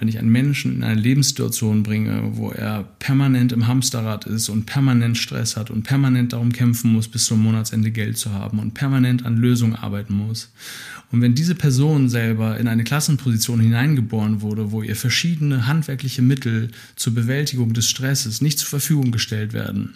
Wenn ich einen Menschen in eine Lebenssituation bringe, wo er permanent im Hamsterrad ist und permanent Stress hat und permanent darum kämpfen muss, bis zum Monatsende Geld zu haben und permanent an Lösungen arbeiten muss. Und wenn diese Person selber in eine Klassenposition hineingeboren wurde, wo ihr verschiedene handwerkliche Mittel zur Bewältigung des Stresses nicht zur Verfügung gestellt werden,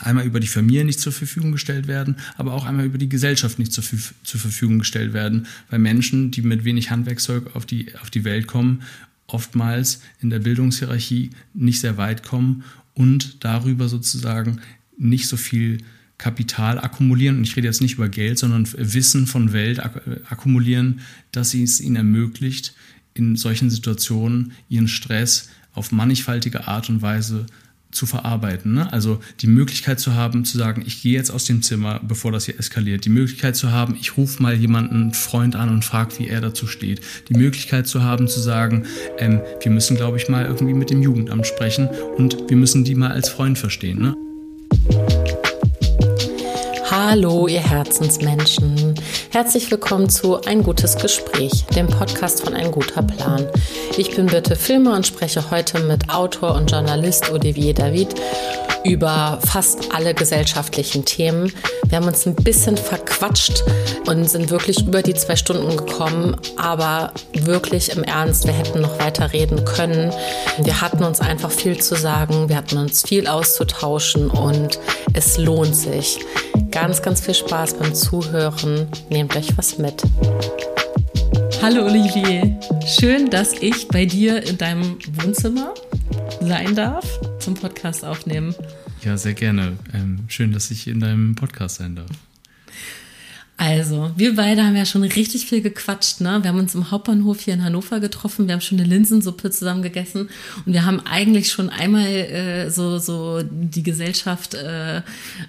einmal über die Familie nicht zur Verfügung gestellt werden, aber auch einmal über die Gesellschaft nicht zur, zur Verfügung gestellt werden, weil Menschen, die mit wenig Handwerkzeug auf die, auf die Welt kommen, oftmals in der Bildungshierarchie nicht sehr weit kommen und darüber sozusagen nicht so viel Kapital akkumulieren, und ich rede jetzt nicht über Geld, sondern Wissen von Welt akkumulieren, dass es ihnen ermöglicht, in solchen Situationen ihren Stress auf mannigfaltige Art und Weise zu verarbeiten. Ne? Also die Möglichkeit zu haben, zu sagen, ich gehe jetzt aus dem Zimmer, bevor das hier eskaliert. Die Möglichkeit zu haben, ich rufe mal jemanden, einen Freund an und frage, wie er dazu steht. Die Möglichkeit zu haben, zu sagen, ähm, wir müssen, glaube ich, mal irgendwie mit dem Jugendamt sprechen und wir müssen die mal als Freund verstehen. Ne? Hallo, ihr Herzensmenschen. Herzlich willkommen zu Ein gutes Gespräch, dem Podcast von Ein guter Plan. Ich bin Birte Filmer und spreche heute mit Autor und Journalist Olivier David über fast alle gesellschaftlichen Themen. Wir haben uns ein bisschen verquatscht und sind wirklich über die zwei Stunden gekommen, aber wirklich im Ernst, wir hätten noch weiter reden können. Wir hatten uns einfach viel zu sagen, wir hatten uns viel auszutauschen und es lohnt sich. Ganz, ganz viel Spaß beim Zuhören. Nehmt euch was mit. Hallo Olivier, schön, dass ich bei dir in deinem Wohnzimmer sein darf, zum Podcast aufnehmen. Ja, sehr gerne. Ähm, schön, dass ich in deinem Podcast sein darf. Also, wir beide haben ja schon richtig viel gequatscht, ne? Wir haben uns im Hauptbahnhof hier in Hannover getroffen, wir haben schon eine Linsensuppe zusammen gegessen und wir haben eigentlich schon einmal äh, so, so die Gesellschaft äh,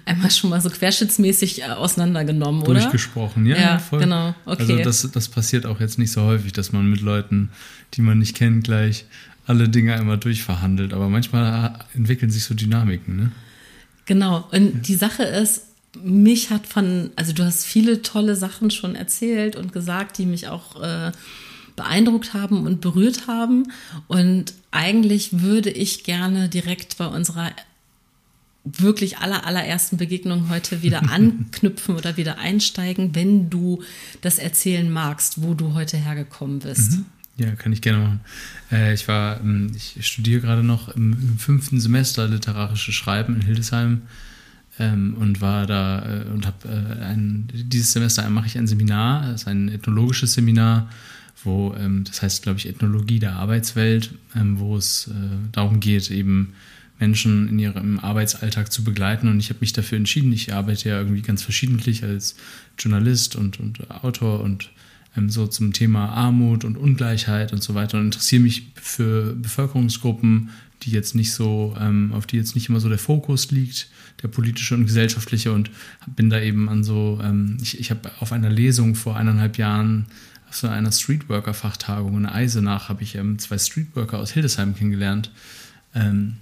einmal schon mal so querschnittsmäßig äh, auseinandergenommen, oder? Durchgesprochen, ja, ja voll. genau. Okay. Also das, das passiert auch jetzt nicht so häufig, dass man mit Leuten, die man nicht kennt, gleich alle Dinge einmal durchverhandelt, aber manchmal entwickeln sich so Dynamiken, ne? Genau. Und die Sache ist, mich hat von, also du hast viele tolle Sachen schon erzählt und gesagt, die mich auch äh, beeindruckt haben und berührt haben. Und eigentlich würde ich gerne direkt bei unserer wirklich aller, allerersten Begegnung heute wieder anknüpfen oder wieder einsteigen, wenn du das erzählen magst, wo du heute hergekommen bist. Mhm. Ja, kann ich gerne machen. Äh, ich war, ähm, ich studiere gerade noch im fünften Semester literarische Schreiben in Hildesheim ähm, und war da äh, und habe äh, ein, dieses Semester mache ich ein Seminar, das ist ein ethnologisches Seminar, wo, ähm, das heißt, glaube ich, Ethnologie der Arbeitswelt, ähm, wo es äh, darum geht, eben Menschen in ihrem Arbeitsalltag zu begleiten. Und ich habe mich dafür entschieden. Ich arbeite ja irgendwie ganz verschiedentlich als Journalist und, und Autor und ähm, so zum Thema Armut und Ungleichheit und so weiter und interessiere mich für Bevölkerungsgruppen, die jetzt nicht so, ähm, auf die jetzt nicht immer so der Fokus liegt, der politische und gesellschaftliche und bin da eben an so, ähm, ich, ich habe auf einer Lesung vor eineinhalb Jahren auf so einer Streetworker-Fachtagung in Eisenach habe ich ähm, zwei Streetworker aus Hildesheim kennengelernt, ähm,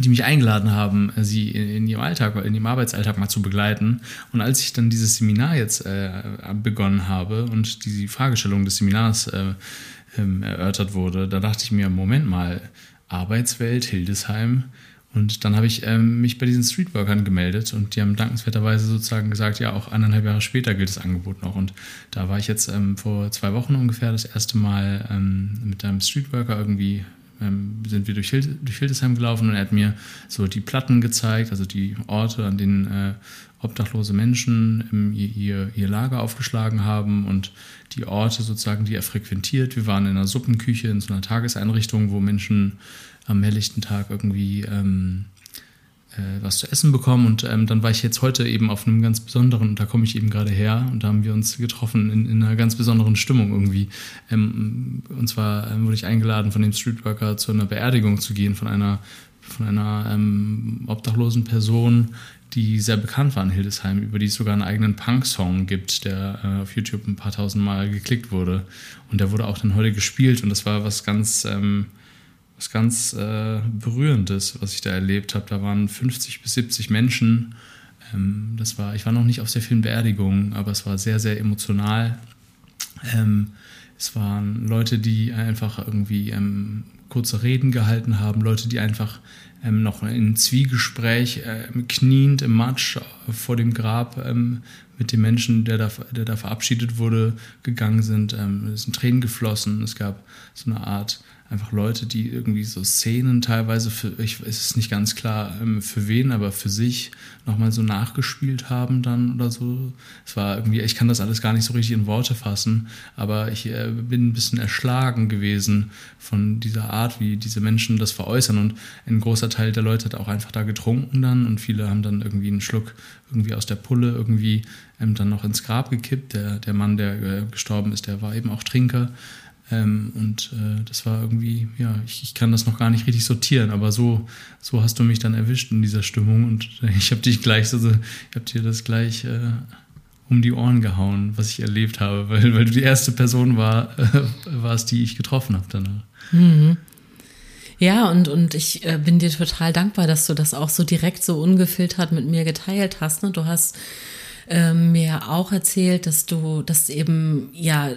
die mich eingeladen haben, sie in, in, ihrem Alltag, in ihrem Arbeitsalltag mal zu begleiten. Und als ich dann dieses Seminar jetzt äh, begonnen habe und die Fragestellung des Seminars äh, ähm, erörtert wurde, da dachte ich mir, Moment mal, Arbeitswelt, Hildesheim. Und dann habe ich ähm, mich bei diesen Streetworkern gemeldet und die haben dankenswerterweise sozusagen gesagt, ja, auch eineinhalb Jahre später gilt das Angebot noch. Und da war ich jetzt ähm, vor zwei Wochen ungefähr das erste Mal ähm, mit einem Streetworker irgendwie ähm, sind wir durch, Hild durch, Hildesheim gelaufen und er hat mir so die Platten gezeigt, also die Orte, an denen äh, obdachlose Menschen ihr, ihr Lager aufgeschlagen haben und die Orte sozusagen, die er frequentiert. Wir waren in einer Suppenküche in so einer Tageseinrichtung, wo Menschen am helllichten Tag irgendwie ähm, äh, was zu essen bekommen. Und ähm, dann war ich jetzt heute eben auf einem ganz besonderen, und da komme ich eben gerade her, und da haben wir uns getroffen in, in einer ganz besonderen Stimmung irgendwie. Ähm, und zwar ähm, wurde ich eingeladen, von dem Streetworker zu einer Beerdigung zu gehen, von einer, von einer ähm, obdachlosen Person, die sehr bekannt war in Hildesheim, über die es sogar einen eigenen Punk-Song gibt, der äh, auf YouTube ein paar tausend Mal geklickt wurde. Und der wurde auch dann heute gespielt und das war was ganz, ähm, was ganz äh, Berührendes, was ich da erlebt habe. Da waren 50 bis 70 Menschen. Ähm, das war, ich war noch nicht auf sehr vielen Beerdigungen, aber es war sehr, sehr emotional. Ähm, es waren Leute, die einfach irgendwie ähm, kurze Reden gehalten haben, Leute, die einfach ähm, noch in Zwiegespräch äh, kniend im Matsch vor dem Grab ähm, mit dem Menschen, der da, der da verabschiedet wurde, gegangen sind. Ähm, es sind Tränen geflossen. Es gab so eine Art einfach Leute, die irgendwie so Szenen teilweise für, ich es ist nicht ganz klar ähm, für wen, aber für sich nochmal so nachgespielt haben dann oder so. Es war irgendwie, ich kann das alles gar nicht so richtig in Worte fassen, aber ich äh, bin ein bisschen erschlagen gewesen von dieser Art, wie diese Menschen das veräußern und ein großer Teil der Leute hat auch einfach da getrunken dann und viele haben dann irgendwie einen Schluck irgendwie aus der Pulle irgendwie ähm, dann noch ins Grab gekippt. Der, der Mann, der äh, gestorben ist, der war eben auch Trinker. Ähm, und äh, das war irgendwie, ja, ich, ich, kann das noch gar nicht richtig sortieren, aber so, so hast du mich dann erwischt in dieser Stimmung und äh, ich habe dich gleich, also ich habe dir das gleich äh, um die Ohren gehauen, was ich erlebt habe, weil, weil du die erste Person war, äh, warst, die ich getroffen habe danach. Mhm. Ja, und, und ich äh, bin dir total dankbar, dass du das auch so direkt, so ungefiltert mit mir geteilt hast. Ne? Du hast äh, mir auch erzählt, dass du das eben, ja,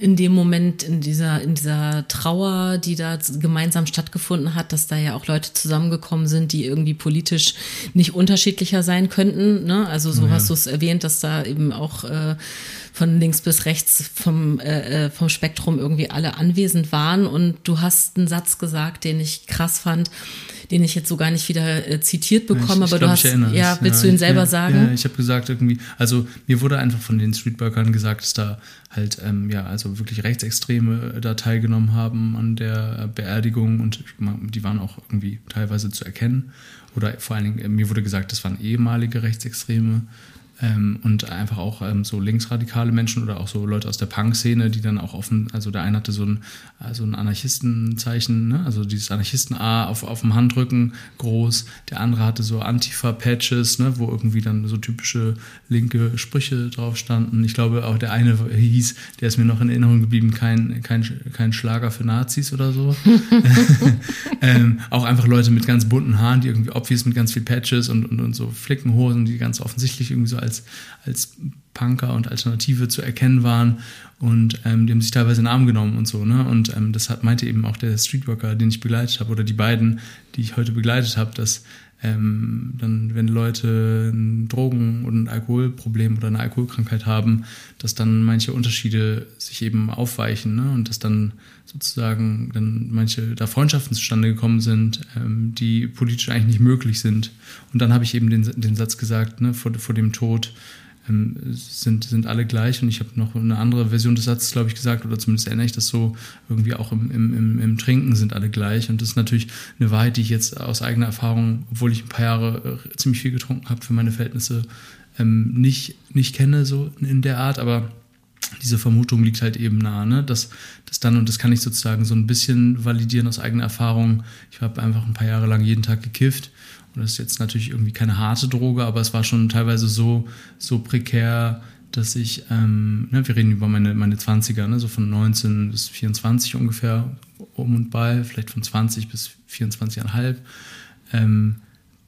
in dem Moment, in dieser, in dieser Trauer, die da gemeinsam stattgefunden hat, dass da ja auch Leute zusammengekommen sind, die irgendwie politisch nicht unterschiedlicher sein könnten. Ne? Also so ja. hast du es erwähnt, dass da eben auch äh, von links bis rechts vom, äh, äh, vom Spektrum irgendwie alle anwesend waren. Und du hast einen Satz gesagt, den ich krass fand den ich jetzt so gar nicht wieder äh, zitiert bekomme, ich, ich aber glaub, du hast, ja, willst ja, du ihn selber ja, sagen? Ja, ich habe gesagt irgendwie, also mir wurde einfach von den Streetworkern gesagt, dass da halt, ähm, ja, also wirklich Rechtsextreme äh, da teilgenommen haben an der äh, Beerdigung und die waren auch irgendwie teilweise zu erkennen. Oder vor allen Dingen, äh, mir wurde gesagt, das waren ehemalige Rechtsextreme. Ähm, und einfach auch ähm, so linksradikale Menschen oder auch so Leute aus der Punk-Szene, die dann auch offen, also der eine hatte so ein, also ein Anarchistenzeichen, ne? also dieses Anarchisten-A auf, auf dem Handrücken groß, der andere hatte so Antifa-Patches, ne? wo irgendwie dann so typische linke Sprüche drauf standen. Ich glaube auch der eine hieß, der ist mir noch in Erinnerung geblieben, kein, kein, kein Schlager für Nazis oder so. ähm, auch einfach Leute mit ganz bunten Haaren, die irgendwie obvious mit ganz viel Patches und, und, und so Flickenhosen, die ganz offensichtlich irgendwie so als als, als Punker und Alternative zu erkennen waren und ähm, die haben sich teilweise in den Arm genommen und so, ne? Und ähm, das hat, meinte eben auch der Streetworker, den ich begleitet habe, oder die beiden, die ich heute begleitet habe, dass ähm, dann, wenn Leute ein Drogen- und ein Alkoholproblem oder eine Alkoholkrankheit haben, dass dann manche Unterschiede sich eben aufweichen, ne? Und dass dann sozusagen dann manche da Freundschaften zustande gekommen sind, ähm, die politisch eigentlich nicht möglich sind. Und dann habe ich eben den, den Satz gesagt, ne, vor, vor dem Tod ähm, sind, sind alle gleich. Und ich habe noch eine andere Version des Satzes, glaube ich, gesagt, oder zumindest erinnere ich das so, irgendwie auch im, im, im, Trinken sind alle gleich. Und das ist natürlich eine Wahrheit, die ich jetzt aus eigener Erfahrung, obwohl ich ein paar Jahre äh, ziemlich viel getrunken habe für meine Verhältnisse, ähm, nicht, nicht kenne, so in der Art, aber diese Vermutung liegt halt eben nahe, ne? dass, dass dann, und das kann ich sozusagen so ein bisschen validieren aus eigener Erfahrung, ich habe einfach ein paar Jahre lang jeden Tag gekifft und das ist jetzt natürlich irgendwie keine harte Droge, aber es war schon teilweise so, so prekär, dass ich, ähm, ne, wir reden über meine, meine 20er, ne, so von 19 bis 24 ungefähr um und bei, vielleicht von 20 bis 24,5, ähm,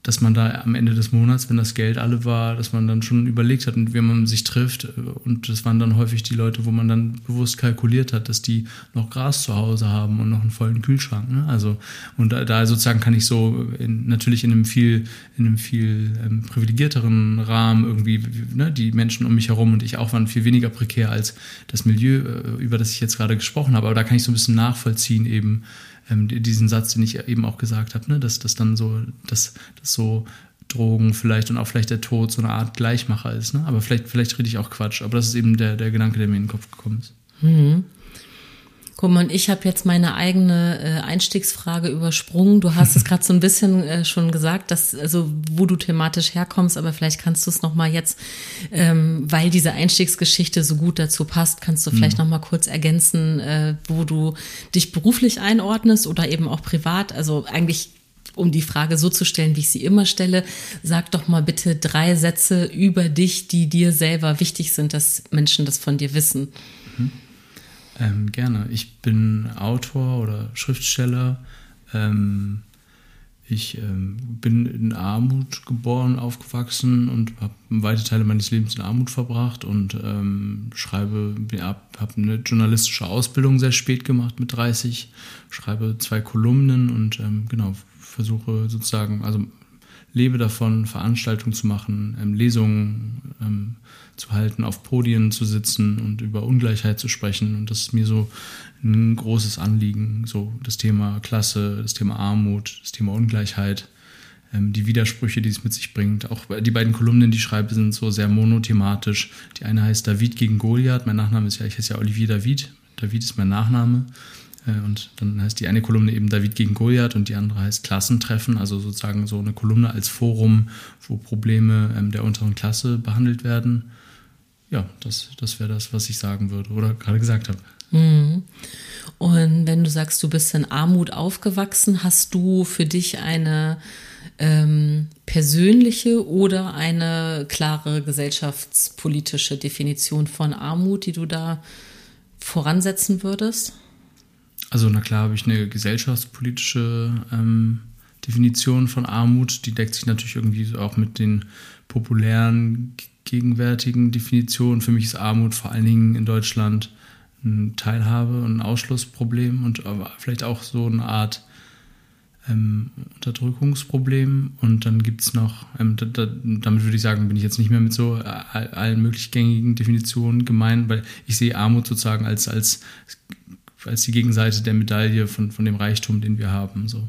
dass man da am Ende des Monats, wenn das Geld alle war, dass man dann schon überlegt hat, wie man sich trifft. Und das waren dann häufig die Leute, wo man dann bewusst kalkuliert hat, dass die noch Gras zu Hause haben und noch einen vollen Kühlschrank. Ne? Also und da, da, sozusagen kann ich so in, natürlich in einem viel in einem viel ähm, privilegierteren Rahmen irgendwie ne, die Menschen um mich herum und ich auch waren viel weniger prekär als das Milieu, äh, über das ich jetzt gerade gesprochen habe. Aber da kann ich so ein bisschen nachvollziehen eben ähm, diesen Satz, den ich eben auch gesagt habe, ne, dass das dann so, dass, dass so Drogen vielleicht und auch vielleicht der Tod so eine Art Gleichmacher ist. Ne? Aber vielleicht, vielleicht rede ich auch Quatsch. Aber das ist eben der, der Gedanke, der mir in den Kopf gekommen ist. Mhm. Guck mal, und ich habe jetzt meine eigene äh, Einstiegsfrage übersprungen. Du hast es gerade so ein bisschen äh, schon gesagt, dass also wo du thematisch herkommst, aber vielleicht kannst du es noch mal jetzt, ähm, weil diese Einstiegsgeschichte so gut dazu passt, kannst du vielleicht mhm. noch mal kurz ergänzen, äh, wo du dich beruflich einordnest oder eben auch privat. Also eigentlich um die Frage so zu stellen, wie ich sie immer stelle, sag doch mal bitte drei Sätze über dich, die dir selber wichtig sind, dass Menschen das von dir wissen. Ähm, gerne. Ich bin Autor oder Schriftsteller. Ähm, ich ähm, bin in Armut geboren, aufgewachsen und habe weite Teile meines Lebens in Armut verbracht und ähm, schreibe, habe hab eine journalistische Ausbildung sehr spät gemacht mit 30, schreibe zwei Kolumnen und ähm, genau, versuche sozusagen, also lebe davon, Veranstaltungen zu machen, ähm, Lesungen zu halten, auf Podien zu sitzen und über Ungleichheit zu sprechen. Und das ist mir so ein großes Anliegen, so das Thema Klasse, das Thema Armut, das Thema Ungleichheit, ähm, die Widersprüche, die es mit sich bringt. Auch die beiden Kolumnen, die ich schreibe, sind so sehr monothematisch. Die eine heißt David gegen Goliath. Mein Nachname ist ja, ich heiße ja Olivier David. David ist mein Nachname. Äh, und dann heißt die eine Kolumne eben David gegen Goliath und die andere heißt Klassentreffen, also sozusagen so eine Kolumne als Forum, wo Probleme ähm, der unteren Klasse behandelt werden. Ja, das, das wäre das, was ich sagen würde oder gerade gesagt habe. Mhm. Und wenn du sagst, du bist in Armut aufgewachsen, hast du für dich eine ähm, persönliche oder eine klare gesellschaftspolitische Definition von Armut, die du da voransetzen würdest? Also na klar habe ich eine gesellschaftspolitische ähm, Definition von Armut, die deckt sich natürlich irgendwie auch mit den populären gegenwärtigen Definitionen. Für mich ist Armut vor allen Dingen in Deutschland ein Teilhabe- und ein Ausschlussproblem und vielleicht auch so eine Art ähm, Unterdrückungsproblem. Und dann gibt es noch, ähm, da, da, damit würde ich sagen, bin ich jetzt nicht mehr mit so allen möglich gängigen Definitionen gemeint, weil ich sehe Armut sozusagen als, als als die Gegenseite der Medaille von, von dem Reichtum, den wir haben. So.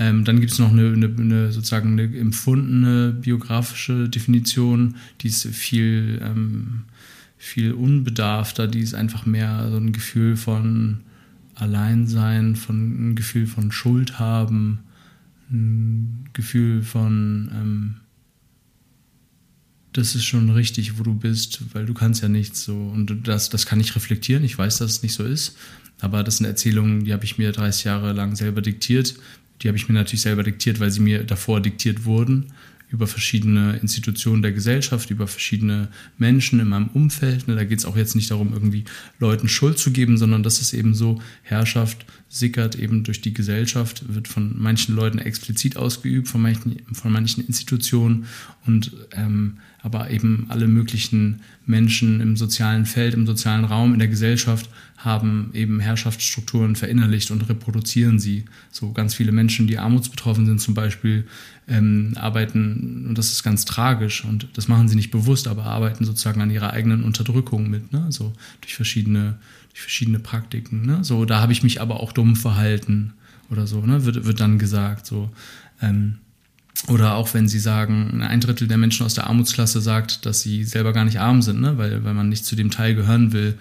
Ähm, dann gibt es noch eine, eine, eine, sozusagen eine empfundene biografische Definition, die ist viel, ähm, viel unbedarfter, die ist einfach mehr so ein Gefühl von Alleinsein, von ein Gefühl von Schuld haben, ein Gefühl von ähm, das ist schon richtig, wo du bist, weil du kannst ja nichts so. Und das, das kann ich reflektieren. Ich weiß, dass es nicht so ist. Aber das sind Erzählungen, die habe ich mir 30 Jahre lang selber diktiert. Die habe ich mir natürlich selber diktiert, weil sie mir davor diktiert wurden über verschiedene Institutionen der Gesellschaft, über verschiedene Menschen in meinem Umfeld. Ne, da geht es auch jetzt nicht darum, irgendwie Leuten Schuld zu geben, sondern das ist eben so, Herrschaft sickert eben durch die Gesellschaft, wird von manchen Leuten explizit ausgeübt, von manchen, von manchen Institutionen und ähm, aber eben alle möglichen Menschen im sozialen Feld, im sozialen Raum, in der Gesellschaft haben eben Herrschaftsstrukturen verinnerlicht und reproduzieren sie. So ganz viele Menschen, die armutsbetroffen sind zum Beispiel, ähm, arbeiten, und das ist ganz tragisch, und das machen sie nicht bewusst, aber arbeiten sozusagen an ihrer eigenen Unterdrückung mit, ne? so durch verschiedene, durch verschiedene Praktiken. Ne? So, da habe ich mich aber auch dumm verhalten oder so, ne? wird, wird dann gesagt. So. Ähm, oder auch wenn sie sagen, ein Drittel der Menschen aus der Armutsklasse sagt, dass sie selber gar nicht arm sind, ne? weil, weil man nicht zu dem Teil gehören will,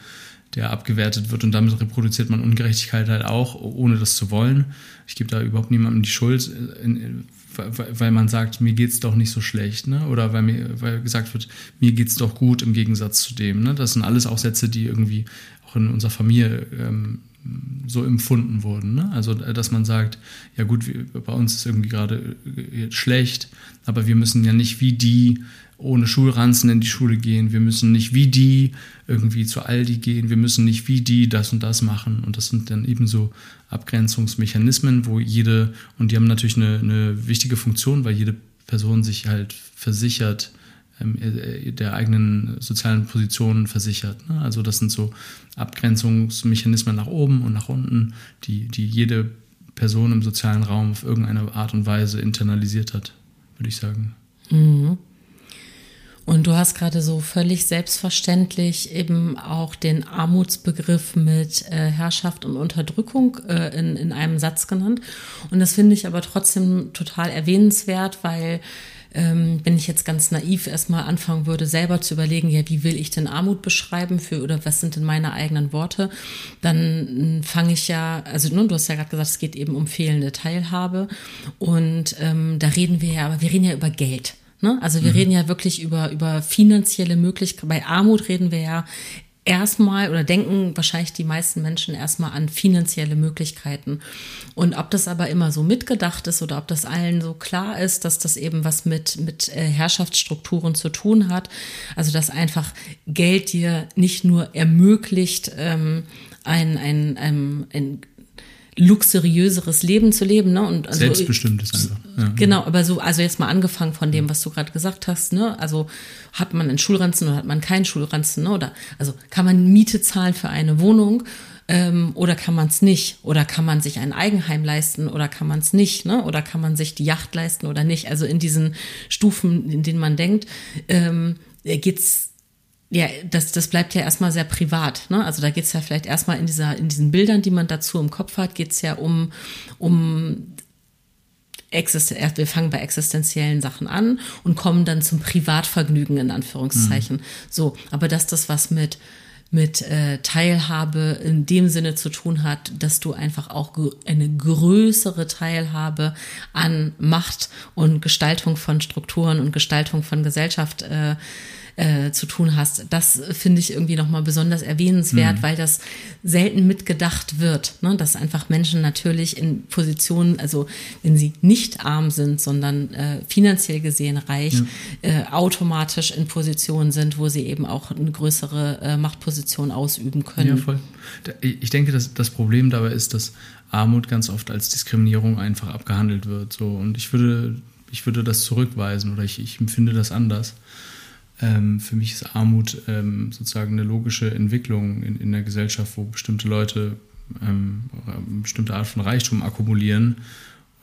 der abgewertet wird und damit reproduziert man Ungerechtigkeit halt auch, ohne das zu wollen. Ich gebe da überhaupt niemandem die Schuld, weil man sagt, mir geht's doch nicht so schlecht, ne? Oder weil mir weil gesagt wird, mir geht's doch gut im Gegensatz zu dem. Ne? Das sind alles auch Sätze, die irgendwie auch in unserer Familie ähm, so empfunden wurden. Ne? Also, äh, dass man sagt, ja gut, bei uns ist irgendwie gerade äh, schlecht, aber wir müssen ja nicht wie die ohne Schulranzen in die Schule gehen, wir müssen nicht wie die irgendwie zu Aldi gehen, wir müssen nicht wie die das und das machen. Und das sind dann eben so Abgrenzungsmechanismen, wo jede, und die haben natürlich eine, eine wichtige Funktion, weil jede Person sich halt versichert, der eigenen sozialen Position versichert. Ne? Also das sind so Abgrenzungsmechanismen nach oben und nach unten, die, die jede Person im sozialen Raum auf irgendeine Art und Weise internalisiert hat, würde ich sagen. Mhm. Und du hast gerade so völlig selbstverständlich eben auch den Armutsbegriff mit äh, Herrschaft und Unterdrückung äh, in, in einem Satz genannt. Und das finde ich aber trotzdem total erwähnenswert, weil ähm, wenn ich jetzt ganz naiv erstmal anfangen würde, selber zu überlegen, ja, wie will ich denn Armut beschreiben für oder was sind denn meine eigenen Worte, dann fange ich ja, also nun, du hast ja gerade gesagt, es geht eben um fehlende Teilhabe und ähm, da reden wir ja, aber wir reden ja über Geld. Ne? Also wir mhm. reden ja wirklich über, über finanzielle Möglichkeiten. Bei Armut reden wir ja erstmal oder denken wahrscheinlich die meisten Menschen erstmal an finanzielle Möglichkeiten. Und ob das aber immer so mitgedacht ist oder ob das allen so klar ist, dass das eben was mit, mit äh, Herrschaftsstrukturen zu tun hat, also dass einfach Geld dir nicht nur ermöglicht, ähm, ein, ein, ein, ein luxuriöseres Leben zu leben, ne? Und also, Selbstbestimmtes einfach. Ja. Genau, aber so, also jetzt mal angefangen von dem, was du gerade gesagt hast, ne? Also hat man einen Schulranzen oder hat man keinen Schulranzen, ne? Oder also kann man Miete zahlen für eine Wohnung ähm, oder kann man es nicht? Oder kann man sich ein Eigenheim leisten oder kann man es nicht? Ne? Oder kann man sich die Yacht leisten oder nicht? Also in diesen Stufen, in denen man denkt, ähm, geht's ja, das, das bleibt ja erstmal sehr privat. Ne? Also da geht's ja vielleicht erstmal in, dieser, in diesen Bildern, die man dazu im Kopf hat, geht's ja um, um Existen wir fangen bei existenziellen Sachen an und kommen dann zum Privatvergnügen in Anführungszeichen. Mhm. So, aber dass das was mit mit äh, Teilhabe in dem Sinne zu tun hat, dass du einfach auch eine größere Teilhabe an Macht und Gestaltung von Strukturen und Gestaltung von Gesellschaft äh, äh, zu tun hast. Das finde ich irgendwie nochmal besonders erwähnenswert, mhm. weil das selten mitgedacht wird. Ne? Dass einfach Menschen natürlich in Positionen, also wenn sie nicht arm sind, sondern äh, finanziell gesehen reich, ja. äh, automatisch in Positionen sind, wo sie eben auch eine größere äh, Machtposition ausüben können. Ja, voll. Ich denke, dass das Problem dabei ist, dass Armut ganz oft als Diskriminierung einfach abgehandelt wird. So. Und ich würde, ich würde das zurückweisen oder ich, ich empfinde das anders. Ähm, für mich ist Armut ähm, sozusagen eine logische Entwicklung in, in der Gesellschaft, wo bestimmte Leute ähm, eine bestimmte Art von Reichtum akkumulieren.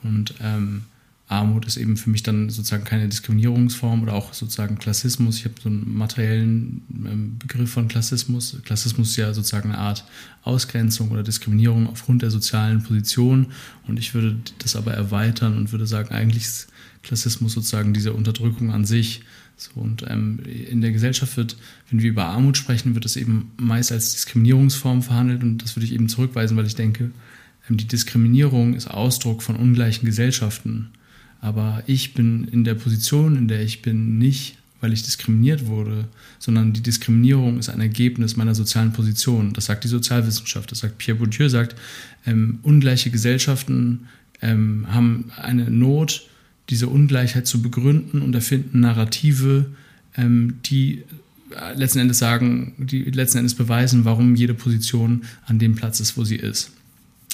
Und ähm, Armut ist eben für mich dann sozusagen keine Diskriminierungsform oder auch sozusagen Klassismus. Ich habe so einen materiellen ähm, Begriff von Klassismus. Klassismus ist ja sozusagen eine Art Ausgrenzung oder Diskriminierung aufgrund der sozialen Position. Und ich würde das aber erweitern und würde sagen, eigentlich ist Klassismus sozusagen diese Unterdrückung an sich so, und ähm, in der Gesellschaft wird, wenn wir über Armut sprechen, wird es eben meist als Diskriminierungsform verhandelt und das würde ich eben zurückweisen, weil ich denke, ähm, die Diskriminierung ist Ausdruck von ungleichen Gesellschaften. Aber ich bin in der Position, in der ich bin, nicht, weil ich diskriminiert wurde, sondern die Diskriminierung ist ein Ergebnis meiner sozialen Position. Das sagt die Sozialwissenschaft, das sagt Pierre Bourdieu, sagt, ähm, ungleiche Gesellschaften ähm, haben eine Not, diese Ungleichheit zu begründen und erfinden Narrative, ähm, die äh, letzten Endes sagen, die letzten Endes beweisen, warum jede Position an dem Platz ist, wo sie ist.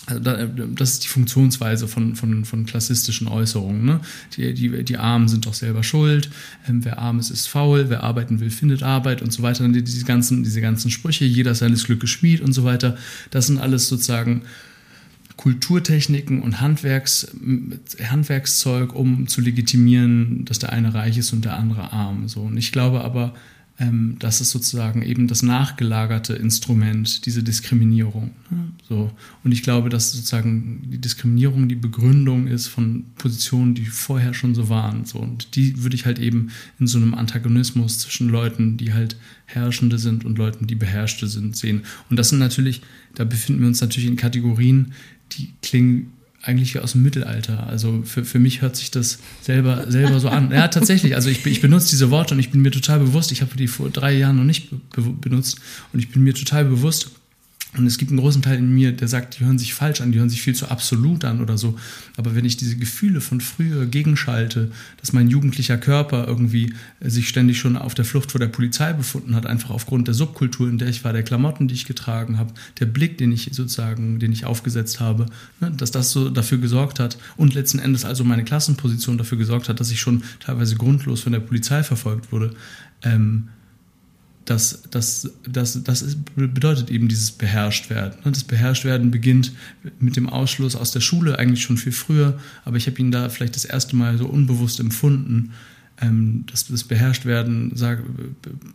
Also das ist die Funktionsweise von, von, von klassistischen Äußerungen. Ne? Die, die, die Armen sind doch selber schuld, ähm, wer arm ist, ist faul, wer arbeiten will, findet Arbeit und so weiter. Und diese ganzen, diese ganzen Sprüche, jeder seines Glückes Schmied und so weiter, das sind alles sozusagen Kulturtechniken und Handwerks, Handwerkszeug, um zu legitimieren, dass der eine reich ist und der andere arm. So. Und ich glaube aber, ähm, das ist sozusagen eben das nachgelagerte Instrument, diese Diskriminierung. Ne? So. Und ich glaube, dass sozusagen die Diskriminierung die Begründung ist von Positionen, die vorher schon so waren. So. Und die würde ich halt eben in so einem Antagonismus zwischen Leuten, die halt Herrschende sind und Leuten, die Beherrschte sind, sehen. Und das sind natürlich, da befinden wir uns natürlich in Kategorien, die klingen eigentlich wie aus dem Mittelalter. Also für, für mich hört sich das selber, selber so an. Ja, tatsächlich. Also ich, ich benutze diese Worte und ich bin mir total bewusst, ich habe die vor drei Jahren noch nicht be benutzt und ich bin mir total bewusst, und es gibt einen großen Teil in mir, der sagt, die hören sich falsch an, die hören sich viel zu absolut an oder so. Aber wenn ich diese Gefühle von früher gegenschalte, dass mein jugendlicher Körper irgendwie sich ständig schon auf der Flucht vor der Polizei befunden hat, einfach aufgrund der Subkultur, in der ich war, der Klamotten, die ich getragen habe, der Blick, den ich sozusagen, den ich aufgesetzt habe, ne, dass das so dafür gesorgt hat und letzten Endes also meine Klassenposition dafür gesorgt hat, dass ich schon teilweise grundlos von der Polizei verfolgt wurde. Ähm, das, das, das, das ist, bedeutet eben dieses Beherrschtwerden. Ne? Das Beherrschtwerden beginnt mit dem Ausschluss aus der Schule eigentlich schon viel früher, aber ich habe ihn da vielleicht das erste Mal so unbewusst empfunden. Ähm, dass das Beherrschtwerden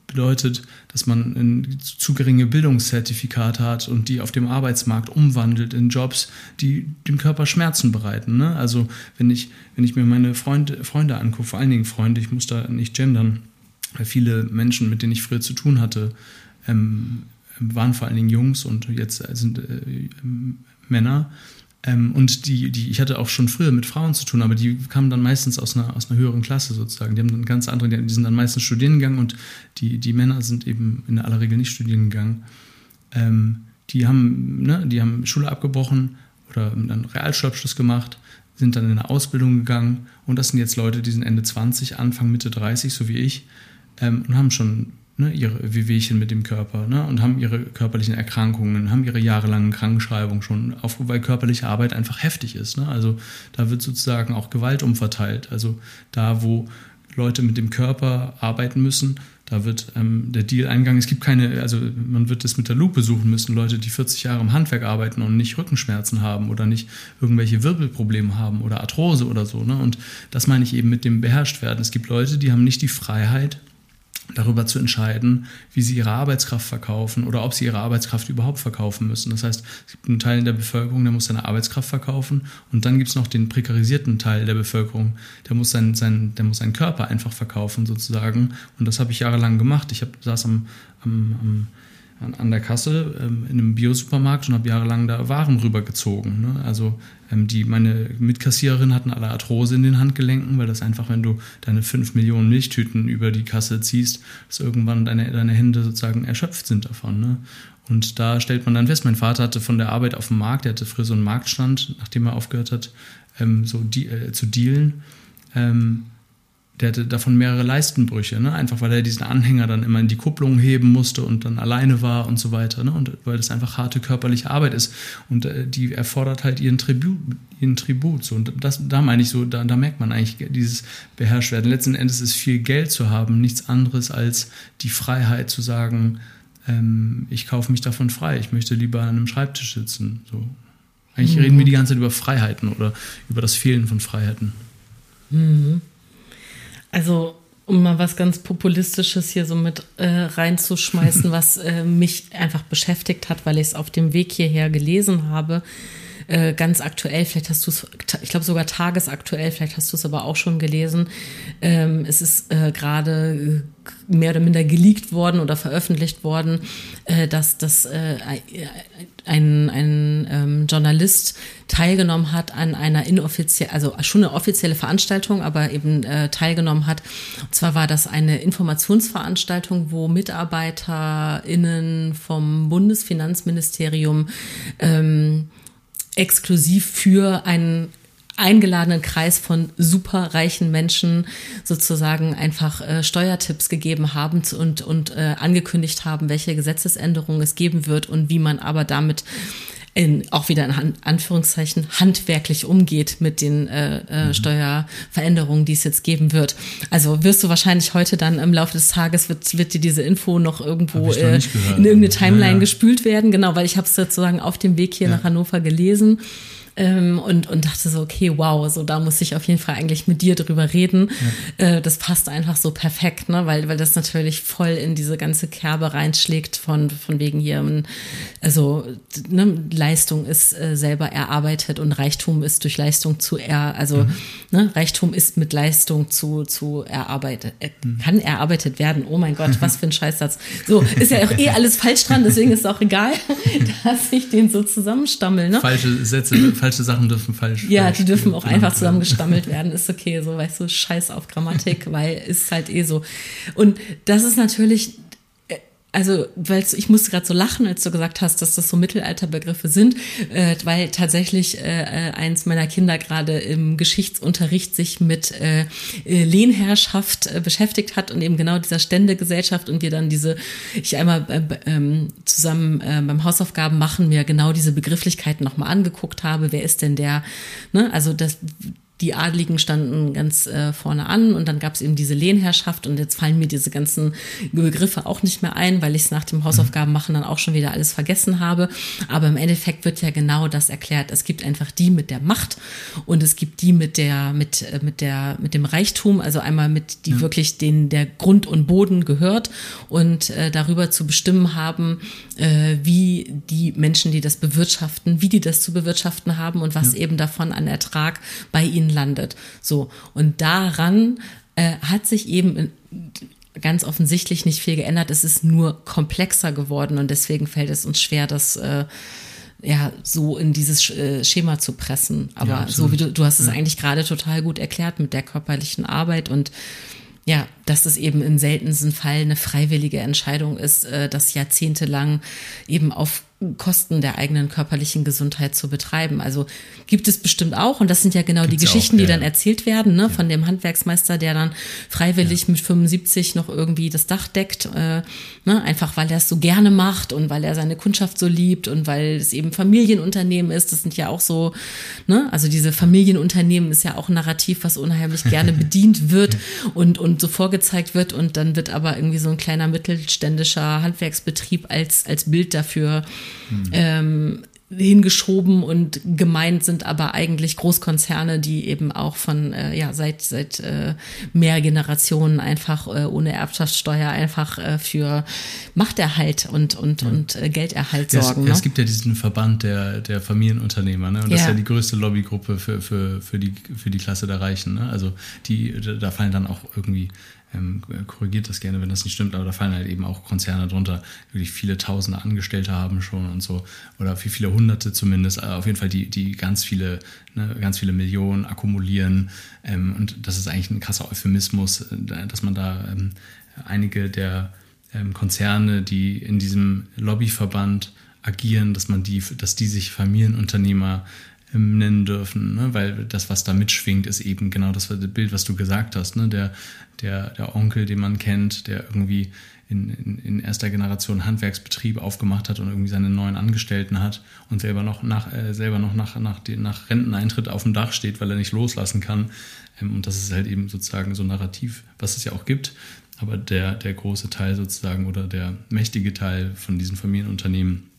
bedeutet, dass man ein zu geringe Bildungszertifikate hat und die auf dem Arbeitsmarkt umwandelt in Jobs, die dem Körper Schmerzen bereiten. Ne? Also wenn ich, wenn ich mir meine Freunde, Freunde angucke, vor allen Dingen Freunde, ich muss da nicht gendern, viele Menschen, mit denen ich früher zu tun hatte, ähm, waren vor allen Dingen Jungs und jetzt sind äh, Männer. Ähm, und die, die, ich hatte auch schon früher mit Frauen zu tun, aber die kamen dann meistens aus einer, aus einer höheren Klasse sozusagen. Die haben dann ganz andere, die sind dann meistens studieren gegangen und die, die Männer sind eben in aller Regel nicht studieren gegangen. Ähm, die haben, ne, die haben Schule abgebrochen oder einen Realschulabschluss gemacht, sind dann in eine Ausbildung gegangen und das sind jetzt Leute, die sind Ende 20, Anfang, Mitte 30, so wie ich ähm, und haben schon ne, ihre Wehwehchen mit dem Körper ne, und haben ihre körperlichen Erkrankungen, haben ihre jahrelangen Krankenschreibungen schon, auf, weil körperliche Arbeit einfach heftig ist. Ne? Also da wird sozusagen auch Gewalt umverteilt. Also da, wo Leute mit dem Körper arbeiten müssen, da wird ähm, der Deal eingegangen. Es gibt keine, also man wird das mit der Lupe suchen müssen, Leute, die 40 Jahre im Handwerk arbeiten und nicht Rückenschmerzen haben oder nicht irgendwelche Wirbelprobleme haben oder Arthrose oder so. Ne? Und das meine ich eben mit dem beherrscht werden. Es gibt Leute, die haben nicht die Freiheit, darüber zu entscheiden, wie sie ihre Arbeitskraft verkaufen oder ob sie ihre Arbeitskraft überhaupt verkaufen müssen. Das heißt, es gibt einen Teil der Bevölkerung, der muss seine Arbeitskraft verkaufen und dann gibt es noch den prekarisierten Teil der Bevölkerung, der muss, sein, sein, der muss seinen Körper einfach verkaufen sozusagen. Und das habe ich jahrelang gemacht. Ich hab, saß am, am, am an, an der Kasse ähm, in einem Biosupermarkt und habe jahrelang da Waren rübergezogen. Ne? Also ähm, die, meine Mitkassiererin hatten alle Arthrose in den Handgelenken, weil das einfach, wenn du deine fünf Millionen Milchtüten über die Kasse ziehst, dass irgendwann deine, deine Hände sozusagen erschöpft sind davon. Ne? Und da stellt man dann fest, mein Vater hatte von der Arbeit auf dem Markt, der hatte früher so einen Marktstand, nachdem er aufgehört hat, ähm, so die, äh, zu dealen. Ähm, der hatte davon mehrere Leistenbrüche, ne? einfach weil er diesen Anhänger dann immer in die Kupplung heben musste und dann alleine war und so weiter. Ne? Und weil das einfach harte körperliche Arbeit ist und äh, die erfordert halt ihren Tribut. Ihren Tribut so. Und das, da meine ich so, da, da merkt man eigentlich dieses Beherrschwerden. Letzten Endes ist viel Geld zu haben nichts anderes als die Freiheit zu sagen, ähm, ich kaufe mich davon frei, ich möchte lieber an einem Schreibtisch sitzen. So. Eigentlich mhm. reden wir die ganze Zeit über Freiheiten oder über das Fehlen von Freiheiten. Mhm. Also um mal was ganz Populistisches hier so mit äh, reinzuschmeißen, was äh, mich einfach beschäftigt hat, weil ich es auf dem Weg hierher gelesen habe. Äh, ganz aktuell, vielleicht hast du es, ich glaube sogar tagesaktuell, vielleicht hast du es aber auch schon gelesen. Ähm, es ist äh, gerade mehr oder minder geleakt worden oder veröffentlicht worden, äh, dass, äh, ein, ein ähm, Journalist teilgenommen hat an einer inoffiziellen, also schon eine offizielle Veranstaltung, aber eben äh, teilgenommen hat. Und zwar war das eine Informationsveranstaltung, wo MitarbeiterInnen vom Bundesfinanzministerium ähm, exklusiv für einen eingeladenen Kreis von superreichen Menschen sozusagen einfach äh, Steuertipps gegeben haben und, und äh, angekündigt haben, welche Gesetzesänderungen es geben wird und wie man aber damit in, auch wieder in Anführungszeichen handwerklich umgeht mit den äh, äh, mhm. Steuerveränderungen, die es jetzt geben wird. Also wirst du wahrscheinlich heute dann im Laufe des Tages wird, wird dir diese Info noch irgendwo äh, in irgendeine Timeline ja, ja. gespült werden. Genau, weil ich habe es sozusagen auf dem Weg hier ja. nach Hannover gelesen ähm, und, und dachte so, okay, wow, so da muss ich auf jeden Fall eigentlich mit dir drüber reden. Ja. Äh, das passt einfach so perfekt, ne? weil, weil das natürlich voll in diese ganze Kerbe reinschlägt von, von wegen hier, also ne, Leistung ist äh, selber erarbeitet und Reichtum ist durch Leistung zu er, also mhm. ne, Reichtum ist mit Leistung zu, zu erarbeitet, äh, mhm. kann erarbeitet werden. Oh mein Gott, was für ein Scheißsatz. So, ist ja auch eh alles falsch dran, deswegen ist es auch egal, dass ich den so zusammenstammel. Ne? Falsche Sätze, falsche falsche Sachen dürfen falsch. Ja, die dürfen auch einfach zusammengestammelt werden. Ist okay, so weißt du, Scheiß auf Grammatik, weil ist halt eh so. Und das ist natürlich also, weil ich musste gerade so lachen, als du gesagt hast, dass das so Mittelalterbegriffe sind, äh, weil tatsächlich äh, eins meiner Kinder gerade im Geschichtsunterricht sich mit äh, äh Lehnherrschaft äh, beschäftigt hat und eben genau dieser Ständegesellschaft und wir dann diese, ich einmal äh, ähm, zusammen äh, beim Hausaufgaben machen, mir genau diese Begrifflichkeiten nochmal angeguckt habe. Wer ist denn der, ne? Also das die Adligen standen ganz äh, vorne an und dann gab es eben diese Lehnherrschaft und jetzt fallen mir diese ganzen Begriffe auch nicht mehr ein, weil ich es nach dem Hausaufgaben machen dann auch schon wieder alles vergessen habe. Aber im Endeffekt wird ja genau das erklärt. Es gibt einfach die mit der Macht und es gibt die mit der mit äh, mit der mit dem Reichtum, also einmal mit die ja. wirklich den der Grund und Boden gehört und äh, darüber zu bestimmen haben, äh, wie die Menschen, die das bewirtschaften, wie die das zu bewirtschaften haben und was ja. eben davon an Ertrag bei ihnen landet. So. Und daran äh, hat sich eben ganz offensichtlich nicht viel geändert. Es ist nur komplexer geworden und deswegen fällt es uns schwer, das äh, ja so in dieses äh, Schema zu pressen. Aber ja, so wie du, du hast es ja. eigentlich gerade total gut erklärt mit der körperlichen Arbeit und ja, dass es eben im seltensten Fall eine freiwillige Entscheidung ist, äh, das jahrzehntelang eben auf Kosten der eigenen körperlichen Gesundheit zu betreiben. Also gibt es bestimmt auch, und das sind ja genau Gibt's die Geschichten, auch, ja. die dann erzählt werden, ne, ja. von dem Handwerksmeister, der dann freiwillig ja. mit 75 noch irgendwie das Dach deckt, äh, ne, einfach weil er es so gerne macht und weil er seine Kundschaft so liebt und weil es eben Familienunternehmen ist. Das sind ja auch so, ne, also diese Familienunternehmen ist ja auch ein Narrativ, was unheimlich gerne bedient wird und, und so vorgezeigt wird und dann wird aber irgendwie so ein kleiner mittelständischer Handwerksbetrieb als, als Bild dafür hm. ähm, hingeschoben und gemeint sind aber eigentlich Großkonzerne, die eben auch von äh, ja seit seit äh, mehr Generationen einfach äh, ohne Erbschaftssteuer einfach äh, für Machterhalt und und ja. und äh, Gelderhalt sorgen. Ja, es, ne? es, gibt ja diesen Verband der der Familienunternehmer, ne? Und das ja. ist ja die größte Lobbygruppe für für für die für die Klasse der Reichen, ne? Also die da fallen dann auch irgendwie ähm, korrigiert das gerne, wenn das nicht stimmt, aber da fallen halt eben auch Konzerne drunter, wirklich viele tausende Angestellte haben schon und so, oder wie viele hunderte zumindest, also auf jeden Fall die, die ganz viele, ne, ganz viele Millionen akkumulieren. Ähm, und das ist eigentlich ein krasser Euphemismus, äh, dass man da ähm, einige der ähm, Konzerne, die in diesem Lobbyverband agieren, dass man die, dass die sich Familienunternehmer nennen dürfen, ne? weil das, was da mitschwingt, ist eben genau das Bild, was du gesagt hast. Ne? Der, der, der Onkel, den man kennt, der irgendwie in, in, in erster Generation Handwerksbetrieb aufgemacht hat und irgendwie seine neuen Angestellten hat und selber noch nach, äh, selber noch nach, nach, nach Renteneintritt auf dem Dach steht, weil er nicht loslassen kann. Ähm, und das ist halt eben sozusagen so ein Narrativ, was es ja auch gibt. Aber der, der große Teil sozusagen oder der mächtige Teil von diesen Familienunternehmen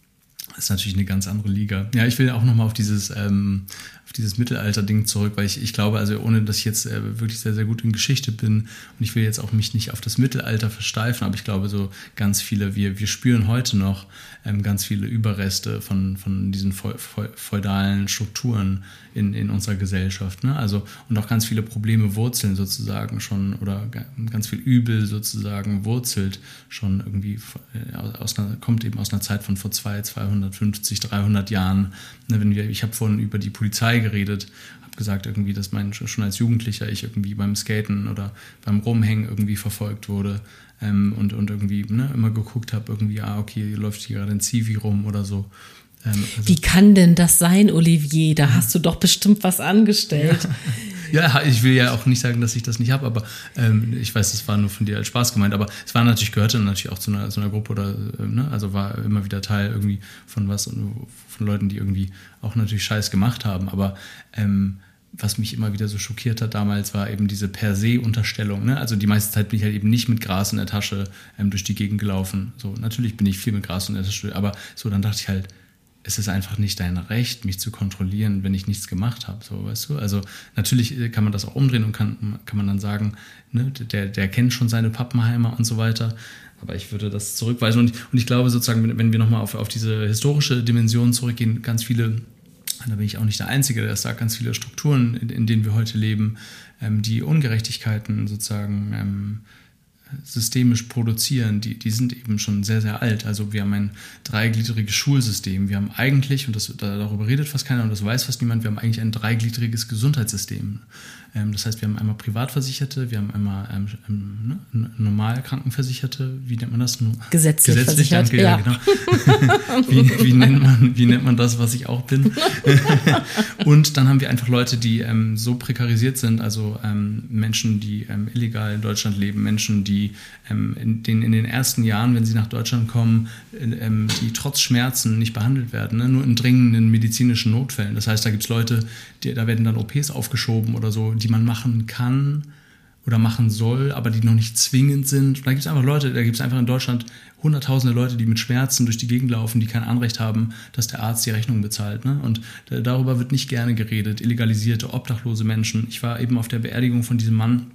ist natürlich eine ganz andere Liga. Ja, ich will auch nochmal auf dieses, ähm, auf dieses Mittelalter-Ding zurück, weil ich, ich glaube, also ohne dass ich jetzt äh, wirklich sehr, sehr gut in Geschichte bin und ich will jetzt auch mich nicht auf das Mittelalter versteifen, aber ich glaube, so ganz viele, wir, wir spüren heute noch ähm, ganz viele Überreste von, von diesen feudalen Strukturen in, in unserer Gesellschaft. Ne? Also, und auch ganz viele Probleme wurzeln sozusagen schon oder ganz viel Übel sozusagen wurzelt schon irgendwie äh, aus einer, kommt eben aus einer Zeit von vor zwei, 250, 300 Jahren. Ne, wenn wir, ich habe vorhin über die Polizei geredet, habe gesagt irgendwie, dass mein, schon als Jugendlicher ich irgendwie beim Skaten oder beim Rumhängen irgendwie verfolgt wurde ähm, und, und irgendwie ne, immer geguckt habe, irgendwie, ah, okay, läuft hier gerade ein Zivi rum oder so. Ähm, also Wie kann denn das sein, Olivier? Da hast du doch bestimmt was angestellt. Ja. ja ich will ja auch nicht sagen, dass ich das nicht habe, aber ähm, ich weiß, das war nur von dir als Spaß gemeint. Aber es war natürlich, gehörte natürlich auch zu einer, zu einer Gruppe oder, äh, ne? also war immer wieder Teil irgendwie von was, von Leuten, die irgendwie auch natürlich Scheiß gemacht haben. Aber ähm, was mich immer wieder so schockiert hat damals, war eben diese per se Unterstellung. Ne? Also die meiste Zeit bin ich halt eben nicht mit Gras in der Tasche ähm, durch die Gegend gelaufen. So, natürlich bin ich viel mit Gras in der Tasche, aber so, dann dachte ich halt, es ist einfach nicht dein Recht, mich zu kontrollieren, wenn ich nichts gemacht habe. So, weißt du? Also natürlich äh, kann man das auch umdrehen und kann, kann man dann sagen, ne, der, der kennt schon seine Pappenheimer und so weiter. Aber ich würde das zurückweisen. Und, und ich glaube sozusagen, wenn, wenn wir nochmal auf, auf diese historische Dimension zurückgehen, ganz viele da bin ich auch nicht der Einzige, der sagt, ganz viele Strukturen, in, denen wir heute leben, ähm, die Ungerechtigkeiten sozusagen ähm, systemisch produzieren, die, die sind eben schon sehr, sehr alt. Also wir haben ein dreigliedriges Schulsystem. Wir haben eigentlich, und das, darüber redet fast keiner und das weiß fast niemand, wir haben eigentlich ein dreigliedriges Gesundheitssystem. Ähm, das heißt, wir haben einmal Privatversicherte, wir haben einmal ähm, ähm ne, normal Krankenversicherte, wie nennt man das? Gesetzlich, Gesetzlich danke, ja. genau. wie, wie, nennt man, wie nennt man das, was ich auch bin? und dann haben wir einfach Leute, die ähm, so prekarisiert sind, also ähm, Menschen, die ähm, illegal in Deutschland leben, Menschen, die in, den, in den ersten Jahren, wenn sie nach Deutschland kommen, die trotz Schmerzen nicht behandelt werden, ne? nur in dringenden medizinischen Notfällen. Das heißt, da gibt es Leute, die, da werden dann OPs aufgeschoben oder so, die man machen kann oder machen soll, aber die noch nicht zwingend sind. Da gibt es einfach Leute, da gibt es einfach in Deutschland hunderttausende Leute, die mit Schmerzen durch die Gegend laufen, die kein Anrecht haben, dass der Arzt die Rechnung bezahlt. Ne? Und darüber wird nicht gerne geredet. Illegalisierte, obdachlose Menschen. Ich war eben auf der Beerdigung von diesem Mann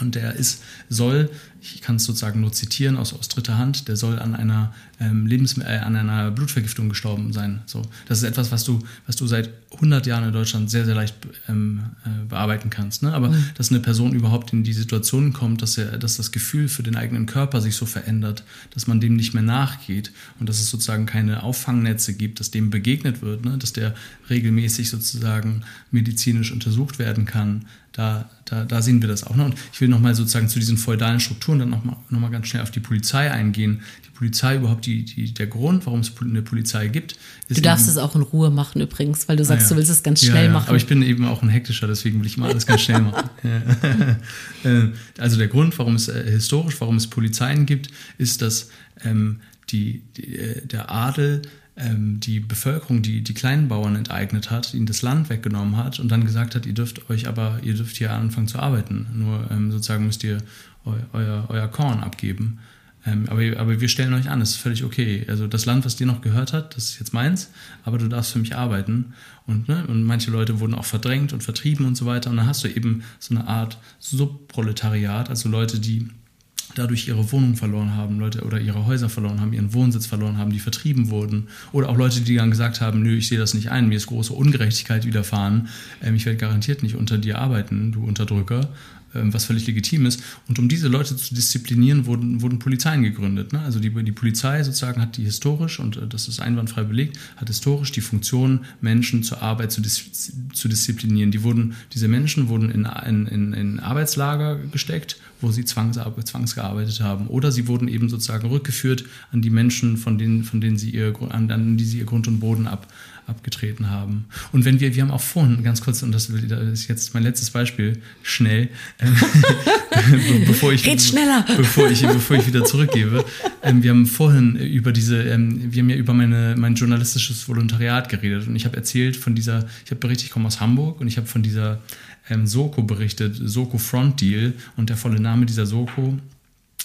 und der ist, soll ich kann es sozusagen nur zitieren aus, aus dritter Hand, der soll an einer ähm, Lebens äh, an einer Blutvergiftung gestorben sein. So, das ist etwas, was du, was du seit 100 Jahren in Deutschland sehr, sehr leicht ähm, äh, bearbeiten kannst. Ne? Aber mhm. dass eine Person überhaupt in die Situation kommt, dass, er, dass das Gefühl für den eigenen Körper sich so verändert, dass man dem nicht mehr nachgeht und dass es sozusagen keine Auffangnetze gibt, dass dem begegnet wird, ne? dass der regelmäßig sozusagen medizinisch untersucht werden kann, da, da, da sehen wir das auch. Ne? Und ich will nochmal sozusagen zu diesen feudalen Strukturen Definition dann nochmal noch mal ganz schnell auf die Polizei eingehen. Die Polizei überhaupt die, die, der Grund, warum es eine Polizei gibt. du darfst es auch in Ruhe machen übrigens, weil du sagst, ah, ja. du willst es ganz schnell ja, ja. machen. Aber ich bin eben auch ein hektischer, deswegen will ich mal alles ganz schnell machen. Äh, also der Grund, warum es äh, historisch, warum es Polizeien gibt, ist, dass ähm, die, die, äh, der Adel ähm, die Bevölkerung, die die kleinen Bauern enteignet hat, ihnen das Land weggenommen hat und dann gesagt hat, ihr dürft euch aber, ihr dürft hier anfangen zu arbeiten. Nur ähm, sozusagen müsst ihr euer, euer Korn abgeben. Ähm, aber, aber wir stellen euch an, das ist völlig okay. Also das Land, was dir noch gehört hat, das ist jetzt meins, aber du darfst für mich arbeiten. Und, ne, und manche Leute wurden auch verdrängt und vertrieben und so weiter. Und dann hast du eben so eine Art Subproletariat, also Leute, die dadurch ihre Wohnung verloren haben, Leute oder ihre Häuser verloren haben, ihren Wohnsitz verloren haben, die vertrieben wurden. Oder auch Leute, die dann gesagt haben, nö, ich sehe das nicht ein, mir ist große Ungerechtigkeit widerfahren, ähm, ich werde garantiert nicht unter dir arbeiten, du Unterdrücker. Ähm, was völlig legitim ist. Und um diese Leute zu disziplinieren, wurden, wurden Polizeien gegründet. Ne? Also die, die Polizei sozusagen hat die historisch, und äh, das ist einwandfrei belegt, hat historisch die Funktion, Menschen zur Arbeit zu, dis zu disziplinieren. Die wurden, diese Menschen wurden in, in, in Arbeitslager gesteckt, wo sie zwangs, zwangsgearbeitet haben. Oder sie wurden eben sozusagen rückgeführt an die Menschen, von denen, von denen sie ihr, an, an die sie ihr Grund und Boden ab, abgetreten haben. Und wenn wir, wir haben auch vorhin, ganz kurz, und das ist jetzt mein letztes Beispiel, schnell, äh, bevor ich, Red schneller. Bevor ich, bevor ich wieder zurückgebe, ähm, wir haben vorhin über diese, ähm, wir haben ja über meine, mein journalistisches Volontariat geredet und ich habe erzählt von dieser, ich habe berichtet, ich komme aus Hamburg und ich habe von dieser ähm, Soko berichtet, Soko Front Deal und der volle Name dieser Soko,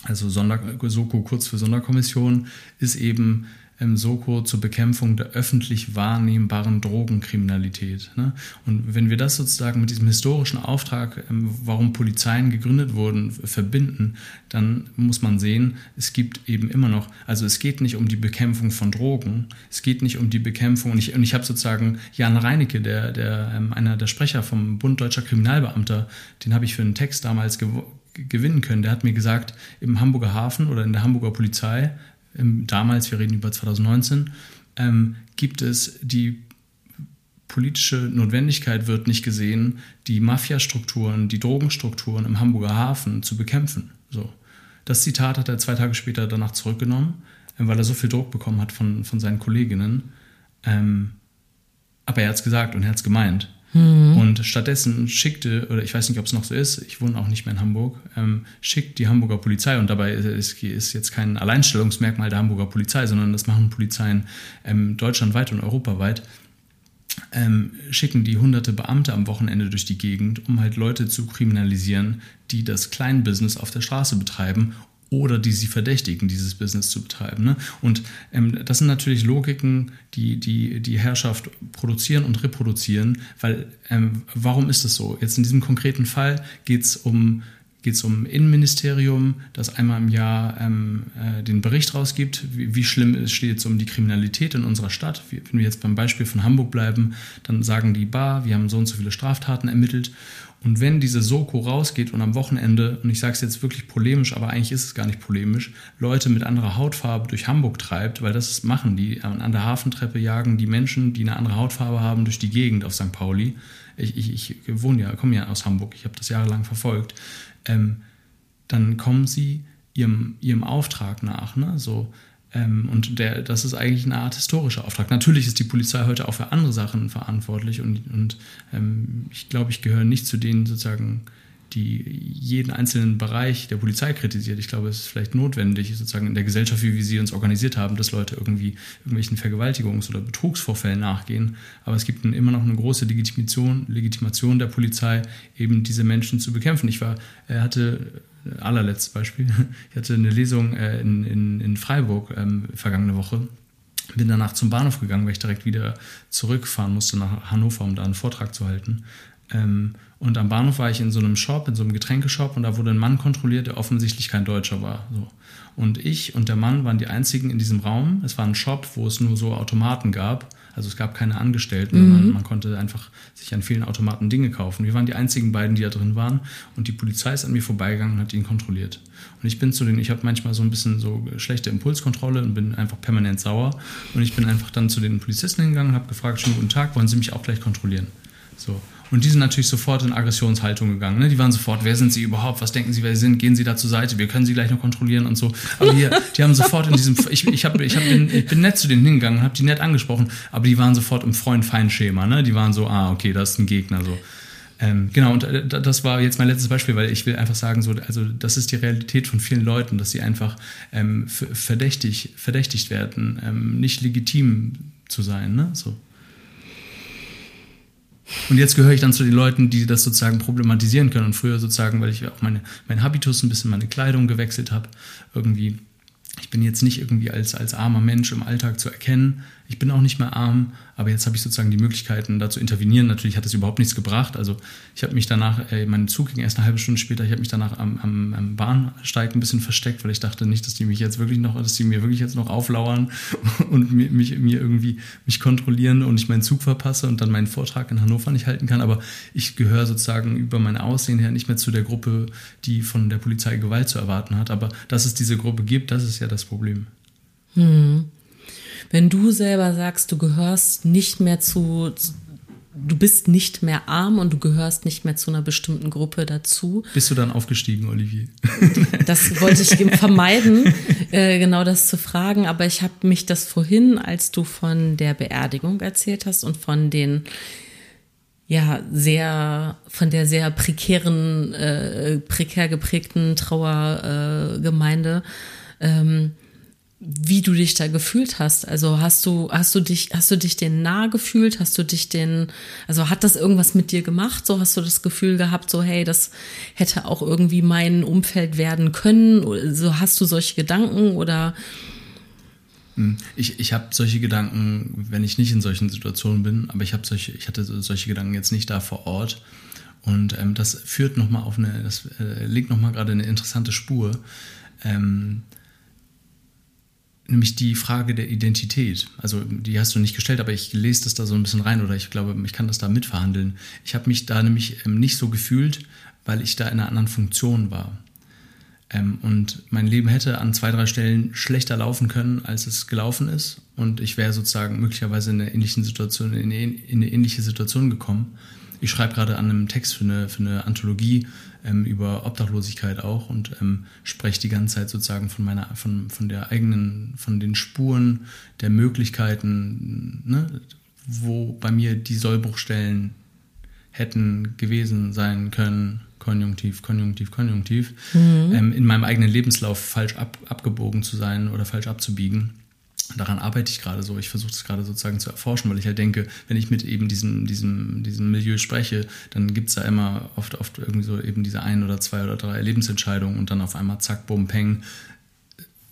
also Sonder, Soko kurz für Sonderkommission, ist eben ähm, Soko zur Bekämpfung der öffentlich wahrnehmbaren Drogenkriminalität. Ne? Und wenn wir das sozusagen mit diesem historischen Auftrag, ähm, warum Polizeien gegründet wurden, verbinden, dann muss man sehen, es gibt eben immer noch, also es geht nicht um die Bekämpfung von Drogen, es geht nicht um die Bekämpfung, und ich, und ich habe sozusagen Jan Reinecke, der, der, ähm, einer der Sprecher vom Bund Deutscher Kriminalbeamter, den habe ich für einen Text damals gewinnen können. Der hat mir gesagt, im Hamburger Hafen oder in der Hamburger Polizei damals, wir reden über 2019, ähm, gibt es die politische Notwendigkeit wird nicht gesehen, die Mafiastrukturen, die Drogenstrukturen im Hamburger Hafen zu bekämpfen. So. Das Zitat hat er zwei Tage später danach zurückgenommen, ähm, weil er so viel Druck bekommen hat von, von seinen Kolleginnen. Ähm, aber er hat es gesagt und er hat es gemeint. Mhm. Und stattdessen schickte, oder ich weiß nicht, ob es noch so ist, ich wohne auch nicht mehr in Hamburg, ähm, schickt die Hamburger Polizei, und dabei ist, ist, jetzt kein Alleinstellungsmerkmal der Hamburger Polizei, sondern das machen Polizeien ähm, deutschlandweit und europaweit, ähm, schicken die hunderte Beamte am Wochenende durch die Gegend, um halt Leute zu kriminalisieren, die das Kleinbusiness auf der Straße betreiben oder die sie verdächtigen, dieses Business zu betreiben. Ne? Und ähm, das sind natürlich Logiken, die, die die Herrschaft produzieren und reproduzieren, weil ähm, warum ist das so? Jetzt in diesem konkreten Fall geht es um geht es um Innenministerium, das einmal im Jahr ähm, äh, den Bericht rausgibt, wie, wie schlimm es steht es um die Kriminalität in unserer Stadt. Wenn wir jetzt beim Beispiel von Hamburg bleiben, dann sagen die Bar, wir haben so und so viele Straftaten ermittelt und wenn diese Soko rausgeht und am Wochenende, und ich sage es jetzt wirklich polemisch, aber eigentlich ist es gar nicht polemisch, Leute mit anderer Hautfarbe durch Hamburg treibt, weil das machen die, an der Hafentreppe jagen die Menschen, die eine andere Hautfarbe haben, durch die Gegend auf St. Pauli. Ich, ich, ich wohne ja, komme ja aus Hamburg, ich habe das jahrelang verfolgt. Ähm, dann kommen sie ihrem, ihrem Auftrag nach. Ne? So, ähm, und der, das ist eigentlich eine Art historischer Auftrag. Natürlich ist die Polizei heute auch für andere Sachen verantwortlich und, und ähm, ich glaube, ich gehöre nicht zu denen sozusagen, die jeden einzelnen Bereich der Polizei kritisiert. Ich glaube, es ist vielleicht notwendig, sozusagen in der Gesellschaft, wie wir sie uns organisiert haben, dass Leute irgendwie irgendwelchen Vergewaltigungs- oder Betrugsvorfällen nachgehen. Aber es gibt immer noch eine große Legitimation, Legitimation der Polizei, eben diese Menschen zu bekämpfen. Ich war, er hatte allerletztes Beispiel. Ich hatte eine Lesung äh, in, in, in Freiburg ähm, vergangene Woche. Bin danach zum Bahnhof gegangen, weil ich direkt wieder zurückfahren musste nach Hannover, um da einen Vortrag zu halten. Ähm, und am Bahnhof war ich in so einem Shop, in so einem Getränkeshop, und da wurde ein Mann kontrolliert, der offensichtlich kein Deutscher war. So. Und ich und der Mann waren die einzigen in diesem Raum. Es war ein Shop, wo es nur so Automaten gab. Also es gab keine Angestellten, mhm. sondern man konnte einfach sich an vielen Automaten Dinge kaufen. Wir waren die einzigen beiden, die da drin waren. Und die Polizei ist an mir vorbeigegangen und hat ihn kontrolliert. Und ich bin zu den, ich habe manchmal so ein bisschen so schlechte Impulskontrolle und bin einfach permanent sauer. Und ich bin einfach dann zu den Polizisten hingegangen und habe gefragt, schönen guten Tag, wollen Sie mich auch gleich kontrollieren? So. Und die sind natürlich sofort in Aggressionshaltung gegangen. Ne? Die waren sofort, wer sind sie überhaupt? Was denken sie, wer sie sind? Gehen sie da zur Seite? Wir können sie gleich noch kontrollieren und so. Aber die, die haben sofort in diesem, ich, ich, hab, ich, hab bin, ich bin nett zu denen hingegangen, habe die nett angesprochen, aber die waren sofort im Freund-Feind-Schema. Ne? Die waren so, ah, okay, das ist ein Gegner. so. Ähm, genau, und äh, das war jetzt mein letztes Beispiel, weil ich will einfach sagen, so, also das ist die Realität von vielen Leuten, dass sie einfach ähm, verdächtig, verdächtigt werden, ähm, nicht legitim zu sein. Ne? So. Und jetzt gehöre ich dann zu den Leuten, die das sozusagen problematisieren können. Und früher sozusagen, weil ich auch meine, mein Habitus ein bisschen meine Kleidung gewechselt habe, irgendwie, ich bin jetzt nicht irgendwie als, als armer Mensch im Alltag zu erkennen, ich bin auch nicht mehr arm, aber jetzt habe ich sozusagen die Möglichkeiten, da zu intervenieren. Natürlich hat das überhaupt nichts gebracht. Also ich habe mich danach, äh, mein Zug ging erst eine halbe Stunde später, ich habe mich danach am, am, am, Bahnsteig ein bisschen versteckt, weil ich dachte nicht, dass die mich jetzt wirklich noch, dass die mir wirklich jetzt noch auflauern und mich, mich, mir irgendwie mich kontrollieren und ich meinen Zug verpasse und dann meinen Vortrag in Hannover nicht halten kann. Aber ich gehöre sozusagen über mein Aussehen her nicht mehr zu der Gruppe, die von der Polizei Gewalt zu erwarten hat. Aber dass es diese Gruppe gibt, das ist ja das Problem. Hm. Wenn du selber sagst, du gehörst nicht mehr zu, du bist nicht mehr arm und du gehörst nicht mehr zu einer bestimmten Gruppe dazu. Bist du dann aufgestiegen, Olivier? Das wollte ich vermeiden, äh, genau das zu fragen. Aber ich habe mich das vorhin, als du von der Beerdigung erzählt hast und von den ja sehr von der sehr prekären, äh, prekär geprägten Trauergemeinde äh, ähm, wie du dich da gefühlt hast. Also hast du, hast du dich, hast du dich den nah gefühlt? Hast du dich den, also hat das irgendwas mit dir gemacht? So hast du das Gefühl gehabt, so hey, das hätte auch irgendwie mein Umfeld werden können? So hast du solche Gedanken oder? Hm, ich, ich habe solche Gedanken, wenn ich nicht in solchen Situationen bin, aber ich habe solche, ich hatte solche Gedanken jetzt nicht da vor Ort. Und ähm, das führt nochmal auf eine, das äh, legt nochmal gerade eine interessante Spur. Ähm, nämlich die Frage der Identität. Also die hast du nicht gestellt, aber ich lese das da so ein bisschen rein oder ich glaube, ich kann das da mitverhandeln. Ich habe mich da nämlich ähm, nicht so gefühlt, weil ich da in einer anderen Funktion war. Ähm, und mein Leben hätte an zwei, drei Stellen schlechter laufen können, als es gelaufen ist. Und ich wäre sozusagen möglicherweise in einer ähnlichen Situation, in eine ähnliche Situation gekommen. Ich schreibe gerade an einem Text für eine, für eine Anthologie ähm, über Obdachlosigkeit auch und ähm, spreche die ganze Zeit sozusagen von meiner, von, von der eigenen, von den Spuren der Möglichkeiten, ne, wo bei mir die Sollbruchstellen hätten gewesen sein können, Konjunktiv, Konjunktiv, Konjunktiv, mhm. ähm, in meinem eigenen Lebenslauf falsch ab, abgebogen zu sein oder falsch abzubiegen daran arbeite ich gerade so. Ich versuche es gerade sozusagen zu erforschen, weil ich halt denke, wenn ich mit eben diesem, diesem, diesem Milieu spreche, dann gibt es da immer oft, oft irgendwie so eben diese ein oder zwei oder drei Lebensentscheidungen und dann auf einmal zack, bumm, peng,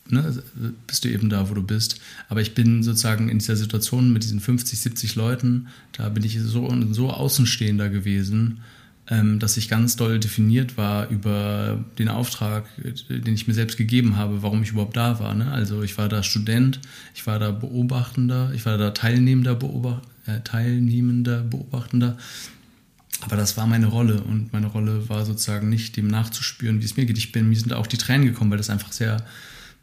ne, bist du eben da, wo du bist. Aber ich bin sozusagen in dieser Situation mit diesen 50, 70 Leuten, da bin ich so, so Außenstehender gewesen, ähm, dass ich ganz doll definiert war über den Auftrag, den ich mir selbst gegeben habe, warum ich überhaupt da war. Ne? Also ich war da Student, ich war da Beobachtender, ich war da teilnehmender, Beobacht, äh, teilnehmender Beobachtender. Aber das war meine Rolle und meine Rolle war sozusagen nicht dem nachzuspüren, wie es mir geht. Ich bin, mir sind auch die Tränen gekommen, weil das einfach sehr,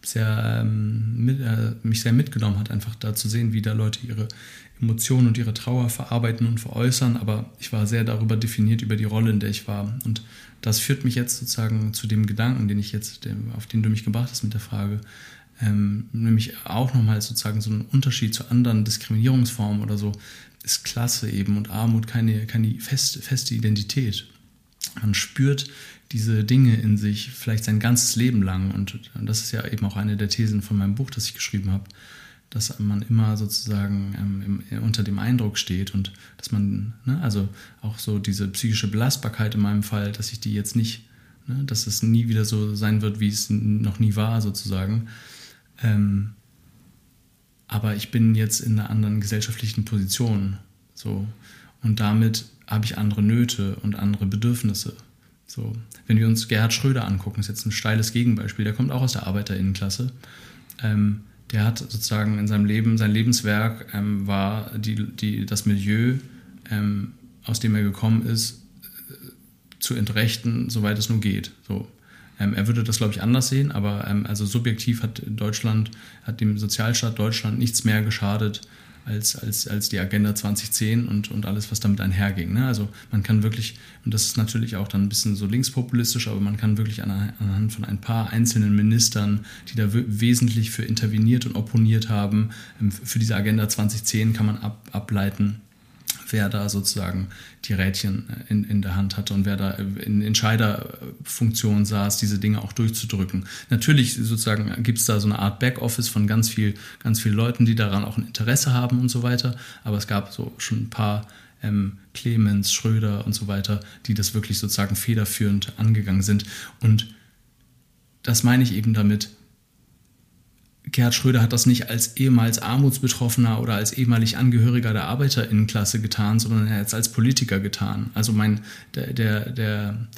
sehr ähm, mit, äh, mich sehr mitgenommen hat, einfach da zu sehen, wie da Leute ihre Emotionen und ihre Trauer verarbeiten und veräußern, aber ich war sehr darüber definiert, über die Rolle, in der ich war. Und das führt mich jetzt sozusagen zu dem Gedanken, den ich jetzt, auf den du mich gebracht hast mit der Frage, ähm, nämlich auch nochmal sozusagen so ein Unterschied zu anderen Diskriminierungsformen oder so, ist Klasse eben und Armut keine, keine feste, feste Identität. Man spürt diese Dinge in sich vielleicht sein ganzes Leben lang und das ist ja eben auch eine der Thesen von meinem Buch, das ich geschrieben habe dass man immer sozusagen ähm, im, unter dem Eindruck steht und dass man, ne, also auch so diese psychische Belastbarkeit in meinem Fall, dass ich die jetzt nicht, ne, dass es nie wieder so sein wird, wie es noch nie war, sozusagen. Ähm, aber ich bin jetzt in einer anderen gesellschaftlichen Position. So. Und damit habe ich andere Nöte und andere Bedürfnisse. So. Wenn wir uns Gerhard Schröder angucken, ist jetzt ein steiles Gegenbeispiel, der kommt auch aus der Arbeiterinnenklasse. Ähm, der hat sozusagen in seinem Leben, sein Lebenswerk ähm, war die, die, das Milieu, ähm, aus dem er gekommen ist, äh, zu entrechten, soweit es nur geht. So. Ähm, er würde das, glaube ich, anders sehen, aber ähm, also subjektiv hat Deutschland, hat dem Sozialstaat Deutschland nichts mehr geschadet als, als, als die Agenda 2010 und, und alles, was damit einherging. Ne? Also man kann wirklich, und das ist natürlich auch dann ein bisschen so linkspopulistisch, aber man kann wirklich anhand von ein paar einzelnen Ministern, die da wesentlich für interveniert und opponiert haben, ähm, für diese Agenda 2010 kann man ab, ableiten, wer da sozusagen die Rädchen äh, in, in der Hand hatte und wer da in Entscheiderfunktion saß, diese Dinge auch durchzudrücken. Natürlich sozusagen gibt es da so eine Art Backoffice von ganz viel, ganz vielen Leuten, die daran auch ein Interesse haben und so weiter. Aber es gab so schon ein paar ähm, Clemens, Schröder und so weiter, die das wirklich sozusagen federführend angegangen sind. Und das meine ich eben damit, Gerhard Schröder hat das nicht als ehemals Armutsbetroffener oder als ehemalig Angehöriger der Arbeiterinnenklasse getan, sondern er hat es als Politiker getan. Also mein, der, der, der,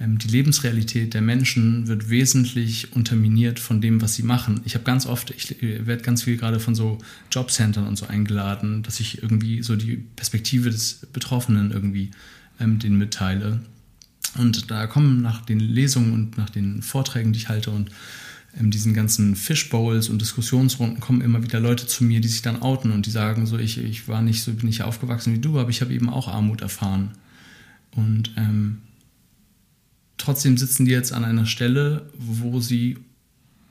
ähm, die Lebensrealität der Menschen wird wesentlich unterminiert von dem, was sie machen. Ich habe ganz oft, ich werde ganz viel gerade von so Jobcentern und so eingeladen, dass ich irgendwie so die Perspektive des Betroffenen irgendwie ähm, den mitteile. Und da kommen nach den Lesungen und nach den Vorträgen, die ich halte und in diesen ganzen Fishbowls und Diskussionsrunden kommen immer wieder Leute zu mir, die sich dann outen und die sagen so, ich, ich war nicht so, bin nicht aufgewachsen wie du, aber ich habe eben auch Armut erfahren. Und ähm, trotzdem sitzen die jetzt an einer Stelle, wo sie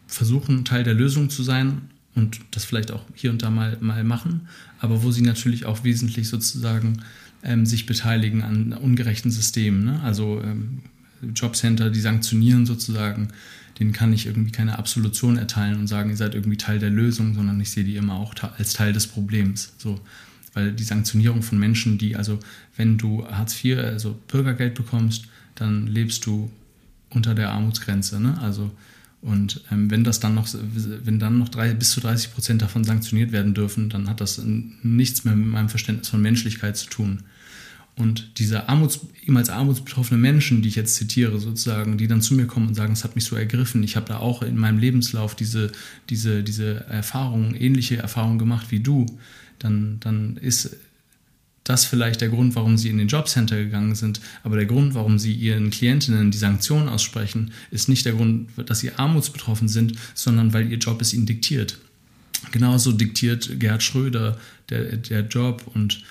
versuchen, Teil der Lösung zu sein und das vielleicht auch hier und da mal, mal machen, aber wo sie natürlich auch wesentlich sozusagen ähm, sich beteiligen an ungerechten Systemen. Ne? Also ähm, Jobcenter, die sanktionieren sozusagen denen kann ich irgendwie keine Absolution erteilen und sagen, ihr seid irgendwie Teil der Lösung, sondern ich sehe die immer auch als Teil des Problems. So. Weil die Sanktionierung von Menschen, die, also wenn du Hartz IV, also Bürgergeld bekommst, dann lebst du unter der Armutsgrenze. Ne? Also, und ähm, wenn das dann noch, wenn dann noch drei, bis zu 30 Prozent davon sanktioniert werden dürfen, dann hat das nichts mehr mit meinem Verständnis von Menschlichkeit zu tun. Und diese Armuts, ehemals armutsbetroffene Menschen, die ich jetzt zitiere, sozusagen, die dann zu mir kommen und sagen, es hat mich so ergriffen, ich habe da auch in meinem Lebenslauf diese, diese, diese Erfahrungen, ähnliche Erfahrungen gemacht wie du, dann, dann ist das vielleicht der Grund, warum sie in den Jobcenter gegangen sind. Aber der Grund, warum sie ihren Klientinnen die Sanktionen aussprechen, ist nicht der Grund, dass sie armutsbetroffen sind, sondern weil ihr Job es ihnen diktiert. Genauso diktiert Gerhard Schröder der, der Job und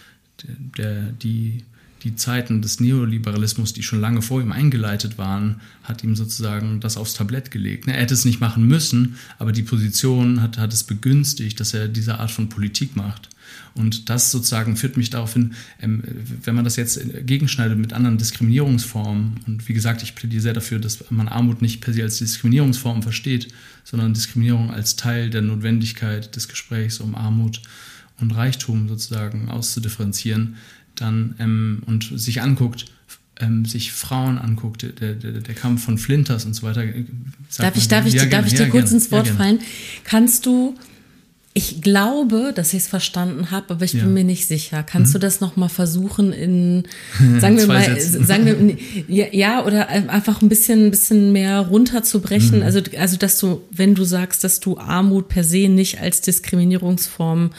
der, die, die Zeiten des Neoliberalismus, die schon lange vor ihm eingeleitet waren, hat ihm sozusagen das aufs Tablett gelegt. Er hätte es nicht machen müssen, aber die Position hat, hat es begünstigt, dass er diese Art von Politik macht. Und das sozusagen führt mich darauf hin, ähm, wenn man das jetzt gegenschneidet mit anderen Diskriminierungsformen, und wie gesagt, ich plädiere sehr dafür, dass man Armut nicht per se als Diskriminierungsform versteht, sondern Diskriminierung als Teil der Notwendigkeit des Gesprächs um Armut und Reichtum sozusagen auszudifferenzieren, dann ähm, und sich anguckt, ähm, sich Frauen anguckt, der, der, der, Kampf von Flinters und so weiter. Darf ich, darf ich, ja, darf ich dir ja, kurz ins Wort ja, fallen? Kannst du, ich glaube, dass ich es verstanden habe, aber ich bin mir nicht sicher. Kannst mhm. du das nochmal versuchen in, sagen wir mal, sagen wir, ja, oder einfach ein bisschen, ein bisschen mehr runterzubrechen? Mhm. Also, also, dass du, wenn du sagst, dass du Armut per se nicht als Diskriminierungsform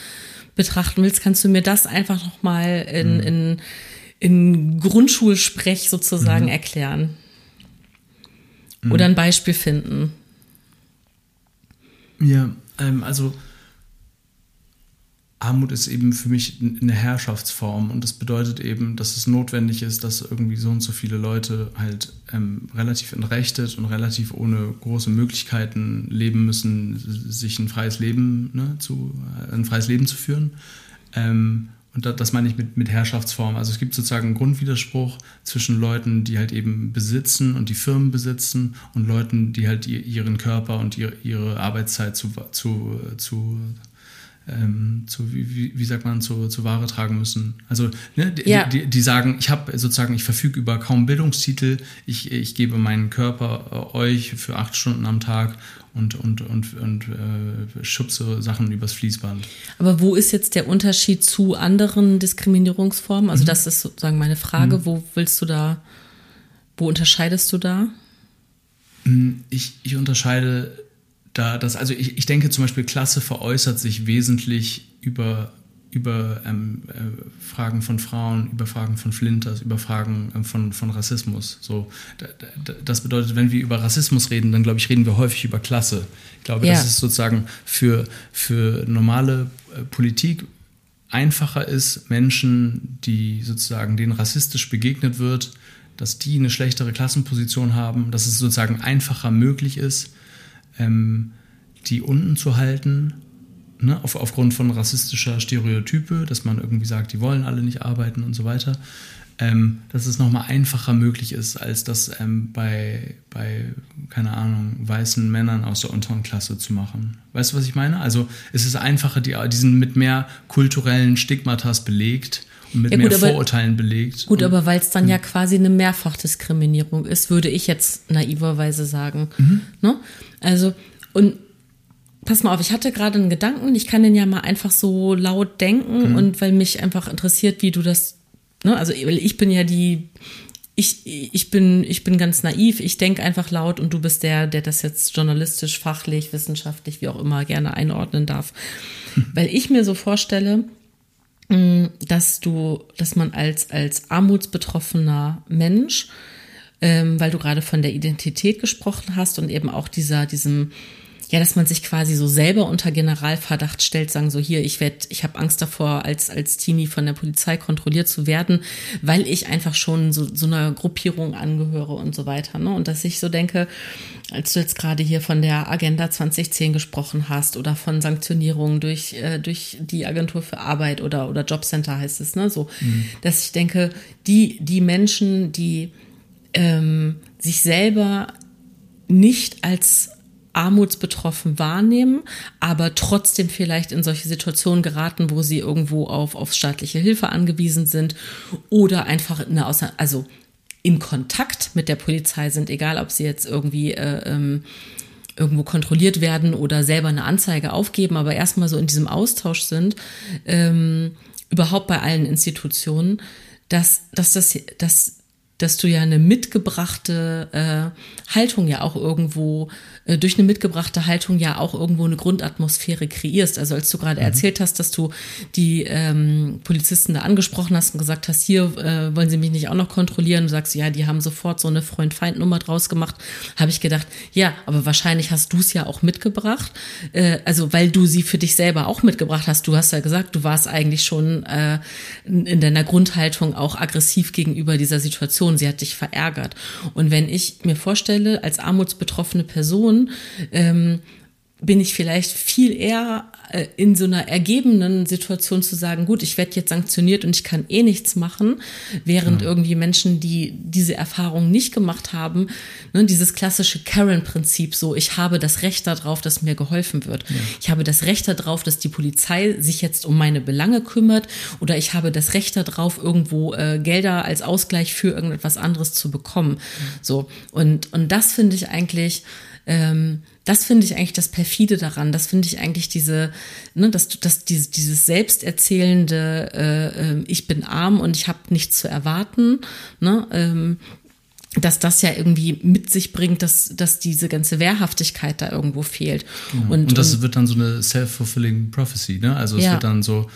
betrachten willst, kannst du mir das einfach nochmal in, mhm. in, in Grundschulsprech sozusagen mhm. erklären. Mhm. Oder ein Beispiel finden. Ja, ähm, also Armut ist eben für mich eine Herrschaftsform und das bedeutet eben, dass es notwendig ist, dass irgendwie so und so viele Leute halt ähm, relativ entrechtet und relativ ohne große Möglichkeiten leben müssen, sich ein freies Leben ne, zu, äh, ein freies Leben zu führen. Ähm, und das, meine ich mit, mit Herrschaftsform. Also es gibt sozusagen einen Grundwiderspruch zwischen Leuten, die halt eben besitzen und die Firmen besitzen und Leuten, die halt ihren Körper und ihre, Arbeitszeit zu, zu, zu ähm, zu, wie, wie, sagt man, zu, zu Ware tragen müssen. Also ne, die, ja. die, die, sagen, ich habe sozusagen, ich verfüge über kaum Bildungstitel, ich, ich gebe meinen Körper äh, euch für acht Stunden am Tag und, und, und, und äh, schubse Sachen übers Fließband. Aber wo ist jetzt der Unterschied zu anderen Diskriminierungsformen? Also mhm. das ist sozusagen meine Frage, mhm. wo willst du da, wo unterscheidest du da? Ich, ich unterscheide da das, also ich, ich denke zum Beispiel, Klasse veräußert sich wesentlich über, über ähm, äh, Fragen von Frauen, über Fragen von Flinters, über Fragen ähm, von, von Rassismus. So, da, da, das bedeutet, wenn wir über Rassismus reden, dann glaube ich, reden wir häufig über Klasse. Ich glaube, ja. das ist sozusagen für, für normale äh, Politik einfacher ist, Menschen, die sozusagen denen rassistisch begegnet wird, dass die eine schlechtere Klassenposition haben, dass es sozusagen einfacher möglich ist, ähm, die unten zu halten, ne, auf, aufgrund von rassistischer Stereotype, dass man irgendwie sagt, die wollen alle nicht arbeiten und so weiter, ähm, dass es nochmal einfacher möglich ist, als das ähm, bei, bei, keine Ahnung, weißen Männern aus der unteren Klasse zu machen. Weißt du, was ich meine? Also es ist einfacher, die, die sind mit mehr kulturellen Stigmatas belegt und mit ja, gut, mehr aber, Vorurteilen belegt. Gut, aber weil es dann ja quasi eine Mehrfachdiskriminierung ist, würde ich jetzt naiverweise sagen. Mhm. Ne? Also, und pass mal auf, ich hatte gerade einen Gedanken, ich kann den ja mal einfach so laut denken mhm. und weil mich einfach interessiert, wie du das Ne? Also ich bin ja die, ich, ich, bin, ich bin ganz naiv, ich denke einfach laut und du bist der, der das jetzt journalistisch, fachlich, wissenschaftlich, wie auch immer gerne einordnen darf. Hm. Weil ich mir so vorstelle, hm, dass du, dass man als, als armutsbetroffener Mensch, ähm, weil du gerade von der Identität gesprochen hast und eben auch dieser, diesem, ja, dass man sich quasi so selber unter Generalverdacht stellt, sagen so hier, ich werde, ich habe Angst davor, als als Teenie von der Polizei kontrolliert zu werden, weil ich einfach schon so, so einer Gruppierung angehöre und so weiter. Ne? Und dass ich so denke, als du jetzt gerade hier von der Agenda 2010 gesprochen hast oder von Sanktionierungen durch äh, durch die Agentur für Arbeit oder oder Jobcenter heißt es, ne, so, mhm. dass ich denke, die die Menschen, die ähm, sich selber nicht als armutsbetroffen wahrnehmen, aber trotzdem vielleicht in solche Situationen geraten, wo sie irgendwo auf, auf staatliche Hilfe angewiesen sind oder einfach eine Außer also in Kontakt mit der Polizei sind, egal ob sie jetzt irgendwie äh, ähm, irgendwo kontrolliert werden oder selber eine Anzeige aufgeben, aber erstmal so in diesem Austausch sind, ähm, überhaupt bei allen Institutionen, dass, dass das, dass dass du ja eine mitgebrachte äh, Haltung ja auch irgendwo, äh, durch eine mitgebrachte Haltung ja auch irgendwo eine Grundatmosphäre kreierst. Also als du gerade mhm. erzählt hast, dass du die ähm, Polizisten da angesprochen hast und gesagt hast, hier äh, wollen sie mich nicht auch noch kontrollieren, du sagst, ja, die haben sofort so eine Freund-Feind-Nummer draus gemacht, habe ich gedacht, ja, aber wahrscheinlich hast du es ja auch mitgebracht, äh, also weil du sie für dich selber auch mitgebracht hast. Du hast ja gesagt, du warst eigentlich schon äh, in deiner Grundhaltung auch aggressiv gegenüber dieser Situation Situation, sie hat dich verärgert. Und wenn ich mir vorstelle, als armutsbetroffene Person, ähm, bin ich vielleicht viel eher äh, in so einer ergebenen Situation zu sagen, gut, ich werde jetzt sanktioniert und ich kann eh nichts machen, während ja. irgendwie Menschen, die diese Erfahrung nicht gemacht haben, ne, dieses klassische Karen-Prinzip, so ich habe das Recht darauf, dass mir geholfen wird. Ja. Ich habe das Recht darauf, dass die Polizei sich jetzt um meine Belange kümmert oder ich habe das Recht darauf, irgendwo äh, Gelder als Ausgleich für irgendetwas anderes zu bekommen. So und und das finde ich eigentlich ähm, das finde ich eigentlich das perfide daran. Das finde ich eigentlich diese, ne, dass du, dass dieses, dieses selbsterzählende, äh, äh, ich bin arm und ich habe nichts zu erwarten, ne, ähm, dass das ja irgendwie mit sich bringt, dass, dass diese ganze Wehrhaftigkeit da irgendwo fehlt. Ja. Und, und das und, wird dann so eine self-fulfilling prophecy, ne? Also es ja. wird dann so,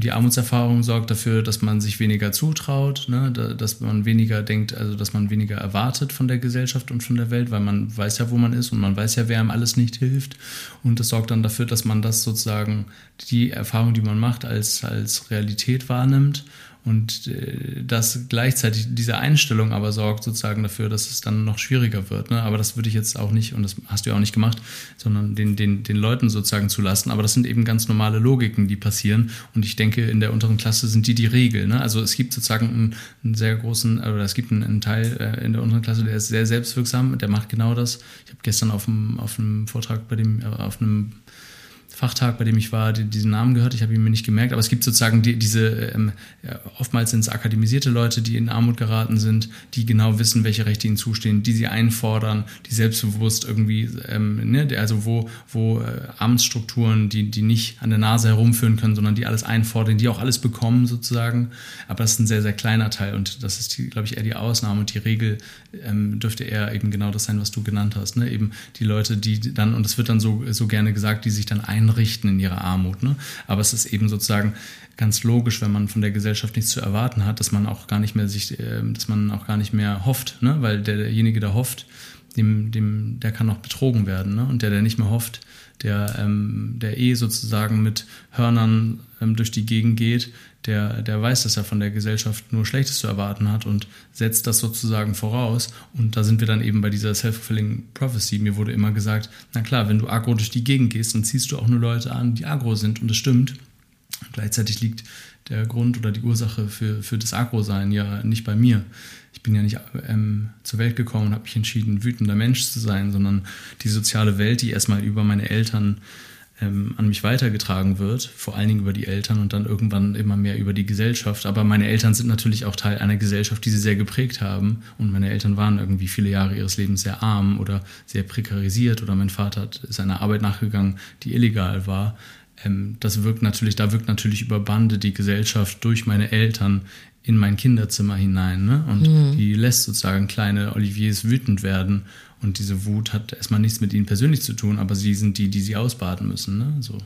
die Armutserfahrung sorgt dafür, dass man sich weniger zutraut, ne? dass man weniger denkt, also dass man weniger erwartet von der Gesellschaft und von der Welt, weil man weiß ja, wo man ist und man weiß ja, wer einem alles nicht hilft. Und das sorgt dann dafür, dass man das sozusagen, die Erfahrung, die man macht, als, als Realität wahrnimmt und äh, das gleichzeitig diese Einstellung aber sorgt sozusagen dafür, dass es dann noch schwieriger wird. Ne? Aber das würde ich jetzt auch nicht, und das hast du ja auch nicht gemacht, sondern den, den, den Leuten sozusagen zu lassen. Aber das sind eben ganz normale Logiken, die passieren. Und ich denke, in der unteren Klasse sind die die Regel. Ne? Also es gibt sozusagen einen, einen sehr großen, oder es gibt einen, einen Teil äh, in der unteren Klasse, der ist sehr selbstwirksam, der macht genau das. Ich habe gestern auf einem, auf einem Vortrag bei dem, auf einem Fachtag, bei dem ich war, die, diesen Namen gehört. Ich habe ihn mir nicht gemerkt, aber es gibt sozusagen die, diese, ähm, oftmals sind es akademisierte Leute, die in Armut geraten sind, die genau wissen, welche Rechte ihnen zustehen, die sie einfordern, die selbstbewusst irgendwie, ähm, ne, also wo, wo äh, Amtsstrukturen, die, die nicht an der Nase herumführen können, sondern die alles einfordern, die auch alles bekommen sozusagen. Aber das ist ein sehr, sehr kleiner Teil und das ist, glaube ich, eher die Ausnahme und die Regel ähm, dürfte eher eben genau das sein, was du genannt hast. Ne? Eben die Leute, die dann, und es wird dann so, so gerne gesagt, die sich dann einfordern, einrichten in ihrer Armut. Ne? Aber es ist eben sozusagen ganz logisch, wenn man von der Gesellschaft nichts zu erwarten hat, dass man auch gar nicht mehr sich, äh, dass man auch gar nicht mehr hofft, ne? weil derjenige, der hofft, dem, dem, der kann auch betrogen werden. Ne? Und der, der nicht mehr hofft, der, ähm, der eh sozusagen mit Hörnern ähm, durch die Gegend geht, der, der weiß, dass er von der Gesellschaft nur Schlechtes zu erwarten hat und setzt das sozusagen voraus. Und da sind wir dann eben bei dieser Self-Fulfilling Prophecy. Mir wurde immer gesagt, na klar, wenn du agro durch die Gegend gehst, dann ziehst du auch nur Leute an, die agro sind. Und das stimmt. Gleichzeitig liegt der Grund oder die Ursache für, für das Agro-Sein ja nicht bei mir. Ich bin ja nicht ähm, zur Welt gekommen und habe mich entschieden, wütender Mensch zu sein, sondern die soziale Welt, die erstmal über meine Eltern ähm, an mich weitergetragen wird, vor allen Dingen über die Eltern und dann irgendwann immer mehr über die Gesellschaft. Aber meine Eltern sind natürlich auch Teil einer Gesellschaft, die sie sehr geprägt haben. Und meine Eltern waren irgendwie viele Jahre ihres Lebens sehr arm oder sehr prekarisiert oder mein Vater hat seiner Arbeit nachgegangen, die illegal war. Ähm, das wirkt natürlich, da wirkt natürlich über Bande die Gesellschaft durch meine Eltern in mein Kinderzimmer hinein. Ne? Und mhm. die lässt sozusagen kleine Oliviers wütend werden. Und diese Wut hat erstmal nichts mit ihnen persönlich zu tun, aber sie sind die, die sie ausbaden müssen. Ne? So.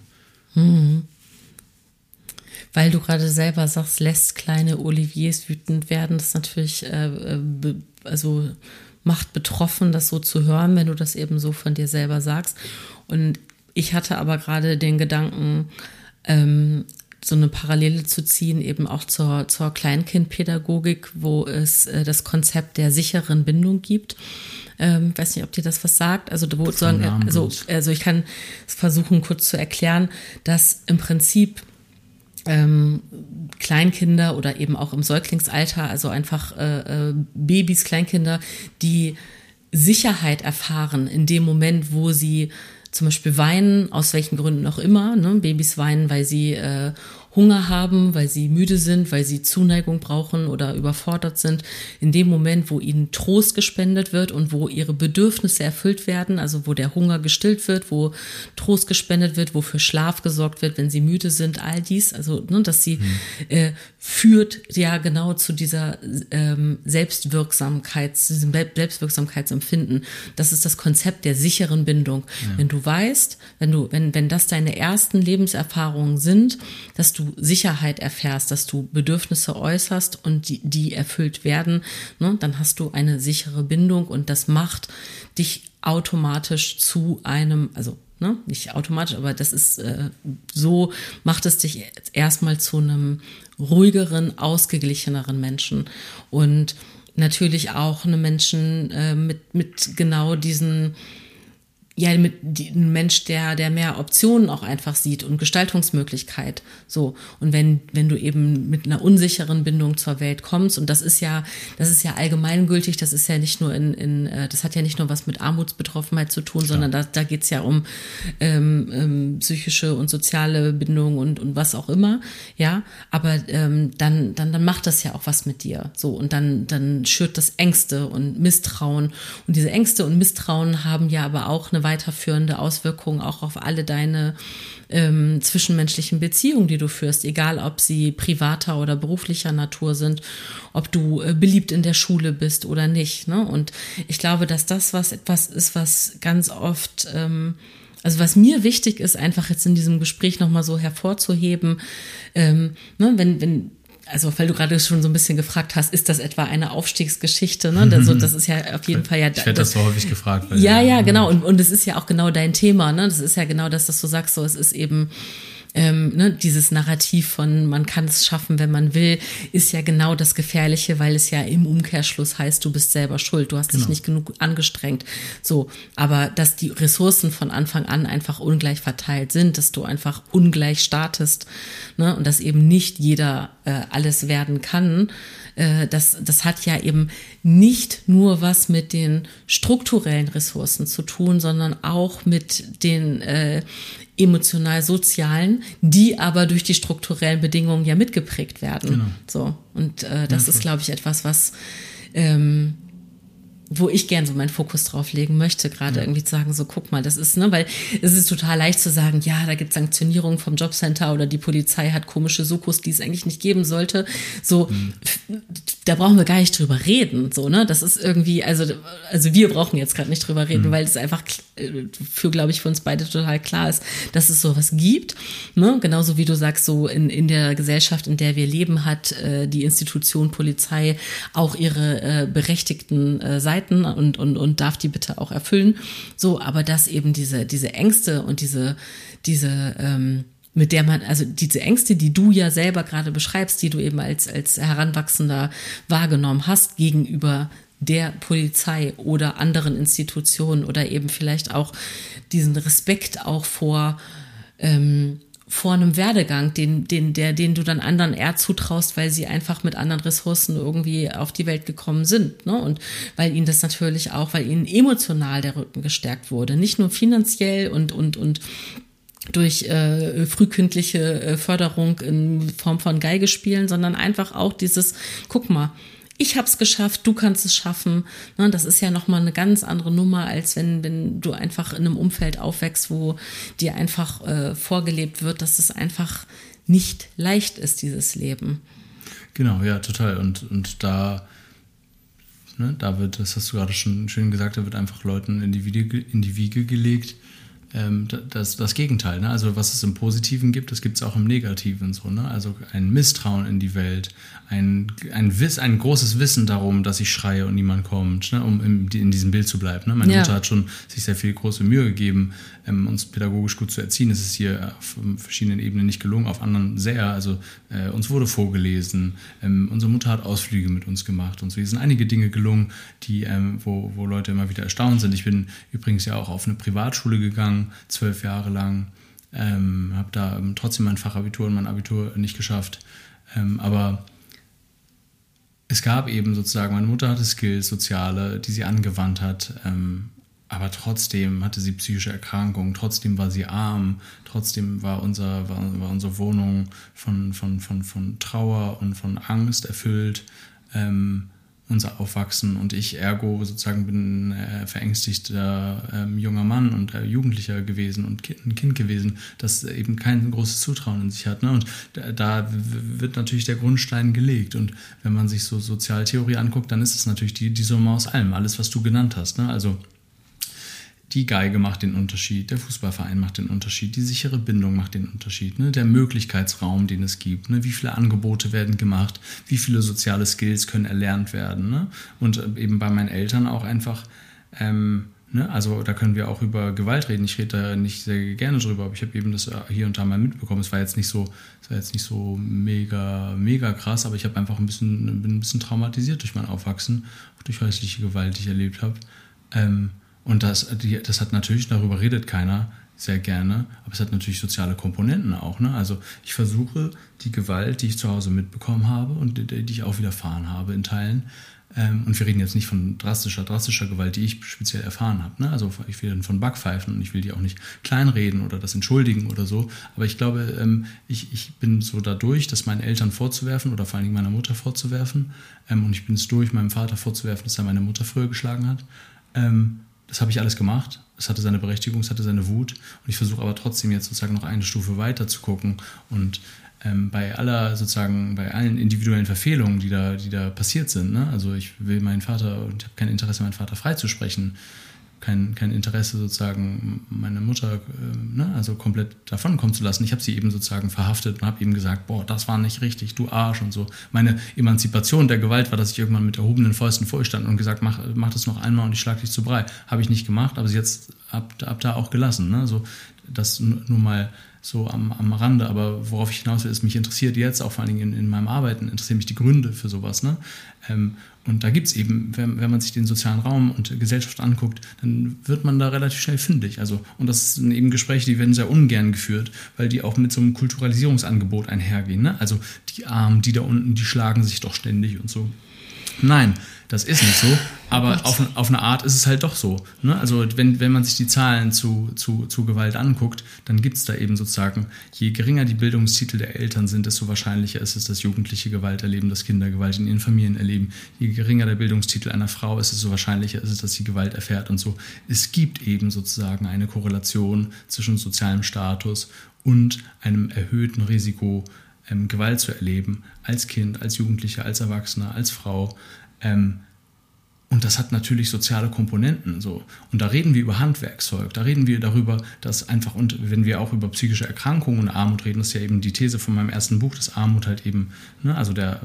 Mhm. Weil du gerade selber sagst, lässt kleine Oliviers wütend werden, das ist natürlich, äh, äh also macht betroffen, das so zu hören, wenn du das eben so von dir selber sagst. Und ich hatte aber gerade den Gedanken, ähm, so eine Parallele zu ziehen, eben auch zur, zur Kleinkindpädagogik, wo es äh, das Konzept der sicheren Bindung gibt. Ähm, weiß nicht, ob dir das was sagt. Also, wo sagen, also, also ich kann es versuchen, kurz zu erklären, dass im Prinzip ähm, Kleinkinder oder eben auch im Säuglingsalter, also einfach äh, äh, Babys, Kleinkinder, die Sicherheit erfahren in dem Moment, wo sie zum Beispiel weinen, aus welchen Gründen auch immer. Ne? Babys weinen, weil sie äh, Hunger haben, weil sie müde sind, weil sie Zuneigung brauchen oder überfordert sind, in dem Moment, wo ihnen Trost gespendet wird und wo ihre Bedürfnisse erfüllt werden, also wo der Hunger gestillt wird, wo Trost gespendet wird, wo für Schlaf gesorgt wird, wenn sie müde sind, all dies, also ne, dass sie mhm. äh, führt ja genau zu dieser ähm, Selbstwirksamkeit, diesem Selbstwirksamkeitsempfinden. Das ist das Konzept der sicheren Bindung. Ja. Wenn du weißt, wenn du, wenn, wenn das deine ersten Lebenserfahrungen sind, dass du Sicherheit erfährst, dass du Bedürfnisse äußerst und die, die erfüllt werden, ne, dann hast du eine sichere Bindung und das macht dich automatisch zu einem, also ne, nicht automatisch, aber das ist äh, so, macht es dich erstmal zu einem ruhigeren, ausgeglicheneren Menschen und natürlich auch eine Menschen äh, mit, mit genau diesen ja, mit ein Mensch, der, der mehr Optionen auch einfach sieht und Gestaltungsmöglichkeit. So. Und wenn, wenn du eben mit einer unsicheren Bindung zur Welt kommst, und das ist ja, das ist ja allgemeingültig, das ist ja nicht nur in, in äh, das hat ja nicht nur was mit Armutsbetroffenheit zu tun, Klar. sondern da, da geht's ja um ähm, ähm, psychische und soziale Bindung und, und was auch immer. Ja. Aber ähm, dann, dann, dann macht das ja auch was mit dir. So. Und dann, dann schürt das Ängste und Misstrauen. Und diese Ängste und Misstrauen haben ja aber auch eine weiterführende Auswirkungen auch auf alle deine ähm, zwischenmenschlichen Beziehungen, die du führst, egal ob sie privater oder beruflicher Natur sind, ob du äh, beliebt in der Schule bist oder nicht. Ne? Und ich glaube, dass das was etwas ist, was ganz oft ähm, also was mir wichtig ist, einfach jetzt in diesem Gespräch nochmal so hervorzuheben, ähm, ne, wenn, wenn also weil du gerade schon so ein bisschen gefragt hast, ist das etwa eine Aufstiegsgeschichte? Ne? Also das ist ja auf jeden Fall ja. Ich werde das so häufig gefragt. ja, ja, genau. Und, und es ist ja auch genau dein Thema. Ne? Das ist ja genau das, dass du sagst, so es ist eben ähm, ne, dieses Narrativ von man kann es schaffen, wenn man will, ist ja genau das Gefährliche, weil es ja im Umkehrschluss heißt, du bist selber schuld, du hast genau. dich nicht genug angestrengt. So, aber dass die Ressourcen von Anfang an einfach ungleich verteilt sind, dass du einfach ungleich startest ne, und dass eben nicht jeder äh, alles werden kann, äh, das, das hat ja eben nicht nur was mit den strukturellen Ressourcen zu tun, sondern auch mit den äh, emotional-sozialen, die aber durch die strukturellen Bedingungen ja mitgeprägt werden. Genau. So. Und äh, das ja, ist, glaube ich, etwas, was ähm, wo ich gern so meinen Fokus drauf legen möchte, gerade ja. irgendwie zu sagen, so guck mal, das ist, ne, weil es ist total leicht zu sagen, ja, da gibt Sanktionierungen vom Jobcenter oder die Polizei hat komische Sokos, die es eigentlich nicht geben sollte. So, mhm. da brauchen wir gar nicht drüber reden, so, ne? Das ist irgendwie, also, also wir brauchen jetzt gerade nicht drüber reden, mhm. weil es einfach für, glaube ich, für uns beide total klar ist, dass es sowas gibt, ne? Genauso wie du sagst, so in, in der Gesellschaft, in der wir leben, hat äh, die Institution Polizei auch ihre äh, berechtigten äh, Seiten begleiten und, und, und darf die bitte auch erfüllen. So, aber dass eben diese, diese Ängste und diese, diese, ähm, mit der man, also diese Ängste, die du ja selber gerade beschreibst, die du eben als, als Heranwachsender wahrgenommen hast gegenüber der Polizei oder anderen Institutionen oder eben vielleicht auch diesen Respekt auch vor, ähm, vor einem Werdegang, den, den, der, den du dann anderen eher zutraust, weil sie einfach mit anderen Ressourcen irgendwie auf die Welt gekommen sind. Ne? Und weil ihnen das natürlich auch, weil ihnen emotional der Rücken gestärkt wurde. Nicht nur finanziell und, und, und durch äh, frühkindliche äh, Förderung in Form von Geige spielen, sondern einfach auch dieses, guck mal, ich habe es geschafft, du kannst es schaffen. Ne, das ist ja nochmal eine ganz andere Nummer, als wenn, wenn du einfach in einem Umfeld aufwächst, wo dir einfach äh, vorgelebt wird, dass es einfach nicht leicht ist, dieses Leben. Genau, ja, total. Und, und da, ne, da wird, das hast du gerade schon schön gesagt, da wird einfach Leuten in die, Wiege, in die Wiege gelegt, ähm, das, das Gegenteil. Ne? Also was es im Positiven gibt, das gibt es auch im Negativen so. Ne? Also ein Misstrauen in die Welt, ein, ein, Wiss, ein großes Wissen darum, dass ich schreie und niemand kommt, ne? um in, in, diesem Bild zu bleiben. Ne? Meine ja. Mutter hat schon sich sehr viel große Mühe gegeben, ähm, uns pädagogisch gut zu erziehen. Es ist hier auf verschiedenen Ebenen nicht gelungen, auf anderen sehr. Also äh, uns wurde vorgelesen, ähm, unsere Mutter hat Ausflüge mit uns gemacht und so. Hier sind einige Dinge gelungen, die, ähm, wo, wo Leute immer wieder erstaunt sind. Ich bin übrigens ja auch auf eine Privatschule gegangen, zwölf Jahre lang. Ähm, habe da ähm, trotzdem mein Fachabitur und mein Abitur nicht geschafft. Ähm, aber es gab eben sozusagen, meine Mutter hatte Skills, soziale, die sie angewandt hat. Ähm, aber trotzdem hatte sie psychische Erkrankungen, trotzdem war sie arm, trotzdem war, unser, war, war unsere Wohnung von, von, von, von Trauer und von Angst erfüllt. Ähm, unser Aufwachsen und ich ergo sozusagen bin äh, verängstigter äh, junger Mann und äh, Jugendlicher gewesen und kind, ein Kind gewesen, das eben kein großes Zutrauen in sich hat. Ne? Und da, da, wird natürlich der Grundstein gelegt. Und wenn man sich so Sozialtheorie anguckt, dann ist es natürlich die, die Summe aus allem, alles, was du genannt hast. Ne? Also die Geige macht den Unterschied, der Fußballverein macht den Unterschied, die sichere Bindung macht den Unterschied, ne? der Möglichkeitsraum, den es gibt, ne? wie viele Angebote werden gemacht, wie viele soziale Skills können erlernt werden. Ne? Und äh, eben bei meinen Eltern auch einfach, ähm, ne? also da können wir auch über Gewalt reden. Ich rede da nicht sehr gerne drüber, aber ich habe eben das äh, hier und da mal mitbekommen. Es war jetzt nicht so, es war jetzt nicht so mega, mega krass, aber ich habe einfach ein bisschen, bin ein bisschen traumatisiert durch mein Aufwachsen, durch häusliche Gewalt, die ich erlebt habe. Ähm, und das, die, das hat natürlich, darüber redet keiner sehr gerne, aber es hat natürlich soziale Komponenten auch. Ne? Also ich versuche die Gewalt, die ich zu Hause mitbekommen habe und die, die ich auch widerfahren habe in Teilen, ähm, und wir reden jetzt nicht von drastischer, drastischer Gewalt, die ich speziell erfahren habe. Ne? Also ich will von Backpfeifen und ich will die auch nicht kleinreden oder das entschuldigen oder so. Aber ich glaube, ähm, ich, ich bin so dadurch, das meinen Eltern vorzuwerfen oder vor allen Dingen meiner Mutter vorzuwerfen. Ähm, und ich bin es durch, meinem Vater vorzuwerfen, dass er meine Mutter früher geschlagen hat. Ähm, das habe ich alles gemacht. Es hatte seine Berechtigung, es hatte seine Wut. Und ich versuche aber trotzdem jetzt sozusagen noch eine Stufe weiter zu gucken. Und ähm, bei aller sozusagen, bei allen individuellen Verfehlungen, die da, die da passiert sind, ne? also ich will meinen Vater und ich habe kein Interesse, meinen Vater freizusprechen kein, kein Interesse, sozusagen meine Mutter äh, ne, also komplett davon kommen zu lassen. Ich habe sie eben sozusagen verhaftet und habe eben gesagt, boah, das war nicht richtig, du Arsch und so. Meine Emanzipation der Gewalt war, dass ich irgendwann mit erhobenen Fäusten vor ihr stand und gesagt, mach, mach das noch einmal und ich schlag dich zu Brei. Habe ich nicht gemacht, aber sie jetzt ab, ab da auch gelassen. Ne? So, das nur mal so am, am Rande, aber worauf ich hinaus will, ist, mich interessiert jetzt, auch vor allen Dingen in, in meinem Arbeiten, interessieren mich die Gründe für sowas. Ne? Ähm, und da gibt es eben, wenn, wenn, man sich den sozialen Raum und Gesellschaft anguckt, dann wird man da relativ schnell fündig. Also, und das sind eben Gespräche, die werden sehr ungern geführt, weil die auch mit so einem Kulturalisierungsangebot einhergehen. Ne? Also die Armen, die da unten, die schlagen sich doch ständig und so. Nein, das ist nicht so, aber auf, auf eine Art ist es halt doch so. Ne? Also wenn, wenn man sich die Zahlen zu, zu, zu Gewalt anguckt, dann gibt es da eben sozusagen, je geringer die Bildungstitel der Eltern sind, desto wahrscheinlicher ist es, dass Jugendliche Gewalt erleben, dass Kinder Gewalt in ihren Familien erleben. Je geringer der Bildungstitel einer Frau ist, desto wahrscheinlicher ist es, dass sie Gewalt erfährt und so. Es gibt eben sozusagen eine Korrelation zwischen sozialem Status und einem erhöhten Risiko, ähm, Gewalt zu erleben, als Kind, als Jugendlicher, als Erwachsener, als Frau. Ähm, und das hat natürlich soziale Komponenten. So. Und da reden wir über Handwerkszeug, da reden wir darüber, dass einfach, und wenn wir auch über psychische Erkrankungen und Armut reden, das ist ja eben die These von meinem ersten Buch, dass Armut halt eben, ne, also der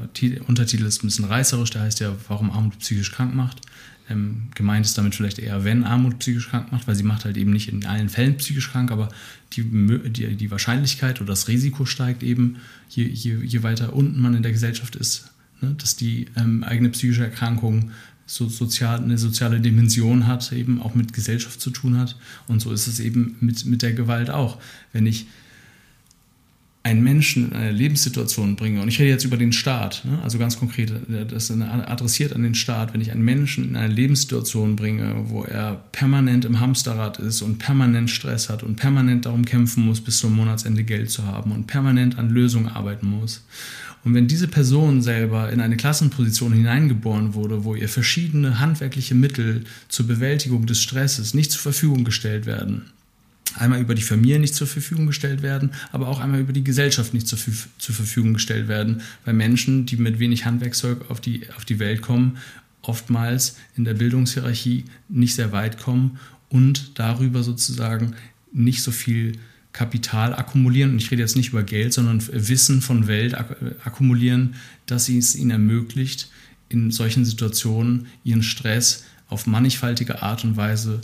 Untertitel ist ein bisschen reißerisch, der heißt ja, warum Armut psychisch krank macht. Ähm, gemeint ist damit vielleicht eher, wenn Armut psychisch krank macht, weil sie macht halt eben nicht in allen Fällen psychisch krank, aber die, die, die Wahrscheinlichkeit oder das Risiko steigt eben, je, je, je weiter unten man in der Gesellschaft ist, ne, dass die ähm, eigene psychische Erkrankung so sozial, eine soziale Dimension hat, eben auch mit Gesellschaft zu tun hat. Und so ist es eben mit, mit der Gewalt auch. Wenn ich einen Menschen in eine Lebenssituation bringe, und ich rede jetzt über den Staat, ne? also ganz konkret, das adressiert an den Staat, wenn ich einen Menschen in eine Lebenssituation bringe, wo er permanent im Hamsterrad ist und permanent Stress hat und permanent darum kämpfen muss, bis zum Monatsende Geld zu haben und permanent an Lösungen arbeiten muss. Und wenn diese Person selber in eine Klassenposition hineingeboren wurde, wo ihr verschiedene handwerkliche Mittel zur Bewältigung des Stresses nicht zur Verfügung gestellt werden, einmal über die Familie nicht zur Verfügung gestellt werden, aber auch einmal über die Gesellschaft nicht zur, zur Verfügung gestellt werden, weil Menschen, die mit wenig Handwerkszeug auf die, auf die Welt kommen, oftmals in der Bildungshierarchie nicht sehr weit kommen und darüber sozusagen nicht so viel Kapital akkumulieren, und ich rede jetzt nicht über Geld, sondern Wissen von Welt akkumulieren, dass sie es ihnen ermöglicht, in solchen Situationen ihren Stress auf mannigfaltige Art und Weise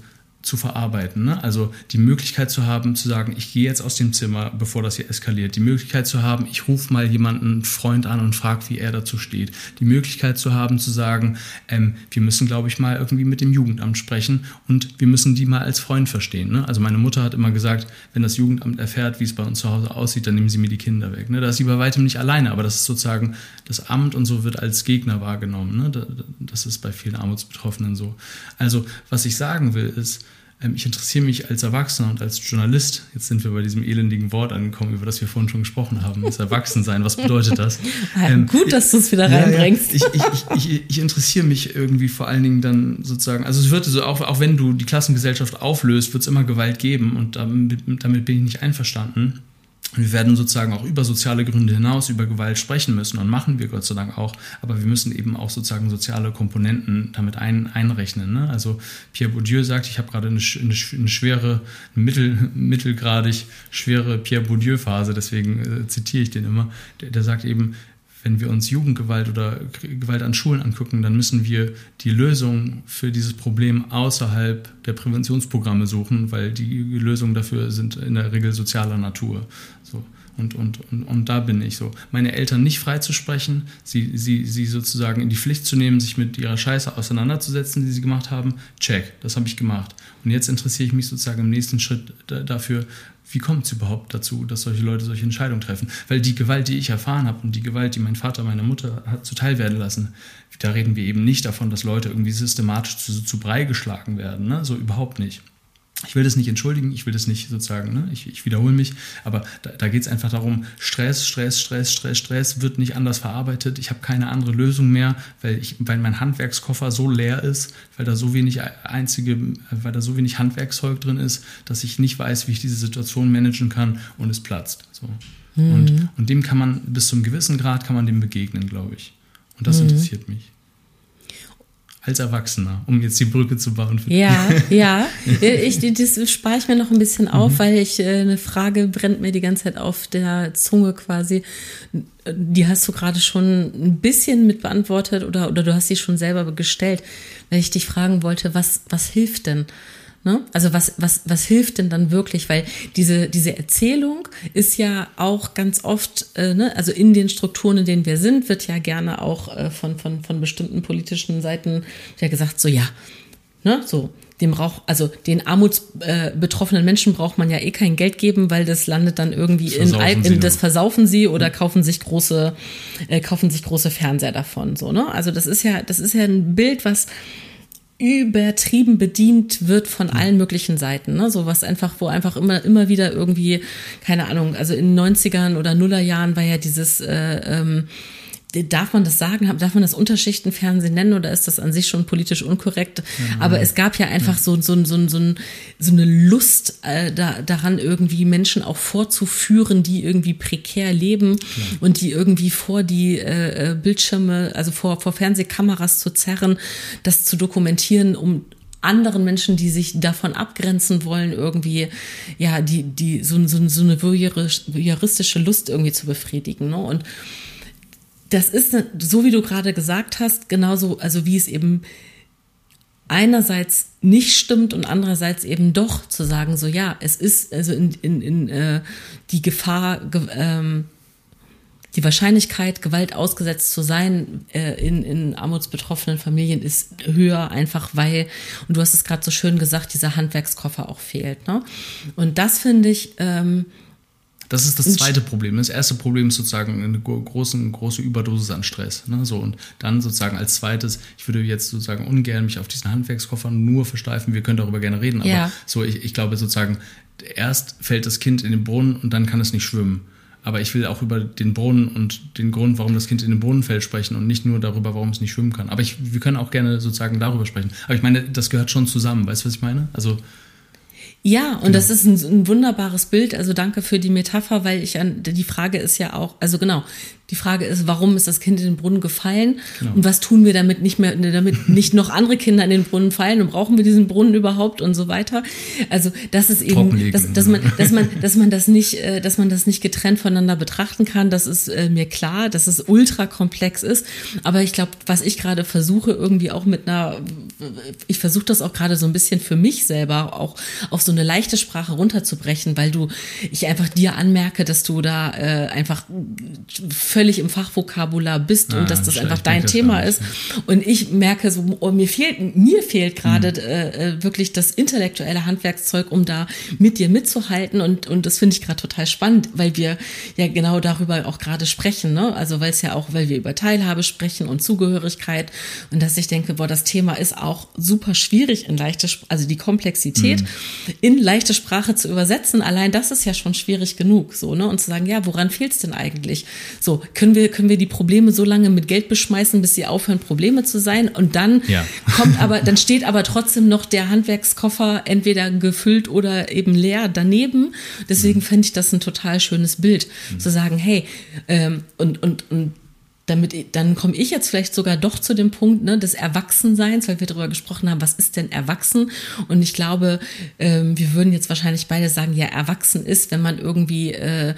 zu verarbeiten. Ne? Also die Möglichkeit zu haben, zu sagen, ich gehe jetzt aus dem Zimmer, bevor das hier eskaliert. Die Möglichkeit zu haben, ich rufe mal jemanden, einen Freund an und frage, wie er dazu steht. Die Möglichkeit zu haben, zu sagen, ähm, wir müssen, glaube ich, mal irgendwie mit dem Jugendamt sprechen und wir müssen die mal als Freund verstehen. Ne? Also meine Mutter hat immer gesagt, wenn das Jugendamt erfährt, wie es bei uns zu Hause aussieht, dann nehmen sie mir die Kinder weg. Ne? Da ist sie bei weitem nicht alleine, aber das ist sozusagen, das Amt und so wird als Gegner wahrgenommen. Ne? Das ist bei vielen Armutsbetroffenen so. Also was ich sagen will, ist, ich interessiere mich als Erwachsener und als Journalist, jetzt sind wir bei diesem elendigen Wort angekommen, über das wir vorhin schon gesprochen haben, das Erwachsensein, was bedeutet das? ähm, Gut, dass du es wieder reinbringst. Ja, ja. Ich, ich, ich, ich, interessiere mich irgendwie vor allen Dingen dann sozusagen, also es wird so, auch, auch wenn du die Klassengesellschaft auflöst, wird es immer Gewalt geben und damit, damit bin ich nicht einverstanden. Wir werden sozusagen auch über soziale Gründe hinaus über Gewalt sprechen müssen und machen wir Gott sei Dank auch. Aber wir müssen eben auch sozusagen soziale Komponenten damit ein, einrechnen. Ne? Also Pierre Bourdieu sagt, ich habe gerade eine, eine, eine, schwere, mittel, mittelgradig schwere Pierre Bourdieu-Phase, deswegen äh, zitiere ich den immer. Der, der sagt eben, wenn wir uns Jugendgewalt oder Gewalt an Schulen angucken, dann müssen wir die Lösung für dieses Problem außerhalb der Präventionsprogramme suchen, weil die Lösungen dafür sind in der Regel sozialer Natur. So. Und, und, und, und da bin ich so. Meine Eltern nicht freizusprechen, sie, sie, sie sozusagen in die Pflicht zu nehmen, sich mit ihrer Scheiße auseinanderzusetzen, die sie gemacht haben, check, das habe ich gemacht. Und jetzt interessiere ich mich sozusagen im nächsten Schritt dafür, wie kommt es überhaupt dazu, dass solche Leute solche Entscheidungen treffen? Weil die Gewalt, die ich erfahren habe und die Gewalt, die mein Vater, meine Mutter hat zuteil werden lassen, da reden wir eben nicht davon, dass Leute irgendwie systematisch zu, zu Brei geschlagen werden. Ne? So überhaupt nicht ich will das nicht entschuldigen, ich will das nicht sozusagen, ne? ich, ich wiederhole mich, aber da, da geht es einfach darum, Stress, Stress, Stress, Stress, Stress wird nicht anders verarbeitet. Ich habe keine andere Lösung mehr, weil, ich, weil mein Handwerkskoffer so leer ist, weil da so wenig einzige, weil da so wenig Handwerkszeug drin ist, dass ich nicht weiß, wie ich diese Situation managen kann und es platzt. So. Mhm. Und, und dem kann man bis zum gewissen Grad kann man dem begegnen, glaube ich. Und das mhm. interessiert mich als Erwachsener, um jetzt die Brücke zu bauen. ja, ja. Ich, das spare ich mir noch ein bisschen auf, mhm. weil ich äh, eine Frage brennt mir die ganze Zeit auf der Zunge quasi. Die hast du gerade schon ein bisschen mit beantwortet oder, oder du hast sie schon selber gestellt, weil ich dich fragen wollte, was, was hilft denn? Ne? Also was, was, was hilft denn dann wirklich? Weil diese, diese Erzählung ist ja auch ganz oft, äh, ne? also in den Strukturen, in denen wir sind, wird ja gerne auch äh, von, von, von bestimmten politischen Seiten ja gesagt, so ja, ne? so, dem braucht, also den armutsbetroffenen äh, Menschen braucht man ja eh kein Geld geben, weil das landet dann irgendwie in, in das versaufen sie oder kaufen sich große, äh, kaufen sich große Fernseher davon. So, ne? Also das ist ja, das ist ja ein Bild, was übertrieben bedient wird von allen möglichen Seiten, ne? So was einfach, wo einfach immer, immer wieder irgendwie, keine Ahnung, also in den 90ern oder Nullerjahren war ja dieses äh, ähm, Darf man das sagen? Darf man das Unterschichtenfernsehen nennen oder ist das an sich schon politisch unkorrekt? Mhm. Aber es gab ja einfach so, so, so, so, so eine Lust äh, da, daran, irgendwie Menschen auch vorzuführen, die irgendwie prekär leben ja. und die irgendwie vor die äh, äh, Bildschirme, also vor, vor Fernsehkameras zu zerren, das zu dokumentieren, um anderen Menschen, die sich davon abgrenzen wollen, irgendwie, ja, die, die, so, so, so eine voyeuristische Lust irgendwie zu befriedigen. Ne? Und das ist, so wie du gerade gesagt hast, genauso, also wie es eben einerseits nicht stimmt und andererseits eben doch zu sagen, so ja, es ist also in, in, in äh, die Gefahr, ähm, die Wahrscheinlichkeit, Gewalt ausgesetzt zu sein äh, in, in armutsbetroffenen Familien ist höher, einfach weil, und du hast es gerade so schön gesagt, dieser Handwerkskoffer auch fehlt. Ne? Und das finde ich. Ähm, das ist das zweite Problem. Das erste Problem ist sozusagen eine große, große Überdosis an Stress. Ne? So, und dann sozusagen als zweites, ich würde jetzt sozusagen ungern mich auf diesen Handwerkskoffer nur versteifen. Wir können darüber gerne reden, aber ja. so, ich, ich glaube sozusagen, erst fällt das Kind in den Brunnen und dann kann es nicht schwimmen. Aber ich will auch über den Brunnen und den Grund, warum das Kind in den Brunnen fällt, sprechen und nicht nur darüber, warum es nicht schwimmen kann. Aber ich, wir können auch gerne sozusagen darüber sprechen. Aber ich meine, das gehört schon zusammen. Weißt du, was ich meine? Also ja, und genau. das ist ein, ein, wunderbares Bild. Also danke für die Metapher, weil ich an die Frage ist ja auch, also genau, die Frage ist, warum ist das Kind in den Brunnen gefallen genau. und was tun wir damit nicht mehr, damit nicht noch andere Kinder in den Brunnen fallen und brauchen wir diesen Brunnen überhaupt und so weiter. Also das ist eben, dass, dass man, dass man, dass man das nicht, äh, dass man das nicht getrennt voneinander betrachten kann. Das ist äh, mir klar, dass es ultra komplex ist. Aber ich glaube, was ich gerade versuche, irgendwie auch mit einer, ich versuche das auch gerade so ein bisschen für mich selber auch auf so eine leichte Sprache runterzubrechen, weil du, ich einfach dir anmerke, dass du da äh, einfach völlig im Fachvokabular bist ah, und dass das einfach dein Thema ist. Und ich merke so, oh, mir fehlt, mir fehlt gerade mhm. äh, wirklich das intellektuelle Handwerkszeug, um da mit dir mitzuhalten. Und, und das finde ich gerade total spannend, weil wir ja genau darüber auch gerade sprechen. Ne? Also weil es ja auch, weil wir über Teilhabe sprechen und Zugehörigkeit und dass ich denke, boah, das Thema ist auch super schwierig in leichte, also die Komplexität mhm. In leichte Sprache zu übersetzen. Allein das ist ja schon schwierig genug, so, ne? Und zu sagen, ja, woran fehlt es denn eigentlich? So, können wir, können wir die Probleme so lange mit Geld beschmeißen, bis sie aufhören, Probleme zu sein? Und dann ja. kommt aber, dann steht aber trotzdem noch der Handwerkskoffer entweder gefüllt oder eben leer daneben. Deswegen mhm. fände ich das ein total schönes Bild, mhm. zu sagen, hey, ähm, und, und, und damit, dann komme ich jetzt vielleicht sogar doch zu dem Punkt ne, des Erwachsenseins, weil wir darüber gesprochen haben, was ist denn erwachsen? Und ich glaube, ähm, wir würden jetzt wahrscheinlich beide sagen, ja, erwachsen ist, wenn man irgendwie äh,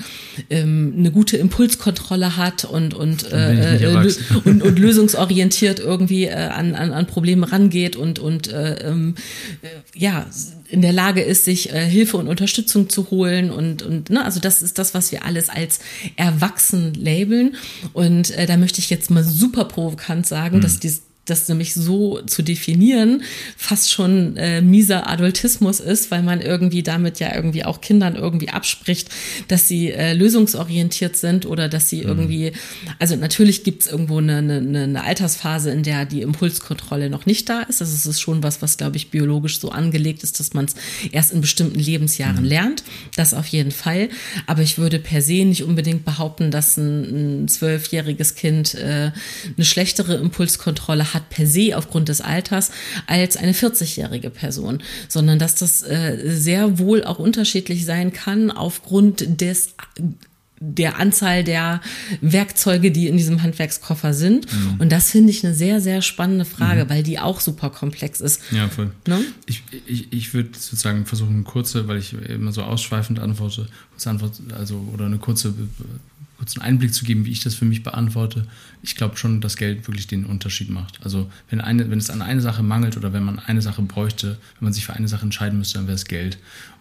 ähm, eine gute Impulskontrolle hat und und, äh, äh und, und lösungsorientiert irgendwie äh, an, an, an Probleme rangeht und und äh, ähm, äh, ja in der Lage ist, sich äh, Hilfe und Unterstützung zu holen und und ne, also das ist das, was wir alles als erwachsen labeln und äh, da möchte ich jetzt mal super provokant sagen, mhm. dass dies das nämlich so zu definieren fast schon äh, mieser Adultismus ist, weil man irgendwie damit ja irgendwie auch Kindern irgendwie abspricht, dass sie äh, lösungsorientiert sind oder dass sie mhm. irgendwie, also natürlich gibt es irgendwo eine, eine, eine Altersphase, in der die Impulskontrolle noch nicht da ist. Also es ist schon was, was glaube ich biologisch so angelegt ist, dass man es erst in bestimmten Lebensjahren mhm. lernt. Das auf jeden Fall. Aber ich würde per se nicht unbedingt behaupten, dass ein zwölfjähriges Kind äh, eine schlechtere Impulskontrolle hat hat per se aufgrund des Alters als eine 40-jährige Person, sondern dass das äh, sehr wohl auch unterschiedlich sein kann aufgrund des der Anzahl der Werkzeuge, die in diesem Handwerkskoffer sind. Mhm. Und das finde ich eine sehr, sehr spannende Frage, mhm. weil die auch super komplex ist. Ja, voll. Ne? Ich, ich, ich würde sozusagen versuchen, eine kurze, weil ich immer so ausschweifend antworte, also oder eine kurze kurzen Einblick zu geben, wie ich das für mich beantworte. Ich glaube schon, dass Geld wirklich den Unterschied macht. Also wenn, eine, wenn es an eine Sache mangelt oder wenn man eine Sache bräuchte, wenn man sich für eine Sache entscheiden müsste, dann wäre es Geld.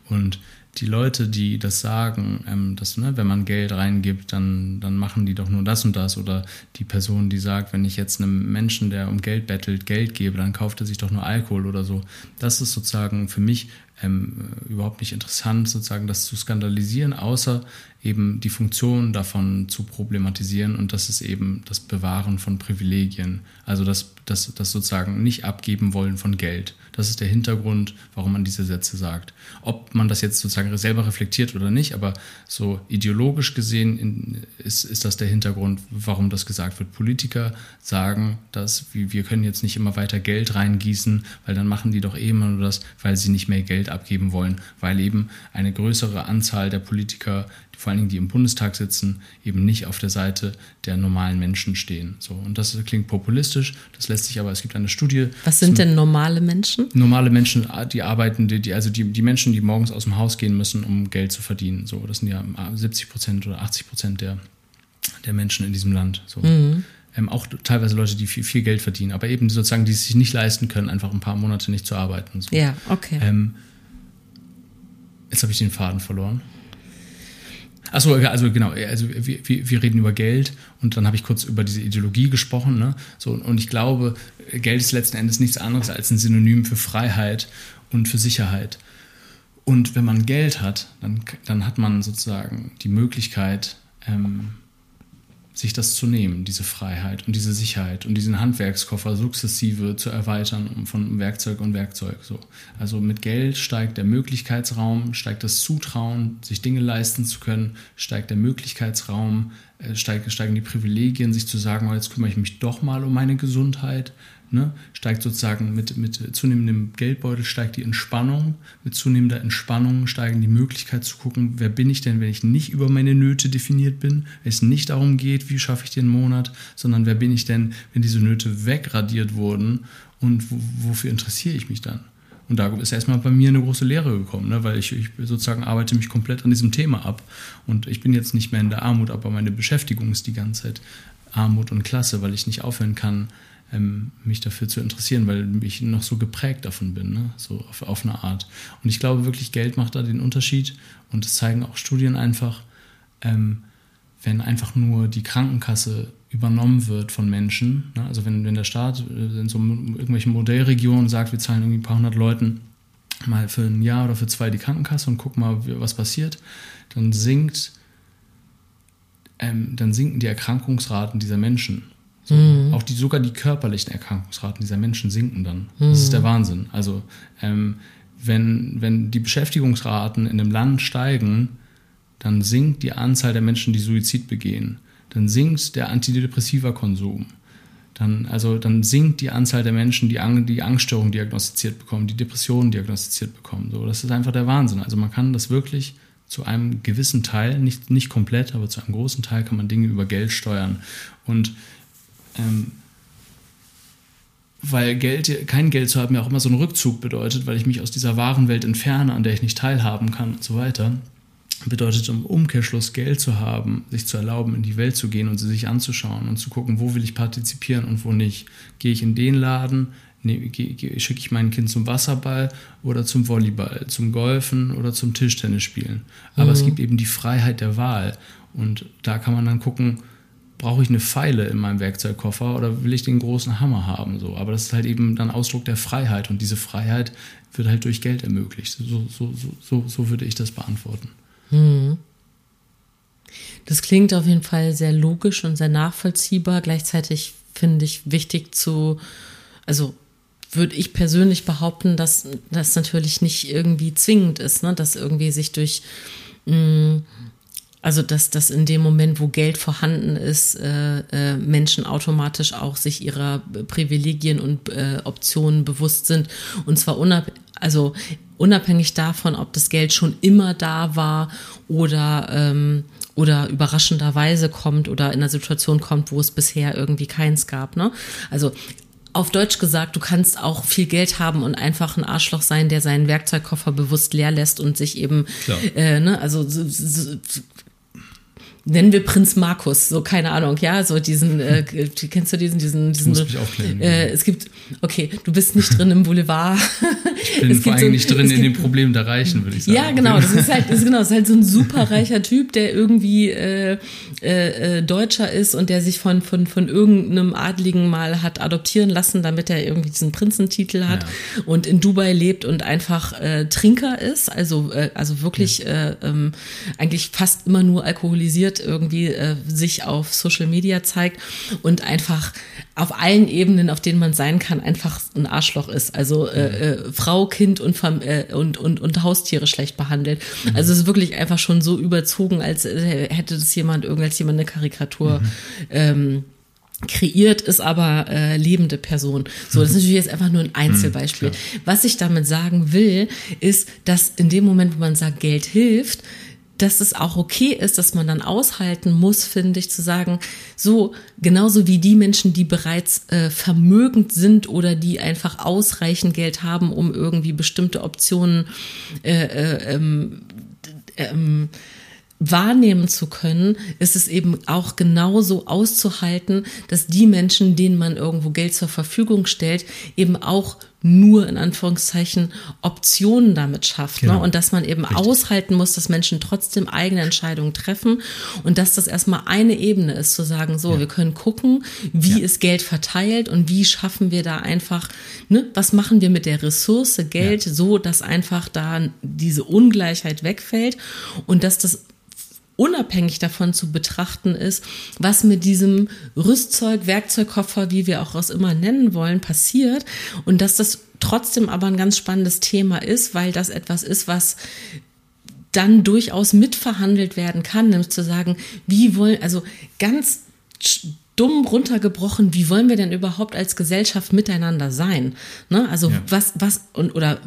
Und die Leute, die das sagen, ähm, dass ne, wenn man Geld reingibt, dann, dann machen die doch nur das und das. Oder die Person, die sagt, wenn ich jetzt einem Menschen, der um Geld bettelt, Geld gebe, dann kauft er sich doch nur Alkohol oder so. Das ist sozusagen für mich ähm, überhaupt nicht interessant, sozusagen das zu skandalisieren, außer eben die Funktion davon zu problematisieren und das ist eben das Bewahren von Privilegien. Also das, das, das sozusagen nicht abgeben wollen von Geld. Das ist der Hintergrund, warum man diese Sätze sagt. Ob man das jetzt sozusagen selber reflektiert oder nicht, aber so ideologisch gesehen ist, ist das der Hintergrund, warum das gesagt wird. Politiker sagen, dass wir können jetzt nicht immer weiter Geld reingießen, weil dann machen die doch eh immer nur das, weil sie nicht mehr Geld abgeben wollen, weil eben eine größere Anzahl der Politiker vor allen Dingen die im Bundestag sitzen, eben nicht auf der Seite der normalen Menschen stehen. So, und das klingt populistisch, das lässt sich aber, es gibt eine Studie. Was sind denn normale Menschen? Normale Menschen, die arbeiten, die, also die, die Menschen, die morgens aus dem Haus gehen müssen, um Geld zu verdienen. So, das sind ja 70 Prozent oder 80 Prozent der, der Menschen in diesem Land. So. Mhm. ähm, auch teilweise Leute, die viel, viel, Geld verdienen, aber eben sozusagen, die es sich nicht leisten können, einfach ein paar Monate nicht zu arbeiten. So. Ja, okay. Ähm, jetzt habe ich den Faden verloren. Achso, also genau, also wir, wir, reden über Geld und dann habe ich kurz über diese Ideologie gesprochen. Ne? So, und ich glaube, Geld ist letzten Endes nichts anderes als ein Synonym für Freiheit und für Sicherheit. Und wenn man Geld hat, dann, dann hat man sozusagen die Möglichkeit, ähm, sich das zu nehmen, diese Freiheit und diese Sicherheit und diesen Handwerkskoffer sukzessive zu erweitern von Werkzeug und Werkzeug. So. Also mit Geld steigt der Möglichkeitsraum, steigt das Zutrauen, sich Dinge leisten zu können, steigt der Möglichkeitsraum, äh, steigen die Privilegien, sich zu sagen, oh, jetzt kümmere ich mich doch mal um meine Gesundheit, ne, steigt sozusagen mit, mit zunehmendem Geldbeutel steigt die Entspannung, mit zunehmender Entspannung steigen die Möglichkeit zu gucken, wer bin ich denn, wenn ich nicht über meine Nöte definiert bin, wenn es nicht darum geht, wie schaffe ich den Monat, sondern wer bin ich denn, wenn diese Nöte wegradiert wurden und wofür interessiere ich mich dann? Und da ist erstmal bei mir eine große Lehre gekommen, ne? weil ich, ich, sozusagen arbeite mich komplett an diesem Thema ab. Und ich bin jetzt nicht mehr in der Armut, aber meine Beschäftigung ist die ganze Zeit Armut und Klasse, weil ich nicht aufhören kann, ähm, mich dafür zu interessieren, weil ich noch so geprägt davon bin, ne? so auf, auf eine Art. Und ich glaube wirklich, Geld macht da den Unterschied und das zeigen auch Studien einfach, ähm, wenn einfach nur die Krankenkasse übernommen wird von Menschen, ne? also wenn, wenn der Staat äh, in so irgendwelchen Modellregionen sagt, wir zahlen irgendwie ein paar hundert Leuten mal für ein Jahr oder für zwei die Krankenkasse und gucken mal, was passiert, dann sinkt, ähm, dann sinken die Erkrankungsraten dieser Menschen so, mhm. Auch die, sogar die körperlichen Erkrankungsraten dieser Menschen sinken dann. Mhm. Das ist der Wahnsinn. Also ähm, wenn, wenn die Beschäftigungsraten in einem Land steigen, dann sinkt die Anzahl der Menschen, die Suizid begehen. Dann sinkt der Antidepressiva-Konsum. Dann, also, dann sinkt die Anzahl der Menschen, die, Ang die Angststörungen diagnostiziert bekommen, die Depressionen diagnostiziert bekommen. So, das ist einfach der Wahnsinn. Also man kann das wirklich zu einem gewissen Teil, nicht, nicht komplett, aber zu einem großen Teil kann man Dinge über Geld steuern. Und ähm, weil Geld, kein Geld zu haben ja auch immer so einen Rückzug bedeutet, weil ich mich aus dieser wahren Welt entferne, an der ich nicht teilhaben kann und so weiter. Bedeutet im Umkehrschluss Geld zu haben, sich zu erlauben, in die Welt zu gehen und sie sich anzuschauen und zu gucken, wo will ich partizipieren und wo nicht. Gehe ich in den Laden, nee, schicke ich mein Kind zum Wasserball oder zum Volleyball, zum Golfen oder zum Tischtennis spielen. Aber mhm. es gibt eben die Freiheit der Wahl. Und da kann man dann gucken, brauche ich eine Pfeile in meinem Werkzeugkoffer oder will ich den großen Hammer haben? So. Aber das ist halt eben dann Ausdruck der Freiheit und diese Freiheit wird halt durch Geld ermöglicht. So, so, so, so würde ich das beantworten. Hm. Das klingt auf jeden Fall sehr logisch und sehr nachvollziehbar. Gleichzeitig finde ich wichtig zu, also würde ich persönlich behaupten, dass das natürlich nicht irgendwie zwingend ist, ne? dass irgendwie sich durch mh, hm, also dass, dass in dem Moment, wo Geld vorhanden ist, äh, äh, Menschen automatisch auch sich ihrer Privilegien und äh, Optionen bewusst sind. Und zwar unab also unabhängig davon, ob das Geld schon immer da war oder, ähm, oder überraschenderweise kommt oder in einer Situation kommt, wo es bisher irgendwie keins gab. Ne? Also auf Deutsch gesagt, du kannst auch viel Geld haben und einfach ein Arschloch sein, der seinen Werkzeugkoffer bewusst leer lässt und sich eben, äh, ne, also so, so, nennen wir Prinz Markus, so keine Ahnung, ja, so diesen, äh, kennst du diesen, diesen, diesen muss mich aufklären, äh, es gibt, okay, du bist nicht drin im Boulevard. Ich bin vor allem so, nicht drin in den Problemen der Reichen, würde ich sagen. Ja, genau, das ist halt, das ist, genau, ist halt so ein super reicher Typ, der irgendwie äh, äh, äh, Deutscher ist und der sich von, von, von irgendeinem Adligen mal hat adoptieren lassen, damit er irgendwie diesen Prinzentitel hat ja. und in Dubai lebt und einfach äh, Trinker ist, also, äh, also wirklich ja. äh, ähm, eigentlich fast immer nur alkoholisiert irgendwie äh, sich auf Social Media zeigt und einfach auf allen Ebenen, auf denen man sein kann, einfach ein Arschloch ist. Also äh, mhm. äh, Frau, Kind und, äh, und, und, und Haustiere schlecht behandelt. Mhm. Also es ist wirklich einfach schon so überzogen, als äh, hätte das jemand, irgendwas jemand eine Karikatur. Mhm. Ähm, kreiert ist aber äh, lebende Person. So, das ist natürlich jetzt einfach nur ein Einzelbeispiel. Mhm, Was ich damit sagen will, ist, dass in dem Moment, wo man sagt, Geld hilft, dass es auch okay ist, dass man dann aushalten muss, finde ich, zu sagen, so genauso wie die Menschen, die bereits äh, vermögend sind oder die einfach ausreichend Geld haben, um irgendwie bestimmte Optionen äh, äh, ähm, ähm, wahrnehmen zu können, ist es eben auch genauso auszuhalten, dass die Menschen, denen man irgendwo Geld zur Verfügung stellt, eben auch nur in Anführungszeichen Optionen damit schafft. Ne? Genau. Ne? Und dass man eben Richtig. aushalten muss, dass Menschen trotzdem eigene Entscheidungen treffen und dass das erstmal eine Ebene ist, zu sagen, so, ja. wir können gucken, wie ja. ist Geld verteilt und wie schaffen wir da einfach, ne, was machen wir mit der Ressource Geld, ja. so dass einfach da diese Ungleichheit wegfällt und dass das unabhängig davon zu betrachten ist, was mit diesem Rüstzeug, Werkzeugkoffer, wie wir auch es immer nennen wollen, passiert und dass das trotzdem aber ein ganz spannendes Thema ist, weil das etwas ist, was dann durchaus mitverhandelt werden kann, nämlich zu sagen, wie wollen, also ganz dumm runtergebrochen, wie wollen wir denn überhaupt als Gesellschaft miteinander sein? Ne? Also ja. was, was und oder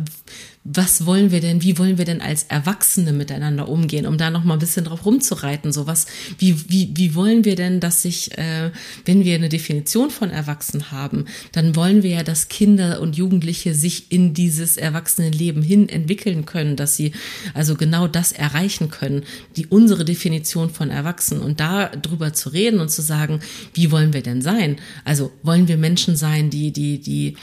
was wollen wir denn, wie wollen wir denn als Erwachsene miteinander umgehen, um da noch mal ein bisschen drauf rumzureiten, so was, wie, wie, wie wollen wir denn, dass sich, äh, wenn wir eine Definition von Erwachsen haben, dann wollen wir ja, dass Kinder und Jugendliche sich in dieses Erwachsenenleben hin entwickeln können, dass sie also genau das erreichen können, die unsere Definition von Erwachsenen und da drüber zu reden und zu sagen, wie wollen wir denn sein? Also wollen wir Menschen sein, die, die, die,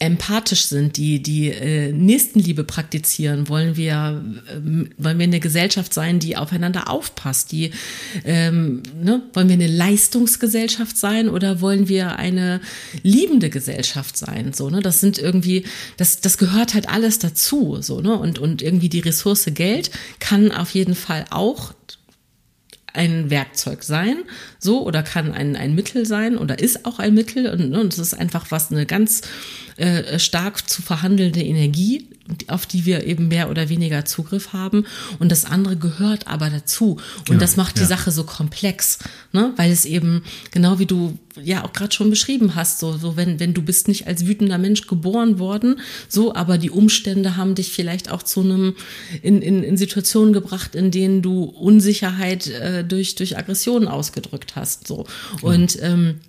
empathisch sind, die die äh, Nächstenliebe praktizieren, wollen wir äh, wollen wir eine Gesellschaft sein, die aufeinander aufpasst, die ähm, ne, wollen wir eine Leistungsgesellschaft sein oder wollen wir eine liebende Gesellschaft sein, so ne, das sind irgendwie das das gehört halt alles dazu, so ne? Und und irgendwie die Ressource Geld kann auf jeden Fall auch ein Werkzeug sein, so oder kann ein, ein Mittel sein oder ist auch ein Mittel und, ne, und es ist einfach was eine ganz äh, stark zu verhandelnde Energie, auf die wir eben mehr oder weniger Zugriff haben. Und das andere gehört aber dazu. Und genau, das macht die ja. Sache so komplex, ne? weil es eben, genau wie du ja auch gerade schon beschrieben hast, so, so wenn, wenn du bist nicht als wütender Mensch geboren worden, so, aber die Umstände haben dich vielleicht auch zu einem, in, in, in Situationen gebracht, in denen du Unsicherheit äh, durch, durch Aggressionen ausgedrückt hast. So. Genau. Und ähm,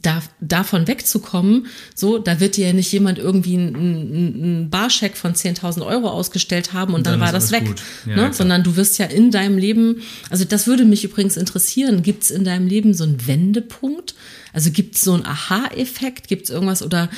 da, davon wegzukommen, so, da wird dir ja nicht jemand irgendwie einen, einen Barscheck von 10.000 Euro ausgestellt haben und, und dann, dann war das weg, ja, ne? sondern du wirst ja in deinem Leben, also das würde mich übrigens interessieren, gibt es in deinem Leben so einen Wendepunkt? Also gibt es so einen Aha-Effekt? Gibt es irgendwas oder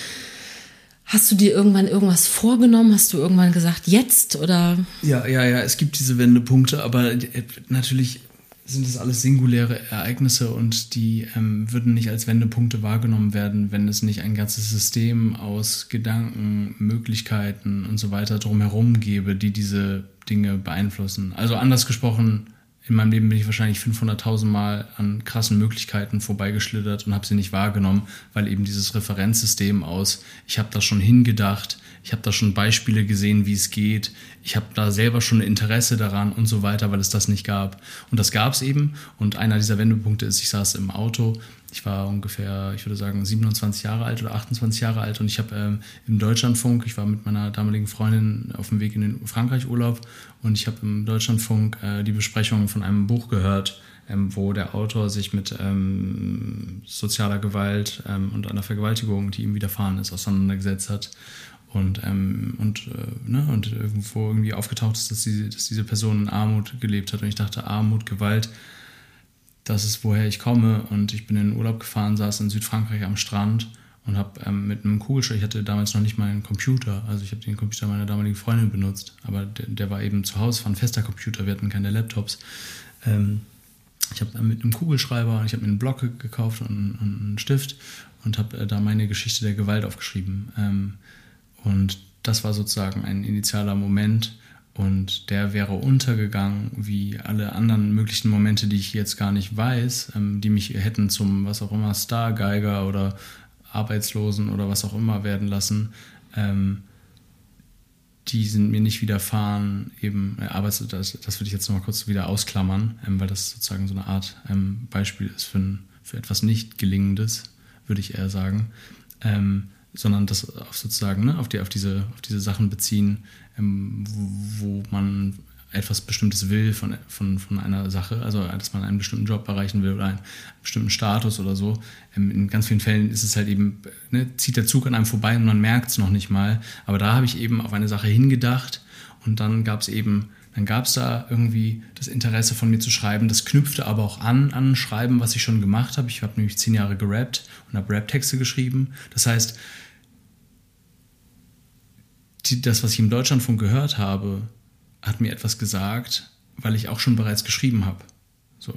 Hast du dir irgendwann irgendwas vorgenommen? Hast du irgendwann gesagt, jetzt oder? Ja, ja, ja, es gibt diese Wendepunkte, aber äh, natürlich sind es alles singuläre Ereignisse und die ähm, würden nicht als Wendepunkte wahrgenommen werden, wenn es nicht ein ganzes System aus Gedanken, Möglichkeiten und so weiter drumherum gäbe, die diese Dinge beeinflussen. Also anders gesprochen, in meinem Leben bin ich wahrscheinlich 500.000 Mal an krassen Möglichkeiten vorbeigeschlittert und habe sie nicht wahrgenommen, weil eben dieses Referenzsystem aus, ich habe das schon hingedacht, ich habe da schon Beispiele gesehen, wie es geht, ich habe da selber schon ein Interesse daran und so weiter, weil es das nicht gab. Und das gab es eben. Und einer dieser Wendepunkte ist, ich saß im Auto, ich war ungefähr, ich würde sagen, 27 Jahre alt oder 28 Jahre alt. Und ich habe ähm, im Deutschlandfunk, ich war mit meiner damaligen Freundin auf dem Weg in den Frankreich-Urlaub und ich habe im Deutschlandfunk äh, die Besprechung von einem Buch gehört, ähm, wo der Autor sich mit ähm, sozialer Gewalt ähm, und einer Vergewaltigung, die ihm widerfahren ist, auseinandergesetzt hat und, ähm, und, äh, ne, und irgendwo irgendwie aufgetaucht ist, dass, die, dass diese Person in Armut gelebt hat. Und ich dachte, Armut, Gewalt, das ist, woher ich komme. Und ich bin in den Urlaub gefahren, saß in Südfrankreich am Strand und habe ähm, mit einem Kugelschreiber, ich hatte damals noch nicht mal einen Computer, also ich habe den Computer meiner damaligen Freundin benutzt, aber der, der, war eben zu Hause, war ein fester Computer, wir hatten keine Laptops. Ähm, ich habe mit einem Kugelschreiber, ich habe mir einen Block gekauft und, und einen Stift und habe äh, da meine Geschichte der Gewalt aufgeschrieben. Ähm, und das war sozusagen ein initialer Moment und der wäre untergegangen wie alle anderen möglichen Momente, die ich jetzt gar nicht weiß, ähm, die mich hätten zum was auch immer Stargeiger oder Arbeitslosen oder was auch immer werden lassen. Ähm, die sind mir nicht widerfahren, eben, äh, das, das würde ich jetzt nochmal kurz wieder ausklammern, ähm, weil das sozusagen so eine Art ähm, Beispiel ist für, ein, für etwas nicht Gelingendes, würde ich eher sagen. Ähm, sondern das auf sozusagen ne, auf, die, auf, diese, auf diese Sachen beziehen, ähm, wo, wo, man etwas Bestimmtes will von, von, von einer Sache, also dass man einen bestimmten Job erreichen will oder einen bestimmten Status oder so. Ähm, in ganz vielen Fällen ist es halt eben, ne, zieht der Zug an einem vorbei und man merkt es noch nicht mal. Aber da habe ich eben auf eine Sache hingedacht und dann gab es eben Dann gab es da irgendwie das Interesse von mir zu schreiben. Das knüpfte aber auch an an Schreiben, was ich schon gemacht habe. Ich habe nämlich zehn Jahre gerappt und habe Rap-Texte geschrieben. Das heißt, die, das, was ich im Deutschlandfunk gehört habe, hat mir etwas gesagt, weil ich auch schon bereits geschrieben habe. So.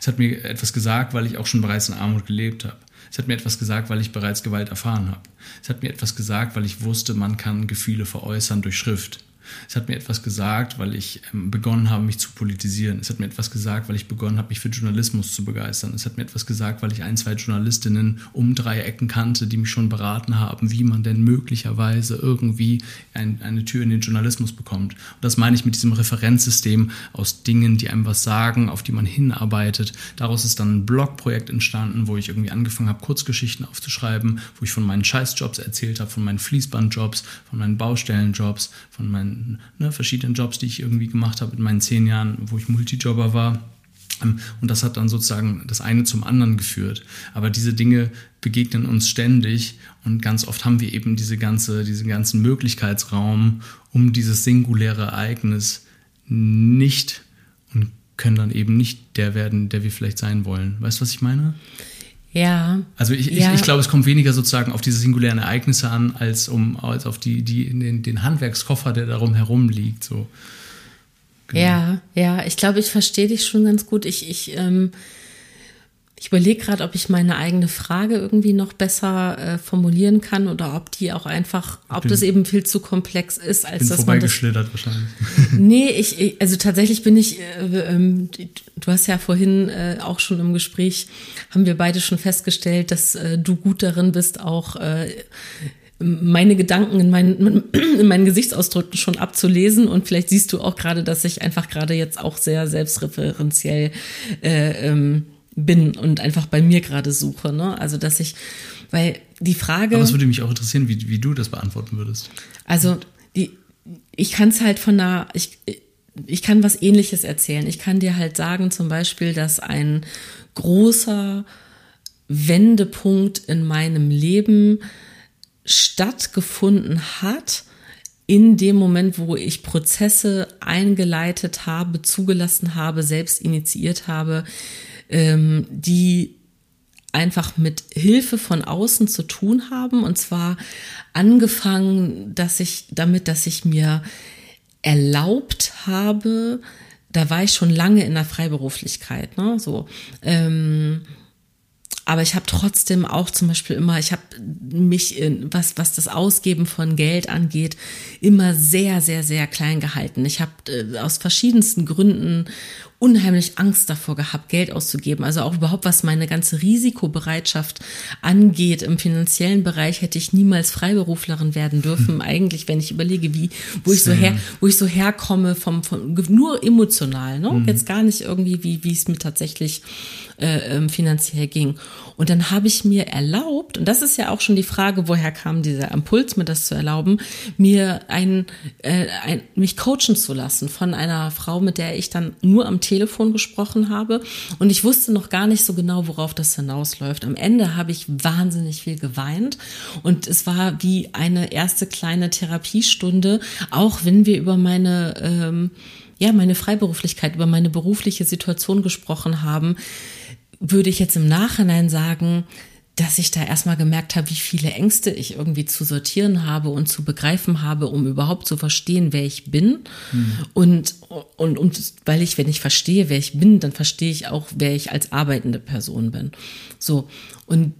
Es hat mir etwas gesagt, weil ich auch schon bereits in Armut gelebt habe. Es hat mir etwas gesagt, weil ich bereits Gewalt erfahren habe. Es hat mir etwas gesagt, weil ich wusste, man kann Gefühle veräußern durch Schrift. Es hat mir etwas gesagt, weil ich ähm, begonnen habe, mich zu politisieren. Es hat mir etwas gesagt, weil ich begonnen habe, mich für Journalismus zu begeistern. Es hat mir etwas gesagt, weil ich ein, zwei Journalistinnen um drei Ecken kannte, die mich schon beraten haben, wie man denn möglicherweise irgendwie ein, eine Tür in den Journalismus bekommt. Und das meine ich mit diesem Referenzsystem aus Dingen, die einem was sagen, auf die man hinarbeitet. Daraus ist dann ein Blogprojekt entstanden, wo ich irgendwie angefangen habe, Kurzgeschichten aufzuschreiben, wo ich von meinen Scheißjobs erzählt habe, von meinen Fließbandjobs, von meinen Baustellenjobs, von meinen ne, verschiedenen Jobs, die ich irgendwie gemacht habe in meinen zehn Jahren, wo ich Multijobber war. Ähm, und das hat dann sozusagen das eine zum anderen geführt. Aber diese Dinge begegnen uns ständig und ganz oft haben wir eben diese ganze, diesen ganzen Möglichkeitsraum um dieses singuläre Ereignis nicht und können dann eben nicht der werden, der wir vielleicht sein wollen. Weißt du, was ich meine? Ja. Also ich, ja. ich, ich glaube, es kommt weniger sozusagen auf diese singulären Ereignisse an, als um als auf die, die, den, den Handwerkskoffer, der darum herum liegt. So. Genau. Ja, ja, ich glaube, ich verstehe dich schon ganz gut. Ich, ich ähm, ich überlege gerade, ob ich meine eigene Frage irgendwie noch besser äh, formulieren kann oder ob die auch einfach, ob bin, das eben viel zu komplex ist, als bin dass man das. wahrscheinlich. nee, ich, also tatsächlich bin ich, äh, ähm, du hast ja vorhin äh, auch schon im Gespräch, haben wir beide schon festgestellt, dass äh, du gut darin bist, auch äh, meine Gedanken in meinen, in meinen Gesichtsausdrücken schon abzulesen. Und vielleicht siehst du auch gerade, dass ich einfach gerade jetzt auch sehr selbstreferenziell äh, ähm, bin und einfach bei mir gerade suche. Ne? Also dass ich, weil die Frage. Aber es würde mich auch interessieren, wie, wie du das beantworten würdest. Also die, ich kann es halt von einer, ich, ich kann was ähnliches erzählen. Ich kann dir halt sagen, zum Beispiel, dass ein großer Wendepunkt in meinem Leben stattgefunden hat, in dem Moment, wo ich Prozesse eingeleitet habe, zugelassen habe, selbst initiiert habe, ähm, die einfach mit Hilfe von außen zu tun haben. Und zwar angefangen, dass ich damit, dass ich mir erlaubt habe, da war ich schon lange in der Freiberuflichkeit, ne? So. Ähm, aber ich habe trotzdem auch zum Beispiel immer, ich habe mich, in, was, was das Ausgeben von Geld angeht, immer sehr, sehr, sehr klein gehalten. Ich habe äh, aus verschiedensten Gründen unheimlich Angst davor gehabt, Geld auszugeben. Also auch überhaupt, was meine ganze Risikobereitschaft angeht. Im finanziellen Bereich hätte ich niemals Freiberuflerin werden dürfen. Hm. Eigentlich, wenn ich überlege, wie, wo ich so her, wo ich so herkomme vom, vom nur emotional, ne? Hm. Jetzt gar nicht irgendwie, wie, wie es mir tatsächlich äh, ähm, finanziell ging. Und dann habe ich mir erlaubt, und das ist ja auch schon die Frage, woher kam dieser Impuls, mir das zu erlauben, mir ein, äh, ein, mich coachen zu lassen von einer Frau, mit der ich dann nur am Telefon gesprochen habe. Und ich wusste noch gar nicht so genau, worauf das hinausläuft. Am Ende habe ich wahnsinnig viel geweint. Und es war wie eine erste kleine Therapiestunde, auch wenn wir über meine ähm, ja, meine Freiberuflichkeit, über meine berufliche Situation gesprochen haben, würde ich jetzt im Nachhinein sagen, dass ich da erstmal gemerkt habe, wie viele Ängste ich irgendwie zu sortieren habe und zu begreifen habe, um überhaupt zu verstehen, wer ich bin. Mhm. Und, und, und weil ich, wenn ich verstehe, wer ich bin, dann verstehe ich auch, wer ich als arbeitende Person bin. So. Und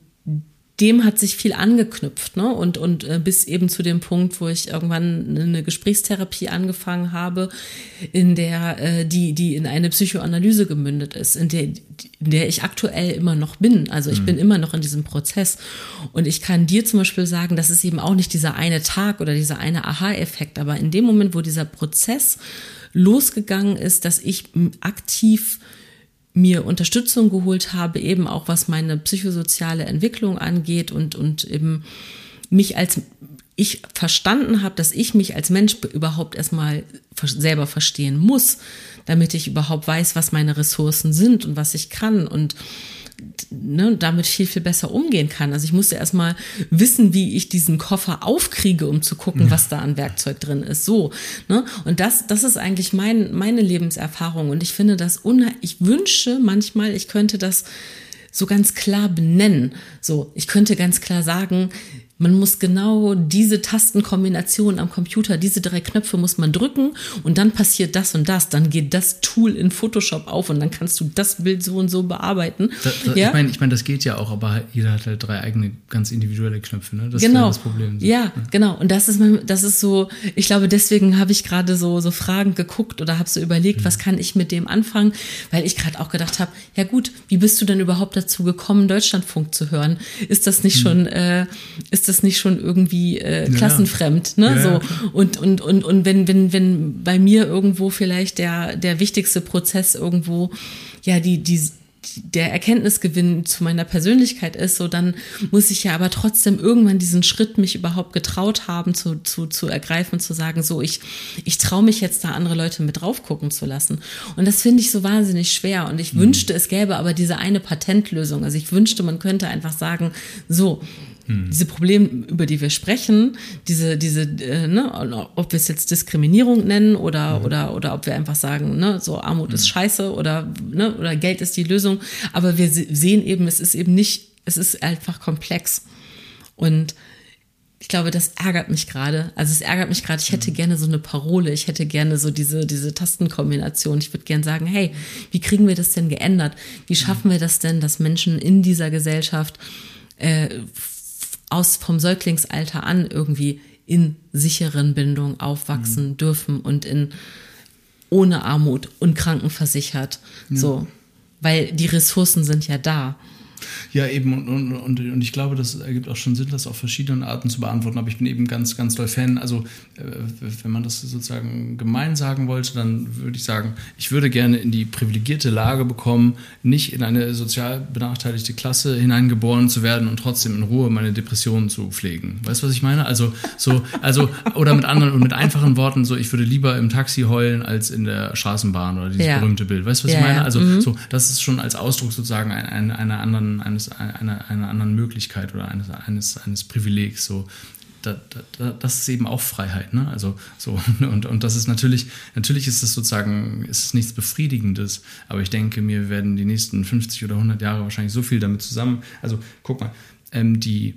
dem hat sich viel angeknüpft, ne? Und, und äh, bis eben zu dem Punkt, wo ich irgendwann eine Gesprächstherapie angefangen habe, in der, äh, die, die in eine Psychoanalyse gemündet ist, in der, in der ich aktuell immer noch bin. Also ich mhm. bin immer noch in diesem Prozess. Und ich kann dir zum Beispiel sagen, das ist eben auch nicht dieser eine Tag oder dieser eine Aha-Effekt, aber in dem Moment, wo dieser Prozess losgegangen ist, dass ich aktiv mir Unterstützung geholt habe, eben auch was meine psychosoziale Entwicklung angeht und, und eben mich als ich verstanden habe, dass ich mich als Mensch überhaupt erstmal selber verstehen muss, damit ich überhaupt weiß, was meine Ressourcen sind und was ich kann. Und ne, damit viel, viel besser umgehen kann. Also ich musste erstmal wissen, wie ich diesen Koffer aufkriege, um zu gucken, ja. was da an Werkzeug drin ist. So. Ne? Und das, das ist eigentlich mein, meine Lebenserfahrung. Und ich finde das unheimlich, ich wünsche manchmal, ich könnte das so ganz klar benennen. So, ich könnte ganz klar sagen, man muss genau diese Tastenkombination am Computer, diese drei Knöpfe muss man drücken und dann passiert das und das. Dann geht das Tool in Photoshop auf und dann kannst du das Bild so und so bearbeiten. Da, da, ja? Ich meine, ich mein, das geht ja auch, aber jeder hat halt drei eigene, ganz individuelle Knöpfe. Ne? Das genau. ist ja das Problem. So. Ja, genau. Und das ist, das ist so, ich glaube, deswegen habe ich gerade so, so Fragen geguckt oder habe so überlegt, mhm. was kann ich mit dem anfangen, weil ich gerade auch gedacht habe, ja gut, wie bist du denn überhaupt dazu gekommen, Deutschlandfunk zu hören? Ist das nicht mhm. schon, äh, ist ist das nicht schon irgendwie äh, klassenfremd, ne? Ja, so und und und und wenn wenn wenn bei mir irgendwo vielleicht der der wichtigste Prozess irgendwo ja die die der Erkenntnisgewinn zu meiner Persönlichkeit ist, so dann muss ich ja aber trotzdem irgendwann diesen Schritt mich überhaupt getraut haben zu, zu, zu ergreifen, zu sagen, so ich, ich traue mich jetzt da andere Leute mit drauf gucken zu lassen. Und das finde ich so wahnsinnig schwer. Und ich mhm. wünschte, es gäbe aber diese eine Patentlösung. Also ich wünschte, man könnte einfach sagen, so, hm. Diese Probleme, über die wir sprechen, diese, diese, äh, ne, ob wir es jetzt Diskriminierung nennen oder, mhm. oder, oder ob wir einfach sagen, ne, so Armut mhm. ist hm. scheiße oder, ne, oder Geld ist die Lösung. Aber wir sehen eben, es ist eben nicht, es ist einfach komplex. Und ich glaube, das ärgert mich gerade. Also es ärgert mich gerade. Ich hätte hm. gerne so eine Parole. Ich hätte gerne so diese, diese Tastenkombination. Ich würde gerne sagen, hey, wie kriegen wir das denn geändert? Wie schaffen wir das denn, dass Menschen in dieser Gesellschaft äh, aus vom Säuglingsalter an irgendwie in sicheren Bindungen aufwachsen mhm. dürfen und in ohne Armut und krankenversichert. Ja. So, weil die Ressourcen sind ja da. Ja, eben, und, und, und, und ich glaube, das ergibt auch schon Sinn, das auf verschiedene Arten zu beantworten. Aber ich bin eben ganz, ganz doll Fan. Also, äh, wenn man das sozusagen gemein sagen wollte, dann würde ich sagen, ich würde gerne in die privilegierte Lage bekommen, nicht in eine sozial benachteiligte Klasse hineingeboren zu werden und trotzdem in Ruhe meine Depressionen zu pflegen. Weißt du, was ich meine? Also, so, also, oder mit anderen und mit einfachen Worten, so, ich würde lieber im Taxi heulen als in der Straßenbahn oder dieses ja. berühmte Bild. Weißt du, was ja, ich meine? Also, mhm. so, das ist schon als Ausdruck sozusagen einer, einer anderen, eines, einer, einer anderen Möglichkeit oder eines, eines, eines Privilegs. So, da, da, das ist eben auch Freiheit, ne? Also so und, und das ist natürlich, natürlich ist es sozusagen, ist es nichts Befriedigendes, aber ich denke, mir werden die nächsten 50 oder 100 Jahre wahrscheinlich so viel damit zusammen. Also guck mal, ähm, die,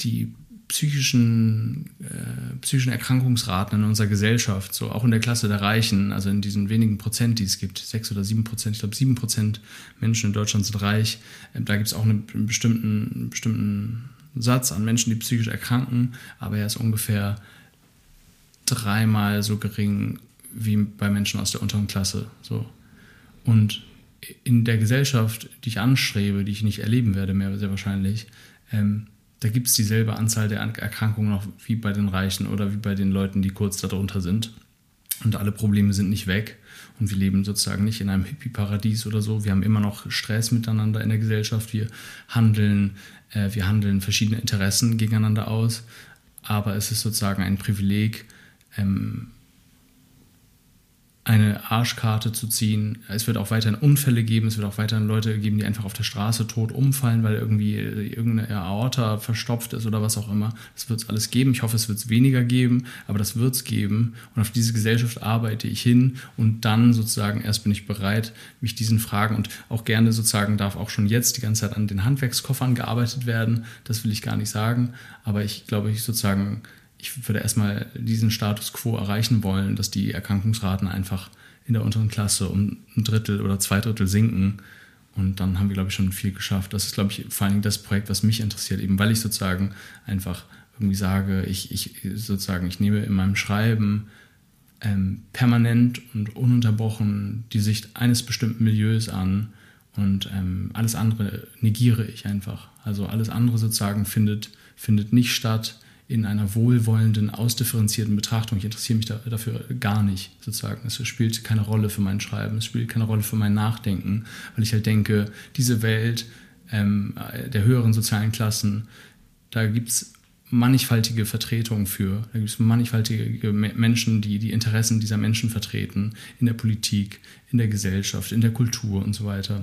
die psychischen, äh, psychischen Erkrankungsraten in unserer Gesellschaft, so auch in der Klasse der Reichen, also in diesen wenigen Prozent, die es gibt, sechs oder sieben Prozent, ich glaube sieben Prozent Menschen in Deutschland sind reich. Ähm, da gibt es auch einen bestimmten, einen bestimmten Satz an Menschen, die psychisch erkranken, aber er ist ungefähr dreimal so gering wie bei Menschen aus der unteren Klasse. So. Und in der Gesellschaft, die ich anstrebe, die ich nicht erleben werde mehr sehr wahrscheinlich, ähm, da gibt es dieselbe Anzahl der Erkrankungen noch wie bei den Reichen oder wie bei den Leuten, die kurz darunter sind. Und alle Probleme sind nicht weg. Und wir leben sozusagen nicht in einem Hippie-Paradies oder so. Wir haben immer noch Stress miteinander in der Gesellschaft. Wir handeln, äh, wir handeln verschiedene Interessen gegeneinander aus. Aber es ist sozusagen ein Privileg, ähm, eine Arschkarte zu ziehen. Es wird auch weiterhin Unfälle geben, es wird auch weiterhin Leute geben, die einfach auf der Straße tot umfallen, weil irgendwie irgendeine Aorta verstopft ist oder was auch immer. Das wird es alles geben. Ich hoffe, es wird es weniger geben, aber das wird es geben. Und auf diese Gesellschaft arbeite ich hin und dann sozusagen erst bin ich bereit, mich diesen Fragen und auch gerne sozusagen darf auch schon jetzt die ganze Zeit an den Handwerkskoffern gearbeitet werden. Das will ich gar nicht sagen, aber ich glaube, ich sozusagen ich würde erstmal diesen Status quo erreichen wollen, dass die Erkrankungsraten einfach in der unteren Klasse um ein Drittel oder zwei Drittel sinken. Und dann haben wir, glaube ich, schon viel geschafft. Das ist, glaube ich, vor allen Dingen das Projekt, was mich interessiert, eben weil ich sozusagen einfach irgendwie sage, ich, ich sozusagen, ich nehme in meinem Schreiben ähm, permanent und ununterbrochen die Sicht eines bestimmten Milieus an und ähm, alles andere negiere ich einfach. Also alles andere sozusagen findet, findet nicht statt in einer wohlwollenden, ausdifferenzierten Betrachtung. Ich interessiere mich da, dafür gar nicht, sozusagen. Es spielt keine Rolle für mein Schreiben, es spielt keine Rolle für mein Nachdenken, weil ich halt denke, diese Welt ähm, der höheren sozialen Klassen, da gibt es mannigfaltige Vertretungen für. Da gibt es mannigfaltige Menschen, die die Interessen dieser Menschen vertreten, in der Politik, in der Gesellschaft, in der Kultur und so weiter.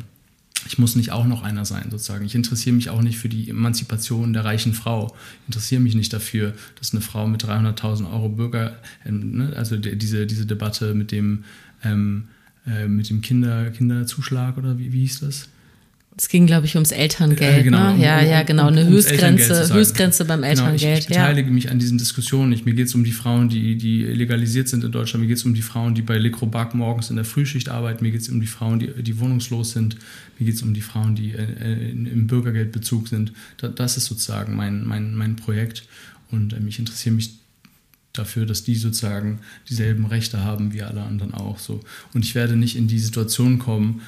Ich muss nicht auch noch einer sein, sozusagen. Ich interessiere mich auch nicht für die Emanzipation der reichen Frau. Ich interessiere mich nicht dafür, dass eine Frau mit 300.000 Euro Bürger, ähm, ne, also diese, diese Debatte mit dem, ähm, äh, mit dem Kinder, Kinderzuschlag oder wie, wie hieß das? Es ging, glaube ich, ums Elterngeld. Äh, genau, ne? Ja, um, ja, genau. Eine Höchstgrenze, Höchstgrenze beim Elterngeld. Genau, ich, ich beteilige ja. mich an diesen Diskussionen. Ich, mir geht es um die Frauen, die, die legalisiert sind in Deutschland. Mir geht es um die Frauen, die bei Lecrobac morgens in der Frühschicht arbeiten. Mir geht es um die Frauen, die, die wohnungslos sind. Mir geht es um die Frauen, die äh, im Bürgergeldbezug sind. das ist sozusagen mein, mein, mein Projekt. Und ähm, ich interessiere mich dafür, dass die sozusagen dieselben Rechte haben wie alle anderen auch. So. Und ich werde nicht in die Situation kommen,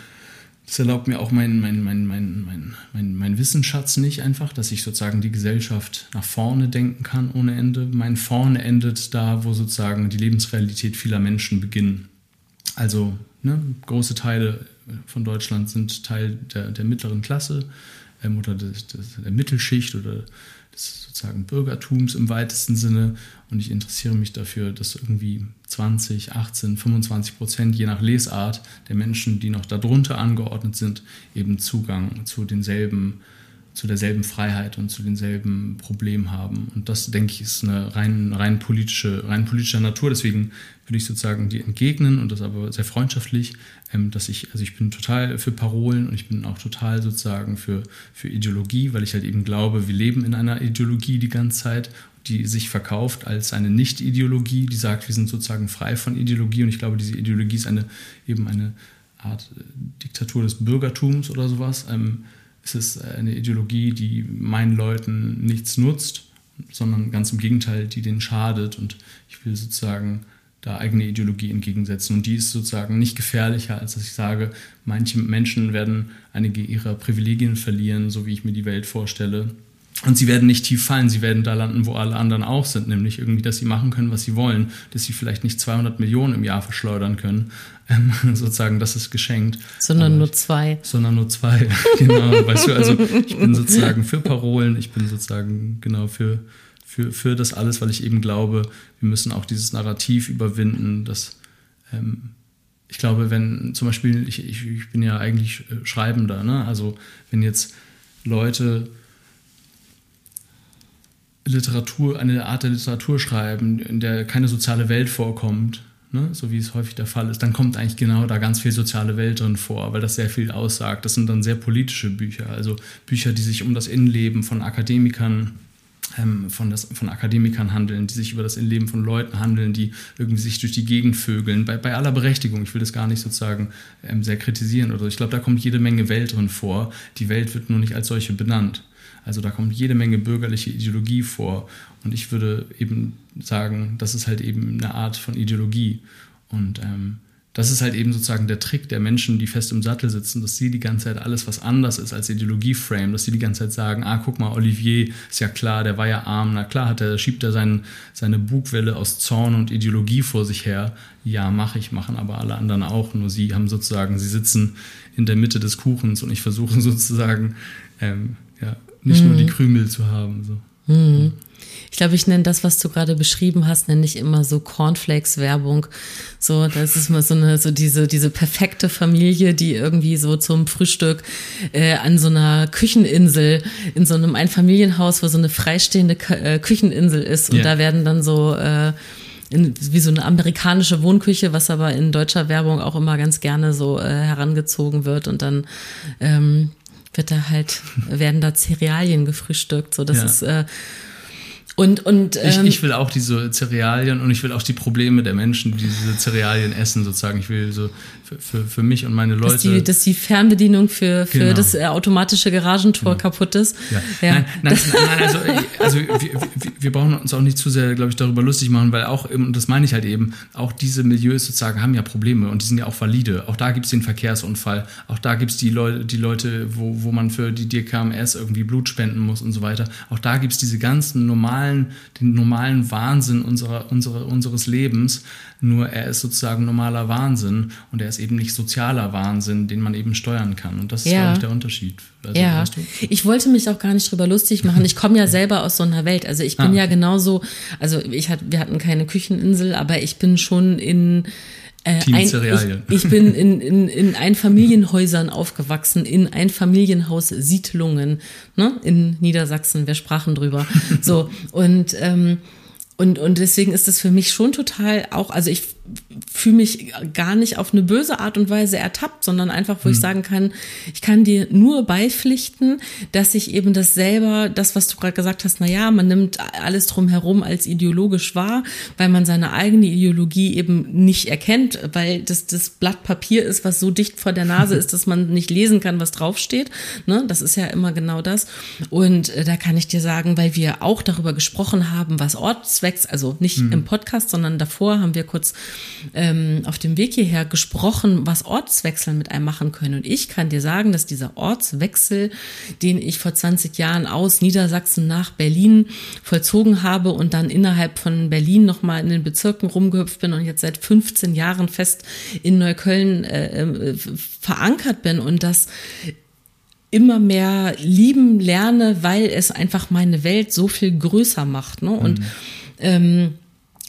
das erlaubt mir auch mein, mein, mein, mein, mein, mein, mein Wissensschatz nicht einfach, dass ich sozusagen die Gesellschaft nach vorne denken kann ohne Ende. Mein Vorne endet da, wo sozusagen die Lebensrealität vieler Menschen beginnt. Also ne, große Teile von Deutschland sind Teil der, der mittleren Klasse ähm, oder des, des, der Mittelschicht oder des sozusagen Bürgertums im weitesten Sinne. Und ich interessiere mich dafür, dass irgendwie 20, 18, 25 Prozent, je nach Lesart der Menschen, die noch darunter angeordnet sind, eben Zugang zu denselben zu derselben Freiheit und zu denselben Problemen haben. Und das, denke ich, ist eine rein, rein politische, rein politischer Natur. Deswegen würde ich sozusagen die entgegnen und das aber sehr freundschaftlich, ähm, dass ich, also ich bin total für Parolen und ich bin auch total sozusagen für, für Ideologie, weil ich halt eben glaube, wir leben in einer Ideologie die ganze Zeit, die sich verkauft als eine Nicht-Ideologie, die sagt, wir sind sozusagen frei von Ideologie und ich glaube, diese Ideologie ist eine, eben eine Art äh, Diktatur des Bürgertums oder sowas. Ähm, es ist eine Ideologie, die meinen Leuten nichts nutzt, sondern ganz im Gegenteil, die denen schadet. Und ich will sozusagen da eigene Ideologie entgegensetzen. Und die ist sozusagen nicht gefährlicher, als dass ich sage, manche Menschen werden einige ihrer Privilegien verlieren, so wie ich mir die Welt vorstelle. Und sie werden nicht tief fallen, sie werden da landen, wo alle anderen auch sind, nämlich irgendwie, dass sie machen können, was sie wollen, dass sie vielleicht nicht 200 Millionen im Jahr verschleudern können, ähm, sozusagen, das ist geschenkt. Sondern Aber nur zwei. Sondern nur zwei, genau. weißt du, also ich bin sozusagen für Parolen, ich bin sozusagen genau für, für, für das alles, weil ich eben glaube, wir müssen auch dieses Narrativ überwinden, dass ähm, ich glaube, wenn zum Beispiel, ich, ich, ich bin ja eigentlich äh, Schreibender, ne? also wenn jetzt Leute Literatur, eine Art der Literatur schreiben, in der keine soziale Welt vorkommt, ne, so wie es häufig der Fall ist, dann kommt eigentlich genau da ganz viel soziale Welt drin vor, weil das sehr viel aussagt. Das sind dann sehr politische Bücher, also Bücher, die sich um das Innenleben von Akademikern ähm, von, das, von Akademikern handeln, die sich über das Innenleben von Leuten handeln, die irgendwie sich durch die Gegend vögeln, bei, bei aller Berechtigung. Ich will das gar nicht sozusagen ähm, sehr kritisieren oder so. Ich glaube, da kommt jede Menge Welt drin vor. Die Welt wird nur nicht als solche benannt. Also da kommt jede Menge bürgerliche Ideologie vor. Und ich würde eben sagen, das ist halt eben eine Art von Ideologie. Und ähm, das ist halt eben sozusagen der Trick der Menschen, die fest im Sattel sitzen, dass sie die ganze Zeit alles, was anders ist als Ideologie-Frame, dass sie die ganze Zeit sagen, ah, guck mal, Olivier ist ja klar, der war ja arm, na klar hat er, schiebt er seinen, seine Bugwelle aus Zorn und Ideologie vor sich her. Ja, mache ich, machen aber alle anderen auch, nur sie haben sozusagen, sie sitzen in der Mitte des Kuchens und ich versuche sozusagen, ähm, ja, nicht mhm. nur die mhm. Krümel zu haben. So. Mhm. Ich glaube, ich nenne das, was du gerade beschrieben hast, nenne ich immer so Cornflakes-Werbung. So, das ist mal so eine, so diese, diese perfekte Familie, die irgendwie so zum Frühstück äh, an so einer Kücheninsel, in so einem Einfamilienhaus, wo so eine freistehende K äh, Kücheninsel ist. Und yeah. da werden dann so äh, in, wie so eine amerikanische Wohnküche, was aber in deutscher Werbung auch immer ganz gerne so äh, herangezogen wird. Und dann ähm, wird da halt, werden da Cerealien gefrühstückt. So, das ja. ist äh, und, und, ähm, ich, ich will auch diese Cerealien und ich will auch die Probleme der Menschen, die diese Cerealien essen, sozusagen. Ich will so für, für, für mich und meine Leute. Dass die, dass die Fernbedienung für, für genau. das äh, automatische Garagentor genau. kaputt ist. Ja. ja. Nein, nein, nein, also, also wir, wir, wir, brauchen uns auch nicht zu sehr, glaube ich, darüber lustig machen, weil auch, und das meine ich halt eben, auch diese Milieus sozusagen haben ja Probleme und die sind ja auch valide. Auch da gibt es den Verkehrsunfall, auch da gibt es die Leute, die Leute, wo, wo man für die DKMS irgendwie Blut spenden muss und so weiter. Auch da gibt es diese ganzen normalen normalen, den normalen Wahnsinn unserer, unserer, unseres Lebens. Nur er ist sozusagen normaler Wahnsinn und er ist eben nicht sozialer Wahnsinn, den man eben steuern kann. Und das ist, ja. glaube ich, der Unterschied. Also, ja, weißt du? ich wollte mich auch gar nicht drüber lustig machen. Ich komme ja selber aus so einer Welt. Also ich bin ah. ja genauso, also ich hat, wir hatten keine Kücheninsel, aber ich bin schon in Äh, ein. Ich, ich, bin in, in, in Einfamilienhäusern aufgewachsen, in Einfamilienhaussiedlungen ne? in Niedersachsen. Wir sprachen drüber. So und ähm, und, und deswegen ist es für mich schon total auch, also ich fühle mich gar nicht auf eine böse Art und Weise ertappt, sondern einfach, wo mhm. ich hm. sagen kann, ich kann dir nur beipflichten, dass ich eben das selber, das, was du gerade gesagt hast, na ja, man nimmt alles drumherum als ideologisch wahr, weil man seine eigene Ideologie eben nicht erkennt, weil das das Blatt Papier ist, was so dicht vor der Nase ist, dass man nicht lesen kann, was draufsteht. Ne? Das ist ja immer genau das. Und äh, da kann ich dir sagen, weil wir auch darüber gesprochen haben, was Ortswechsel, also nicht mhm. im Podcast, sondern davor haben wir kurz ähm, auf dem Weg hierher gesprochen, was Ortswechsel mit einem machen können. Und ich kann dir sagen, dass dieser Ortswechsel, den ich vor 20 Jahren aus Niedersachsen nach Berlin vollzogen habe und dann innerhalb von Berlin nochmal in den Bezirken rumgehüpft bin und jetzt seit 15 Jahren fest in Neukölln äh, äh, verankert bin und das immer mehr lieben lerne, weil es einfach meine Welt so viel größer macht. Ne? Und mhm. ähm,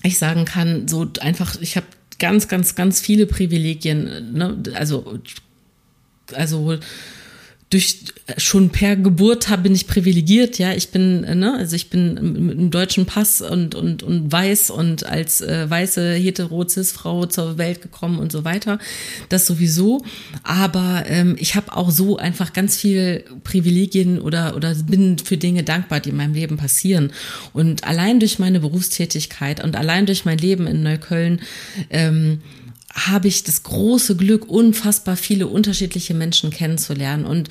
ich sagen kann, so einfach, ich habe ganz, ganz, ganz viele Privilegien. Ne? Also, also durch schon per Geburt habe bin ich privilegiert, ja, ich bin ne, also ich bin mit einem deutschen Pass und und und weiß und als äh, weiße hetero cis Frau zur Welt gekommen und so weiter. Das sowieso, aber ähm, ich habe auch so einfach ganz viel Privilegien oder oder bin für Dinge dankbar, die in meinem Leben passieren. Und allein durch meine Berufstätigkeit und allein durch mein Leben in Neukölln ähm, habe ich das große Glück, unfassbar viele unterschiedliche Menschen kennenzulernen und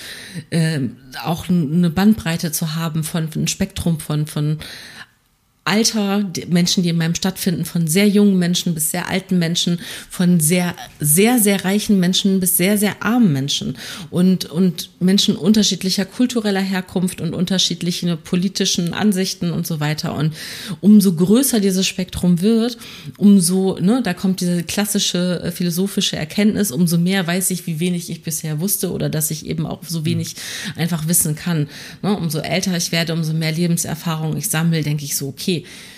äh, auch eine Bandbreite zu haben von, von Spektrum von, von Alter, die Menschen, die in meinem stattfinden, von sehr jungen Menschen bis sehr alten Menschen, von sehr, sehr, sehr reichen Menschen bis sehr, sehr armen Menschen und, und Menschen unterschiedlicher kultureller Herkunft und unterschiedlichen politischen Ansichten und so weiter. Und umso größer dieses Spektrum wird, umso, ne, da kommt diese klassische äh, philosophische Erkenntnis, umso mehr weiß ich, wie wenig ich bisher wusste oder dass ich eben auch so wenig einfach wissen kann. Ne, umso älter ich werde, umso mehr Lebenserfahrung ich sammle, denke ich so, okay, see.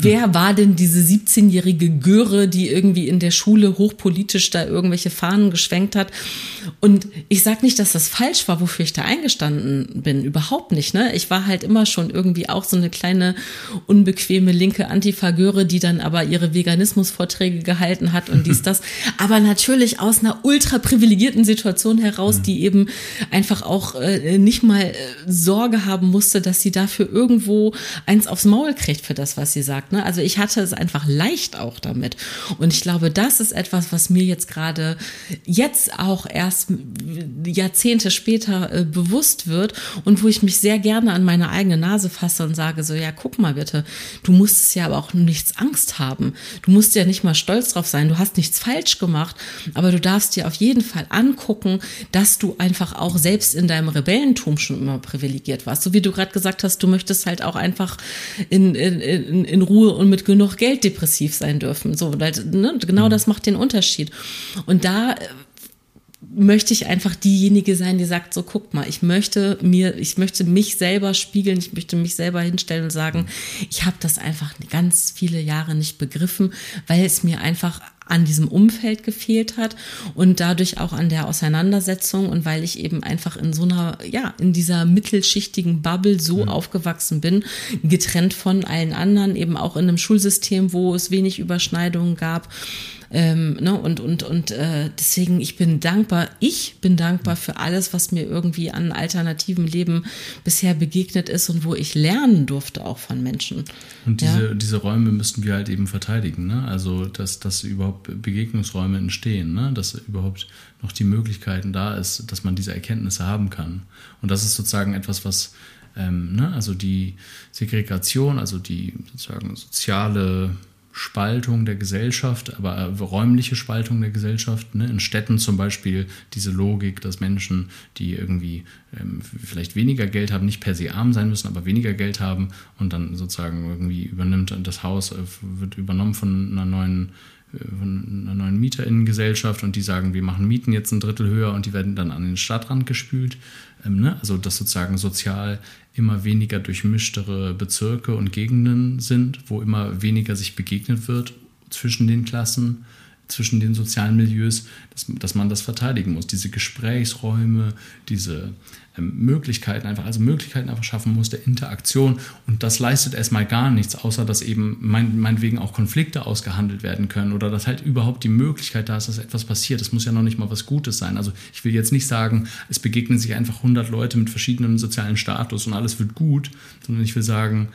Wer war denn diese 17-jährige Göre, die irgendwie in der Schule hochpolitisch da irgendwelche Fahnen geschwenkt hat? Und ich sag nicht, dass das falsch war, wofür ich da eingestanden bin. Überhaupt nicht. Ne? Ich war halt immer schon irgendwie auch so eine kleine unbequeme linke Antifa-Göre, die dann aber ihre Veganismusvorträge gehalten hat und dies, das. Aber natürlich aus einer ultra privilegierten Situation heraus, die eben einfach auch äh, nicht mal äh, Sorge haben musste, dass sie dafür irgendwo eins aufs Maul kriegt für das, was sie sagt. Ne? Also ich hatte es einfach leicht auch damit. Und ich glaube, das ist etwas, was mir jetzt gerade jetzt auch erst Jahrzehnte später äh, bewusst wird und wo ich mich sehr gerne an meine eigene Nase fasse und sage so, ja, guck mal bitte, du musst ja aber auch nichts Angst haben. Du musst ja nicht mal stolz drauf sein, du hast nichts falsch gemacht, aber du darfst dir auf jeden Fall angucken, dass du einfach auch selbst in deinem Rebellentum schon immer privilegiert warst. So wie du gerade gesagt hast, du möchtest halt auch einfach in, in, in Ruhe und mit genug Geld depressiv sein dürfen. So, ne? genau mhm. das macht den Unterschied. Und da möchte ich einfach diejenige sein, die sagt, so guck mal, ich möchte mir, ich möchte mich selber spiegeln, ich möchte mich selber hinstellen und sagen, ich habe das einfach ganz viele Jahre nicht begriffen, weil es mir einfach an diesem Umfeld gefehlt hat und dadurch auch an der Auseinandersetzung und weil ich eben einfach in so einer, ja, in dieser mittelschichtigen Bubble so mhm. aufgewachsen bin, getrennt von allen anderen, eben auch in einem Schulsystem, wo es wenig Überschneidungen gab ähm, ne? Und, und, und äh, deswegen, ich bin dankbar, ich bin dankbar für alles, was mir irgendwie an alternativen Leben bisher begegnet ist und wo ich lernen durfte auch von Menschen. Und diese, ja? diese Räume müssten wir halt eben verteidigen, ne? Also, dass, dass überhaupt Begegnungsräume entstehen, ne? Dass überhaupt noch die Möglichkeiten da ist, dass man diese Erkenntnisse haben kann. Und das ist sozusagen etwas, was ähm, ne? also die Segregation, also die sozusagen soziale Spaltung der Gesellschaft, aber äh, räumliche Spaltung der Gesellschaft. Ne? In Städten zum Beispiel diese Logik, dass Menschen, die irgendwie ähm, vielleicht weniger Geld haben, nicht per se arm sein müssen, aber weniger Geld haben und dann sozusagen irgendwie übernimmt das Haus, äh, wird übernommen von einer neuen von einer neuen Mieterinnengesellschaft und die sagen, wir machen Mieten jetzt ein Drittel höher und die werden dann an den Stadtrand gespült. Ähm, ne? Also dass sozusagen sozial immer weniger durchmischtere Bezirke und Gegenden sind, wo immer weniger sich begegnet wird, zwischen den Klassen, zwischen den sozialen Milieus, dass, dass man das verteidigen muss. Diese Gesprächsräume, diese ähm, Möglichkeiten einfach, also Möglichkeiten einfach schaffen muss der Interaktion. Und das leistet erstmal gar nichts, außer dass eben mein, meinetwegen auch Konflikte ausgehandelt werden können oder dass halt überhaupt die Möglichkeit da ist, dass etwas passiert. Das muss ja noch nicht mal was Gutes sein. Also ich will jetzt nicht sagen, es begegnen sich einfach 100 Leute mit verschiedenen sozialen Status und alles wird gut, sondern ich will sagen,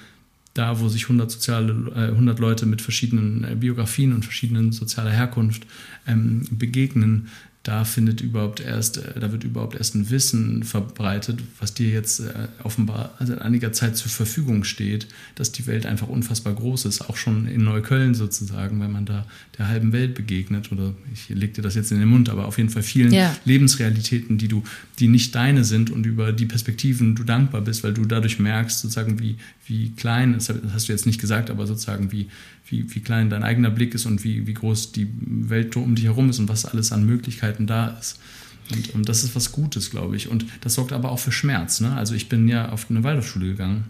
da, wo sich 100, soziale, äh, 100 Leute mit verschiedenen äh, Biografien und verschiedenen sozialer Herkunft ähm, begegnen, da findet überhaupt erst, äh, da wird überhaupt erst ein Wissen verbreitet, was dir jetzt äh, offenbar seit einiger Zeit zur Verfügung steht, dass die Welt einfach unfassbar groß ist, auch schon in Neukölln sozusagen, wenn man da der halben Welt begegnet oder ich leg dir das jetzt in den Mund, aber auf jeden Fall vielen ja. Lebensrealitäten, die du, die nicht deine sind und über die Perspektiven du dankbar bist, weil du dadurch merkst sozusagen, wie, wie klein, das hast du jetzt nicht gesagt, aber sozusagen wie, wie, wie klein dein eigener Blick ist und wie, wie groß die Welt um dich herum ist und was alles an Möglichkeiten da ist. Und, und das ist was Gutes, glaube ich. Und das sorgt aber auch für Schmerz. Ne? Also ich bin ja auf eine Waldorfschule gegangen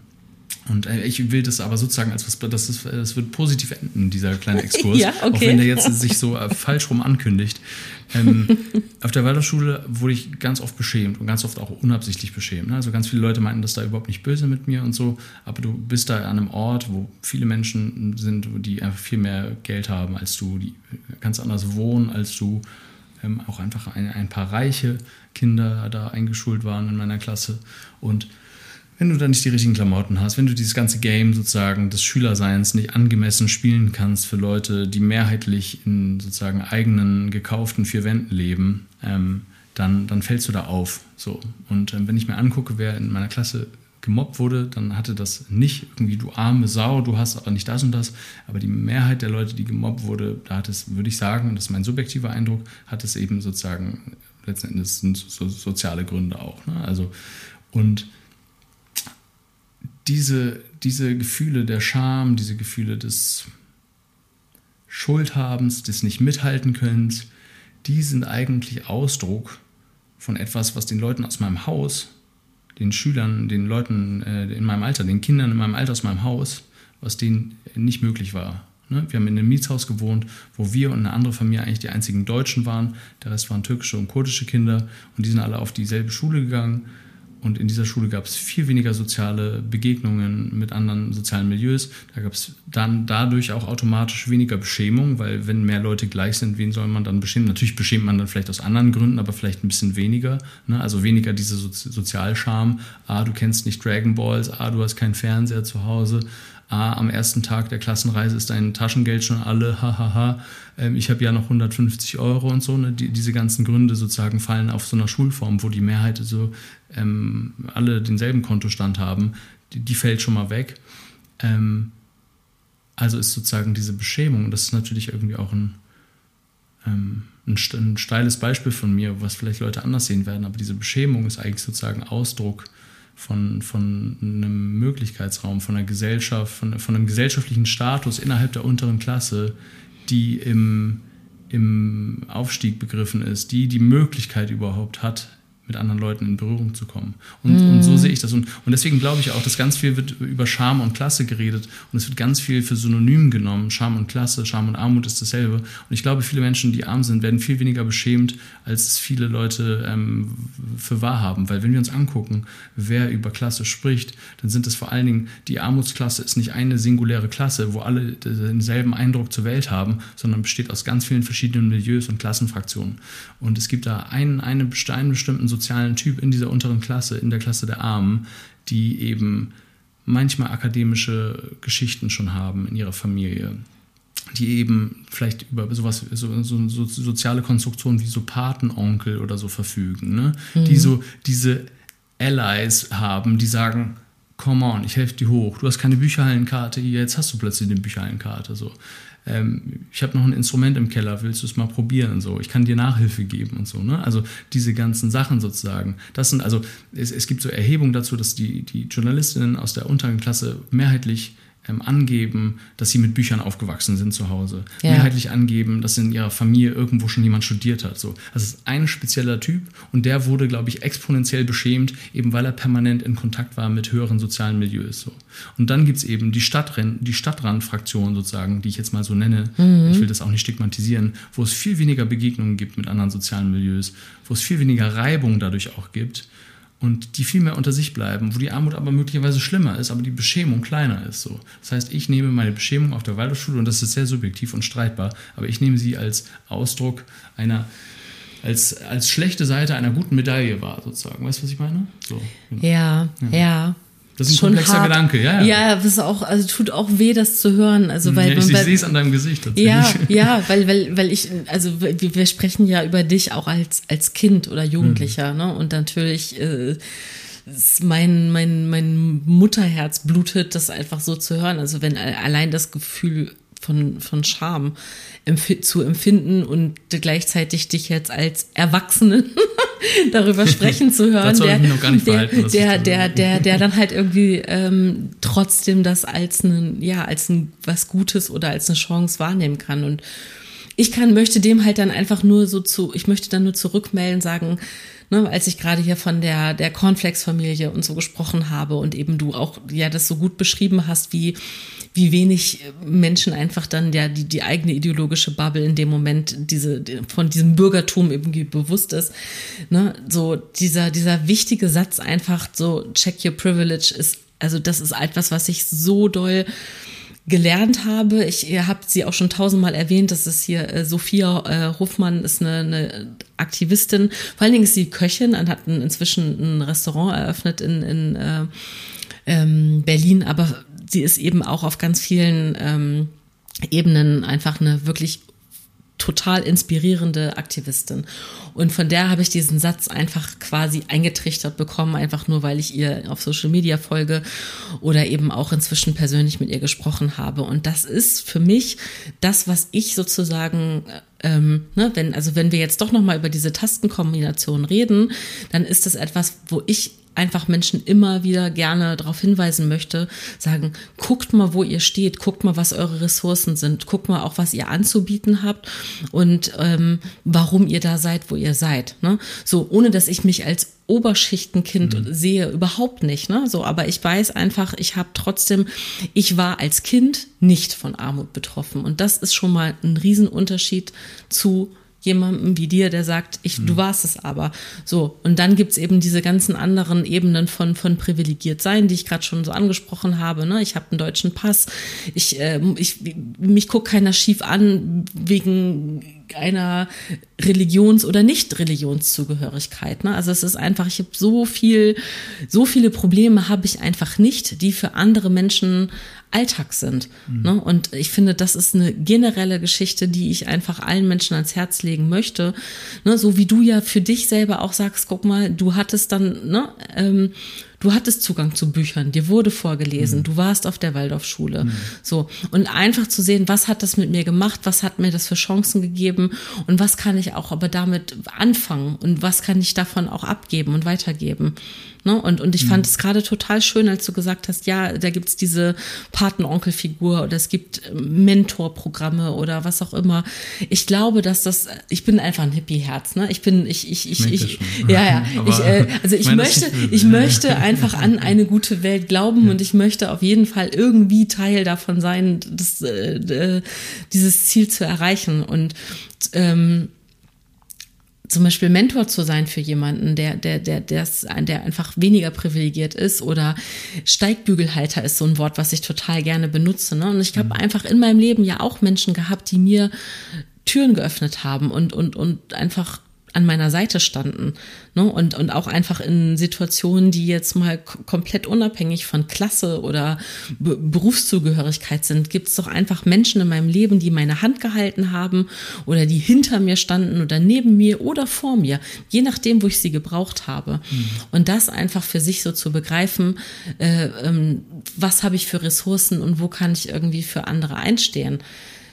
und äh, ich will das aber sozusagen als was, das, ist, das wird positiv enden, dieser kleine Exkurs. ja, okay. Auch wenn der jetzt sich so äh, falsch rum ankündigt. Ähm, auf der Waldorfschule wurde ich ganz oft beschämt und ganz oft auch unabsichtlich beschämt. Ne? Also ganz viele Leute meinten das da überhaupt nicht böse mit mir und so. Aber du bist da an einem Ort, wo viele Menschen sind, die einfach viel mehr Geld haben als du, die ganz anders wohnen als du. Ähm, auch einfach ein, ein paar reiche Kinder da eingeschult waren in meiner Klasse. Und wenn du dann nicht die richtigen Klamotten hast, wenn du dieses ganze Game sozusagen des Schülerseins nicht angemessen spielen kannst für Leute, die mehrheitlich in sozusagen eigenen gekauften vier Wänden leben, ähm, dann, dann fällst du da auf. So. Und ähm, wenn ich mir angucke, wer in meiner Klasse gemobbt wurde, dann hatte das nicht irgendwie, du arme Sau, du hast aber nicht das und das. Aber die Mehrheit der Leute, die gemobbt wurde, da hat es, würde ich sagen, das ist mein subjektiver Eindruck, hat es eben sozusagen, letzten Endes sind so, soziale Gründe auch. Ne? Also, und diese, diese Gefühle der Scham, diese Gefühle des Schuldhabens, des nicht mithalten können, die sind eigentlich Ausdruck von etwas, was den Leuten aus meinem Haus, den Schülern, den Leuten äh, in meinem Alter, den Kindern in meinem Alter aus meinem Haus, was denen nicht möglich war. Ne? Wir haben in einem Mietshaus gewohnt, wo wir und eine andere Familie eigentlich die einzigen Deutschen waren. Der Rest waren türkische und kurdische Kinder und die sind alle auf dieselbe Schule gegangen. Und in dieser Schule gab es viel weniger soziale Begegnungen mit anderen sozialen Milieus. Da gab es dann dadurch auch automatisch weniger Beschämung, weil wenn mehr Leute gleich sind, wen soll man dann beschämen? Natürlich beschämt man dann vielleicht aus anderen Gründen, aber vielleicht ein bisschen weniger. Ne? Also weniger diese so Sozialscham. Ah, du kennst nicht Dragon Balls. Ah, du hast keinen Fernseher zu Hause ah, am ersten Tag der Klassenreise ist dein Taschengeld schon alle, hahaha, ähm, ich habe ja noch 150 Euro und so. Ne? Die, diese ganzen Gründe sozusagen fallen auf so einer Schulform, wo die Mehrheit so ähm, alle denselben Kontostand haben, die, die, fällt schon mal weg. Ähm, also ist sozusagen diese Beschämung, und das ist natürlich irgendwie auch ein, ähm, ein, ein steiles Beispiel von mir, was vielleicht Leute anders sehen werden, aber diese Beschämung ist eigentlich sozusagen Ausdruck von, von einem Möglichkeitsraum, von einer Gesellschaft, von, von einem gesellschaftlichen Status innerhalb der unteren Klasse, die im, im Aufstieg begriffen ist, die die Möglichkeit überhaupt hat, mit anderen Leuten in Berührung zu kommen. Und, mm. und so sehe ich das. Und, und deswegen glaube ich auch, dass ganz viel wird über Scham und Klasse geredet und es wird ganz viel für Synonym genommen. Scham und Klasse, Scham und Armut ist dasselbe. Und ich glaube, viele Menschen, die arm sind, werden viel weniger beschämt, als viele Leute ähm, für wahr haben. Weil wenn wir uns angucken, wer über Klasse spricht, dann sind es vor allen Dingen, die Armutsklasse ist nicht eine singuläre Klasse, wo alle denselben Eindruck zur Welt haben, sondern besteht aus ganz vielen verschiedenen Milieus und Klassenfraktionen. Und es gibt da einen, einen, einen bestimmten sozialen Typ in dieser unteren Klasse, in der Klasse der Armen, die eben manchmal akademische Geschichten schon haben in ihrer Familie, die eben vielleicht über sowas, so, so, so soziale Konstruktionen wie so Patenonkel oder so verfügen, ne? Mhm. die so diese Allies haben, die sagen, come on, ich helfe dir hoch, du hast keine Bücherhallenkarte, jetzt hast du plötzlich eine Bücherhallenkarte. So ähm, ich habe noch ein Instrument im Keller, willst du es mal probieren? So, ich kann dir Nachhilfe geben und so. Ne? Also diese ganzen Sachen sozusagen. Das sind also es, es gibt so Erhebungen dazu, dass die die Journalistinnen aus der unteren Klasse mehrheitlich ähm, angeben, dass sie mit Büchern aufgewachsen sind zu Hause. Ja. Mehrheitlich angeben, dass in ihrer Familie irgendwo schon jemand studiert hat. So. Das ist ein spezieller Typ und der wurde, glaube ich, exponentiell beschämt, eben weil er permanent in Kontakt war mit höheren sozialen Milieus. So. Und dann gibt es eben die, Stadtren die Stadtrandfraktion sozusagen, die ich jetzt mal so nenne. Mhm. Ich will das auch nicht stigmatisieren, wo es viel weniger Begegnungen gibt mit anderen sozialen Milieus, wo es viel weniger Reibung dadurch auch gibt und die viel mehr unter sich bleiben, wo die Armut aber möglicherweise schlimmer ist, aber die Beschämung kleiner ist. So. Das heißt, ich nehme meine Beschämung auf der Waldorfschule und das ist sehr subjektiv und streitbar, aber ich nehme sie als Ausdruck einer als, als schlechte Seite einer guten Medaille wahr, sozusagen. Weißt du, was ich meine? So, genau. Ja, ja. ja. Das ist ein komplexer hart. Gedanke, ja. Ja, ja das ist auch, also tut auch weh, das zu hören. Also weil, ja, ich, ich sehe es an deinem Gesicht. Ja, ja, weil, weil, weil ich, also wir, wir sprechen ja über dich auch als, als Kind oder Jugendlicher, mhm. ne? Und natürlich äh, mein, mein, mein Mutterherz blutet, das einfach so zu hören. Also wenn allein das Gefühl von, von Scham zu empfinden und gleichzeitig dich jetzt als Erwachsenen darüber sprechen zu hören, der, der, der, der, der, der dann halt irgendwie ähm, trotzdem das als ein, ja, als ein was Gutes oder als eine Chance wahrnehmen kann. Und ich kann, möchte dem halt dann einfach nur so zu, ich möchte dann nur zurückmelden, sagen, ne, als ich gerade hier von der, der Cornflakes-Familie und so gesprochen habe und eben du auch ja das so gut beschrieben hast, wie wie wenig Menschen einfach dann ja die, die eigene ideologische Bubble in dem Moment diese, von diesem Bürgertum irgendwie bewusst ist. Ne? So dieser, dieser wichtige Satz einfach so, check your privilege ist, also das ist etwas, was ich so doll gelernt habe. Ich habt sie auch schon tausendmal erwähnt. Das ist hier äh, Sophia äh, Hofmann, ist eine, eine Aktivistin. Vor allen Dingen ist sie Köchin und hat ein, inzwischen ein Restaurant eröffnet in, in äh, ähm, Berlin. Aber sie ist eben auch auf ganz vielen ähm, Ebenen einfach eine wirklich total inspirierende Aktivistin. Und von der habe ich diesen Satz einfach quasi eingetrichtert bekommen, einfach nur, weil ich ihr auf Social Media folge oder eben auch inzwischen persönlich mit ihr gesprochen habe. Und das ist für mich das, was ich sozusagen ähm, ne, wenn, also wenn wir jetzt doch nochmal über diese Tastenkombination reden, dann ist das etwas, wo ich einfach Menschen immer wieder gerne darauf hinweisen möchte, sagen, guckt mal, wo ihr steht, guckt mal, was eure Ressourcen sind, guckt mal auch, was ihr anzubieten habt und ähm, warum ihr da seid, wo ihr seid. Ne? So, ohne dass ich mich als Oberschichtenkind mhm. sehe, überhaupt nicht. Ne? So, aber ich weiß einfach, ich habe trotzdem, ich war als Kind nicht von Armut betroffen. Und das ist schon mal ein Riesenunterschied zu jemandem wie dir, der sagt, ich, mhm. du warst es aber. So, und dann gibt's eben diese ganzen anderen Ebenen von, von privilegiert sein, die ich gerade schon so angesprochen habe. Ne? Ich habe einen deutschen Pass, ich, äh, ich, mich guckt keiner schief an wegen einer Religions- oder Nicht-Religionszugehörigkeit. Ne? Also es ist einfach, ich habe so viel, so viele Probleme habe ich einfach nicht, die für andere Menschen Alltag sind. Mhm. Ne? Und ich finde, das ist eine generelle Geschichte, die ich einfach allen Menschen ans Herz legen möchte. Ne? So wie du ja für dich selber auch sagst, guck mal, du hattest dann, ne, ähm, du hattest Zugang zu Büchern, dir wurde vorgelesen, mhm. du warst auf der Waldorfschule. Mhm. So. Und einfach zu sehen, was hat das mit mir gemacht, was hat mir das für Chancen gegeben und was kann ich auch aber damit anfangen und was kann ich davon auch abgeben und weitergeben. Ne? Und, und ich mhm. fand es gerade total schön, als du gesagt hast, ja, da gibt's diese Patenonkelfigur oder es gibt ähm, Mentorprogramme oder was auch immer. Ich glaube, dass das, ich bin einfach ein Hippie-Herz, ne? Ich bin, ich, ich, ich, ich, ja, ja. ich, äh, also ich, ich möchte, ich möchte einfach an eine gute Welt glauben ja. und ich möchte auf jeden Fall irgendwie Teil davon sein, das, äh, äh dieses Ziel zu erreichen. Und ähm, zum Beispiel Mentor zu sein für jemanden, der, der, der, der, der einfach weniger privilegiert ist oder Steigbügelhalter ist so ein Wort, was ich total gerne benutze. Ne? Und ich habe mhm. einfach in meinem Leben ja auch Menschen gehabt, die mir Türen geöffnet haben und, und, und einfach an meiner Seite standen. Ne? Und, und auch einfach in Situationen, die jetzt mal komplett unabhängig von Klasse oder Be Berufszugehörigkeit sind, gibt es doch einfach Menschen in meinem Leben, die meine Hand gehalten haben oder die hinter mir standen oder neben mir oder vor mir, je nachdem, wo ich sie gebraucht habe. Mhm. Und das einfach für sich so zu begreifen, äh, ähm, was habe ich für Ressourcen und wo kann ich irgendwie für andere einstehen,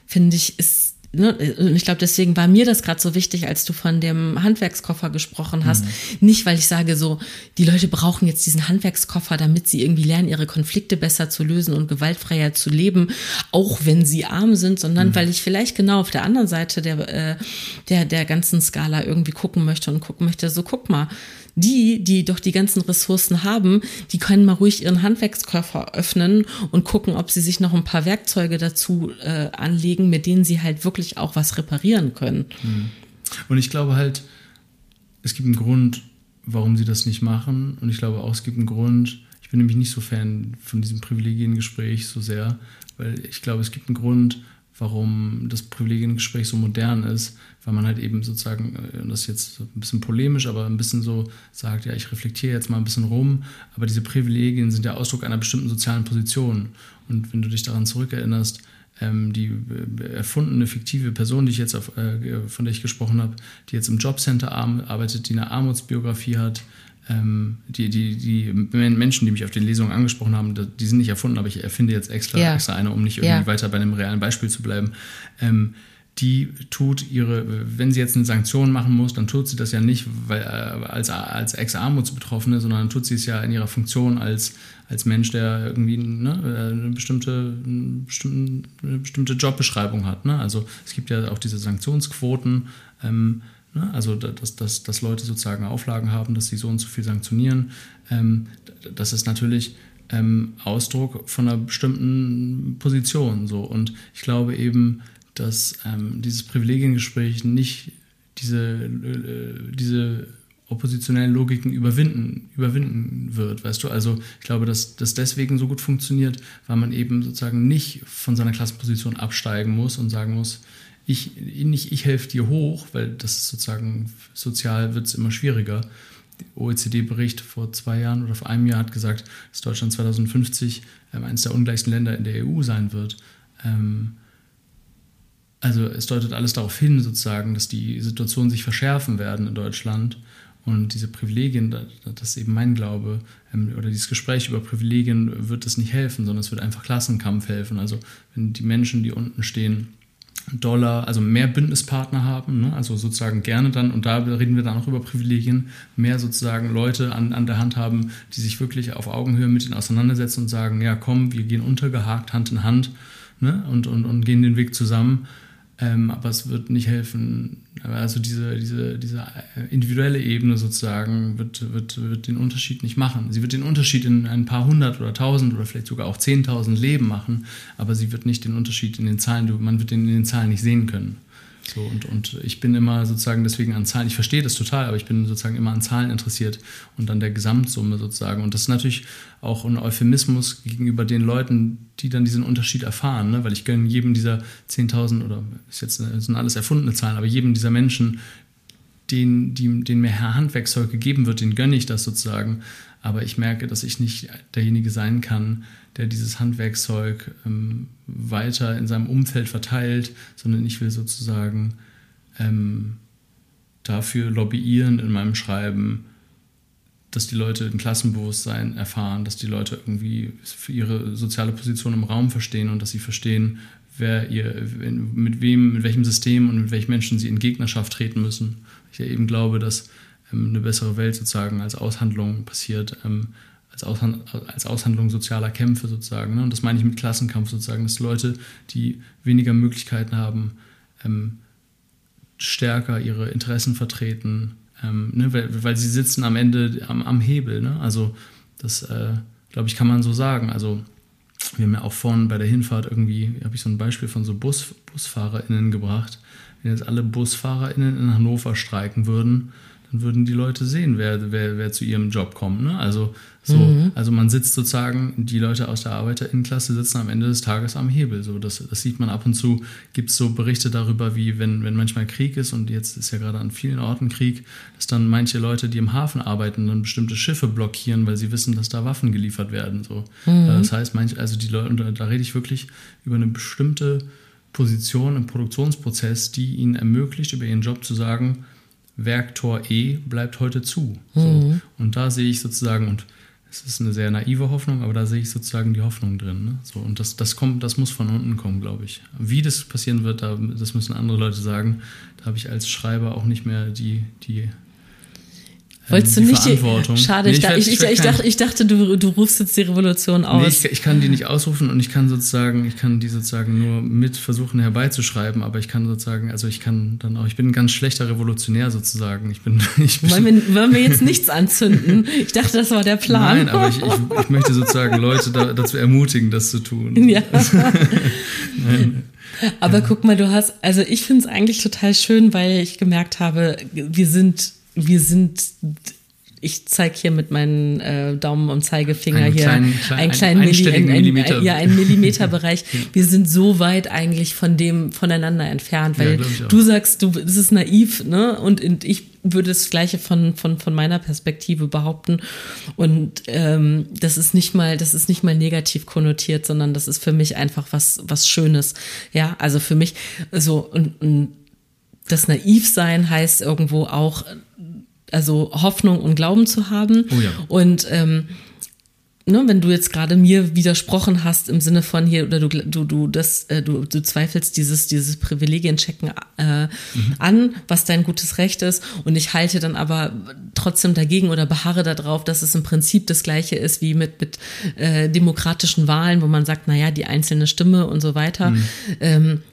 finde ich, ist ne, ich glaube, deswegen war mir das gerade so wichtig, als du von dem Handwerkskoffer gesprochen hast. Mhm. Nicht, weil ich sage so, die Leute brauchen jetzt diesen Handwerkskoffer, damit sie irgendwie lernen, ihre Konflikte besser zu lösen und gewaltfreier zu leben, auch wenn sie arm sind, sondern mhm. weil ich vielleicht genau auf der anderen Seite der, äh, der, der ganzen Skala irgendwie gucken möchte und gucken möchte, so guck mal, die, die doch die ganzen Ressourcen haben, die können mal ruhig ihren Handwerkskoffer öffnen und gucken, ob sie sich noch ein paar Werkzeuge dazu äh, anlegen, mit denen sie halt wirklich auch was reparieren können. Hm. Und ich glaube halt, es gibt einen Grund, warum sie das nicht machen. Und ich glaube auch, es gibt einen Grund, ich bin nämlich nicht so Fan von diesem Privilegiengespräch so sehr, weil ich glaube, es gibt einen Grund, warum das Privilegiengespräch so modern ist, weil man halt eben sozusagen, äh, das ist jetzt ein bisschen polemisch, aber ein bisschen so sagt, ja, ich reflektiere jetzt mal ein bisschen rum, aber diese Privilegien sind ja Ausdruck einer bestimmten sozialen Position. Und wenn du dich daran zurückerinnerst, ähm, die äh, erfundene, fiktive Person, die ich jetzt auf, äh, von der ich gesprochen habe, die jetzt im Jobcenter arbeitet, die eine Armutsbiografie hat, die, die, die Menschen, die mich auf den Lesungen angesprochen haben, die sind nicht erfunden, aber ich erfinde jetzt extra, ja. extra eine, um nicht irgendwie ja. weiter bei einem realen Beispiel zu bleiben. Ähm, die tut ihre, wenn sie jetzt eine Sanktion machen muss, dann tut sie das ja nicht weil, äh, als, als Ex-Armutsbetroffene, sondern tut sie es ja in ihrer Funktion als, als Mensch, der irgendwie ne, eine, bestimmte, eine bestimmte Jobbeschreibung hat. Ne? Also es gibt ja auch diese Sanktionsquoten. Ähm? Also, dass, dass, dass Leute sozusagen Auflagen haben, dass sie so und so viel sanktionieren. Ähm, das ist natürlich ähm, Ausdruck von einer bestimmten Position. Und ich glaube eben, dass ähm, dieses Privilegiengespräch nicht diese, äh, diese oppositionellen Logiken überwinden, überwinden wird, weißt du? Also ich glaube, dass das deswegen so gut funktioniert, weil man eben sozusagen nicht von seiner Klassenposition absteigen muss und sagen muss, ich, nicht ich helfe dir hoch, weil das ist sozusagen sozial wird es immer schwieriger. Der OECD-Bericht vor zwei Jahren oder vor einem Jahr hat gesagt, dass Deutschland 2050 ähm, eines der ungleichsten Länder in der EU sein wird. Ähm, also es deutet alles darauf hin, sozusagen, dass die Situationen sich verschärfen werden in Deutschland. Und diese Privilegien, das ist eben mein Glaube, ähm, oder dieses Gespräch über Privilegien wird es nicht helfen, sondern es wird einfach Klassenkampf helfen. Also wenn die Menschen, die unten stehen, Dollar, also mehr Bündnispartner haben, ne? also sozusagen gerne dann, und da reden wir dann auch über Privilegien, mehr sozusagen Leute an, an der Hand haben, die sich wirklich auf Augenhöhe mit ihnen auseinandersetzen und sagen, ja komm, wir gehen untergehakt, Hand in Hand ne? und, und, und gehen den Weg zusammen. Ähm, aber es wird nicht helfen, also diese, diese, diese individuelle Ebene sozusagen wird, wird, wird den Unterschied nicht machen. Sie wird den Unterschied in ein paar hundert oder tausend oder vielleicht sogar auch zehntausend Leben machen, aber sie wird nicht den Unterschied in den Zahlen, man wird den in den Zahlen nicht sehen können. So, und, und ich bin immer sozusagen deswegen an Zahlen, ich verstehe das total, aber ich bin sozusagen immer an Zahlen interessiert und an der Gesamtsumme sozusagen. Und das ist natürlich auch ein Euphemismus gegenüber den Leuten, die dann diesen Unterschied erfahren, ne? weil ich gönne jedem dieser 10.000 oder ist jetzt sind alles erfundene Zahlen, aber jedem dieser Menschen, den, die, denen mehr Handwerkszeug gegeben wird, den gönne ich das sozusagen. Aber ich merke, dass ich nicht derjenige sein kann, der dieses Handwerkszeug ähm, weiter in seinem Umfeld verteilt, sondern ich will sozusagen ähm, dafür lobbyieren in meinem Schreiben, dass die Leute ein Klassenbewusstsein erfahren, dass die Leute irgendwie ihre soziale Position im Raum verstehen und dass sie verstehen, wer ihr, mit wem, mit welchem System und mit welchen Menschen sie in Gegnerschaft treten müssen. Ich ja eben glaube, dass eine bessere Welt sozusagen als Aushandlung passiert, ähm, als, Aushand als Aushandlung sozialer Kämpfe sozusagen. Ne? Und das meine ich mit Klassenkampf sozusagen, dass Leute, die weniger Möglichkeiten haben, ähm, stärker ihre Interessen vertreten, ähm, ne? weil, weil, sie sitzen am Ende am, am Hebel. Ne? Also das, äh, glaube ich, kann man so sagen. Also wir haben ja auch vorhin bei der Hinfahrt irgendwie, habe ich so ein Beispiel von so Bus, BusfahrerInnen gebracht. Wenn jetzt alle BusfahrerInnen in Hannover streiken würden, dann würden die Leute sehen, wer, wer, wer zu ihrem Job kommt. Ne? Also, so, mhm. also man sitzt sozusagen, die Leute aus der ArbeiterInnenklasse sitzen am Ende des Tages am Hebel. So, das, das sieht man ab und zu, gibt es so Berichte darüber, wie wenn, wenn manchmal Krieg ist und jetzt ist ja gerade an vielen Orten Krieg, dass dann manche Leute, die im Hafen arbeiten, dann bestimmte Schiffe blockieren, weil sie wissen, dass da Waffen geliefert werden. So. Mhm. Das heißt, manche, also die Leute, da, da rede ich wirklich über eine bestimmte Position im Produktionsprozess, die ihnen ermöglicht, über ihren Job zu sagen, Werktor E bleibt heute zu. Mhm. So. Und da sehe ich sozusagen, und es ist eine sehr naive Hoffnung, aber da sehe ich sozusagen die Hoffnung drin. Ne? So, und das, das kommt, das muss von unten kommen, glaube ich. Wie das passieren wird, da, das müssen andere Leute sagen. Da habe ich als Schreiber auch nicht mehr die, die Wolltest du nicht die, Schade, nee, ich, ich, ich, ich, dachte, ich dachte, du, du rufst jetzt die Revolution aus. Nee, ich, ich, kann die nicht ausrufen und ich kann sozusagen, ich kann die sozusagen nur mit versuchen herbeizuschreiben, aber ich kann sozusagen, also ich kann dann auch, ich bin ein ganz schlechter Revolutionär sozusagen. Ich bin, ich wollen, wir, wollen wir jetzt nichts anzünden? Ich dachte, das war der Plan. Nein, aber ich, ich, möchte sozusagen Leute da, dazu ermutigen, das zu tun. Ja. Nein. Aber ja. guck mal, du hast, also ich finde es eigentlich total schön, weil ich gemerkt habe, wir sind wir sind ich zeige hier mit meinen äh, Daumen und Zeigefinger einen hier kleinen, klein, einen kleinen Milli, ein, ein, Millimeter. Ein, ja, einen Millimeterbereich. Wir sind so weit eigentlich von dem voneinander entfernt, weil ja, du sagst, du, das ist naiv, ne? Und, und ich würde das Gleiche von, von, von meiner Perspektive behaupten. Und ähm, das ist nicht mal, das ist nicht mal negativ konnotiert, sondern das ist für mich einfach was, was Schönes. Ja, also für mich so und, und das Naivsein heißt irgendwo auch, also Hoffnung und Glauben zu haben. Oh ja. Und ähm, ne, wenn du jetzt gerade mir widersprochen hast im Sinne von hier oder du du du das äh, du, du zweifelst dieses dieses Privilegienchecken äh, mhm. an, was dein gutes Recht ist und ich halte dann aber trotzdem dagegen oder beharre darauf, dass es im Prinzip das gleiche ist wie mit mit äh, demokratischen Wahlen, wo man sagt, na ja, die einzelne Stimme und so weiter. Mhm. Ähm,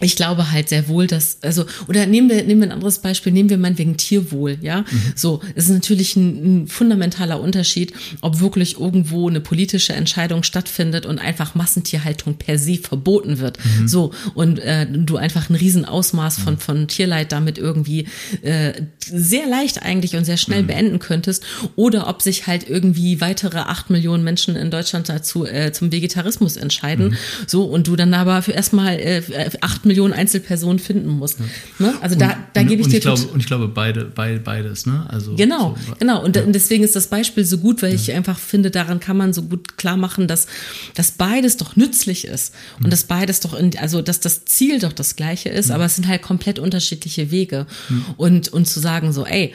ich glaube halt sehr wohl, dass, also, oder nehmen wir, nehmen wir ein anderes Beispiel, nehmen wir meinetwegen Tierwohl, ja. Mhm. So, es ist natürlich ein, ein, fundamentaler Unterschied, ob wirklich irgendwo eine politische Entscheidung stattfindet und einfach Massentierhaltung per se verboten wird. Mhm. So, und äh, du einfach ein Riesenausmaß von, mhm. von Tierleid damit irgendwie äh, sehr leicht eigentlich und sehr schnell mhm. beenden könntest, oder ob sich halt irgendwie weitere acht Millionen Menschen in Deutschland dazu äh, zum Vegetarismus entscheiden. Mhm. So, und du dann aber für erstmal äh, acht Millionen Millionen Einzelpersonen finden muss. Ja. Ne? Also da, da gebe ich dir ich glaube, und ich glaube beide, beide beides. Ne? Also genau, so, genau. Und ja. deswegen ist das Beispiel so gut, weil ja. ich einfach finde, daran kann man so gut klar machen, dass, dass beides doch nützlich ist und mhm. dass beides doch, in, also dass das Ziel doch das gleiche ist, mhm. aber es sind halt komplett unterschiedliche Wege. Mhm. Und, und zu sagen so, ey,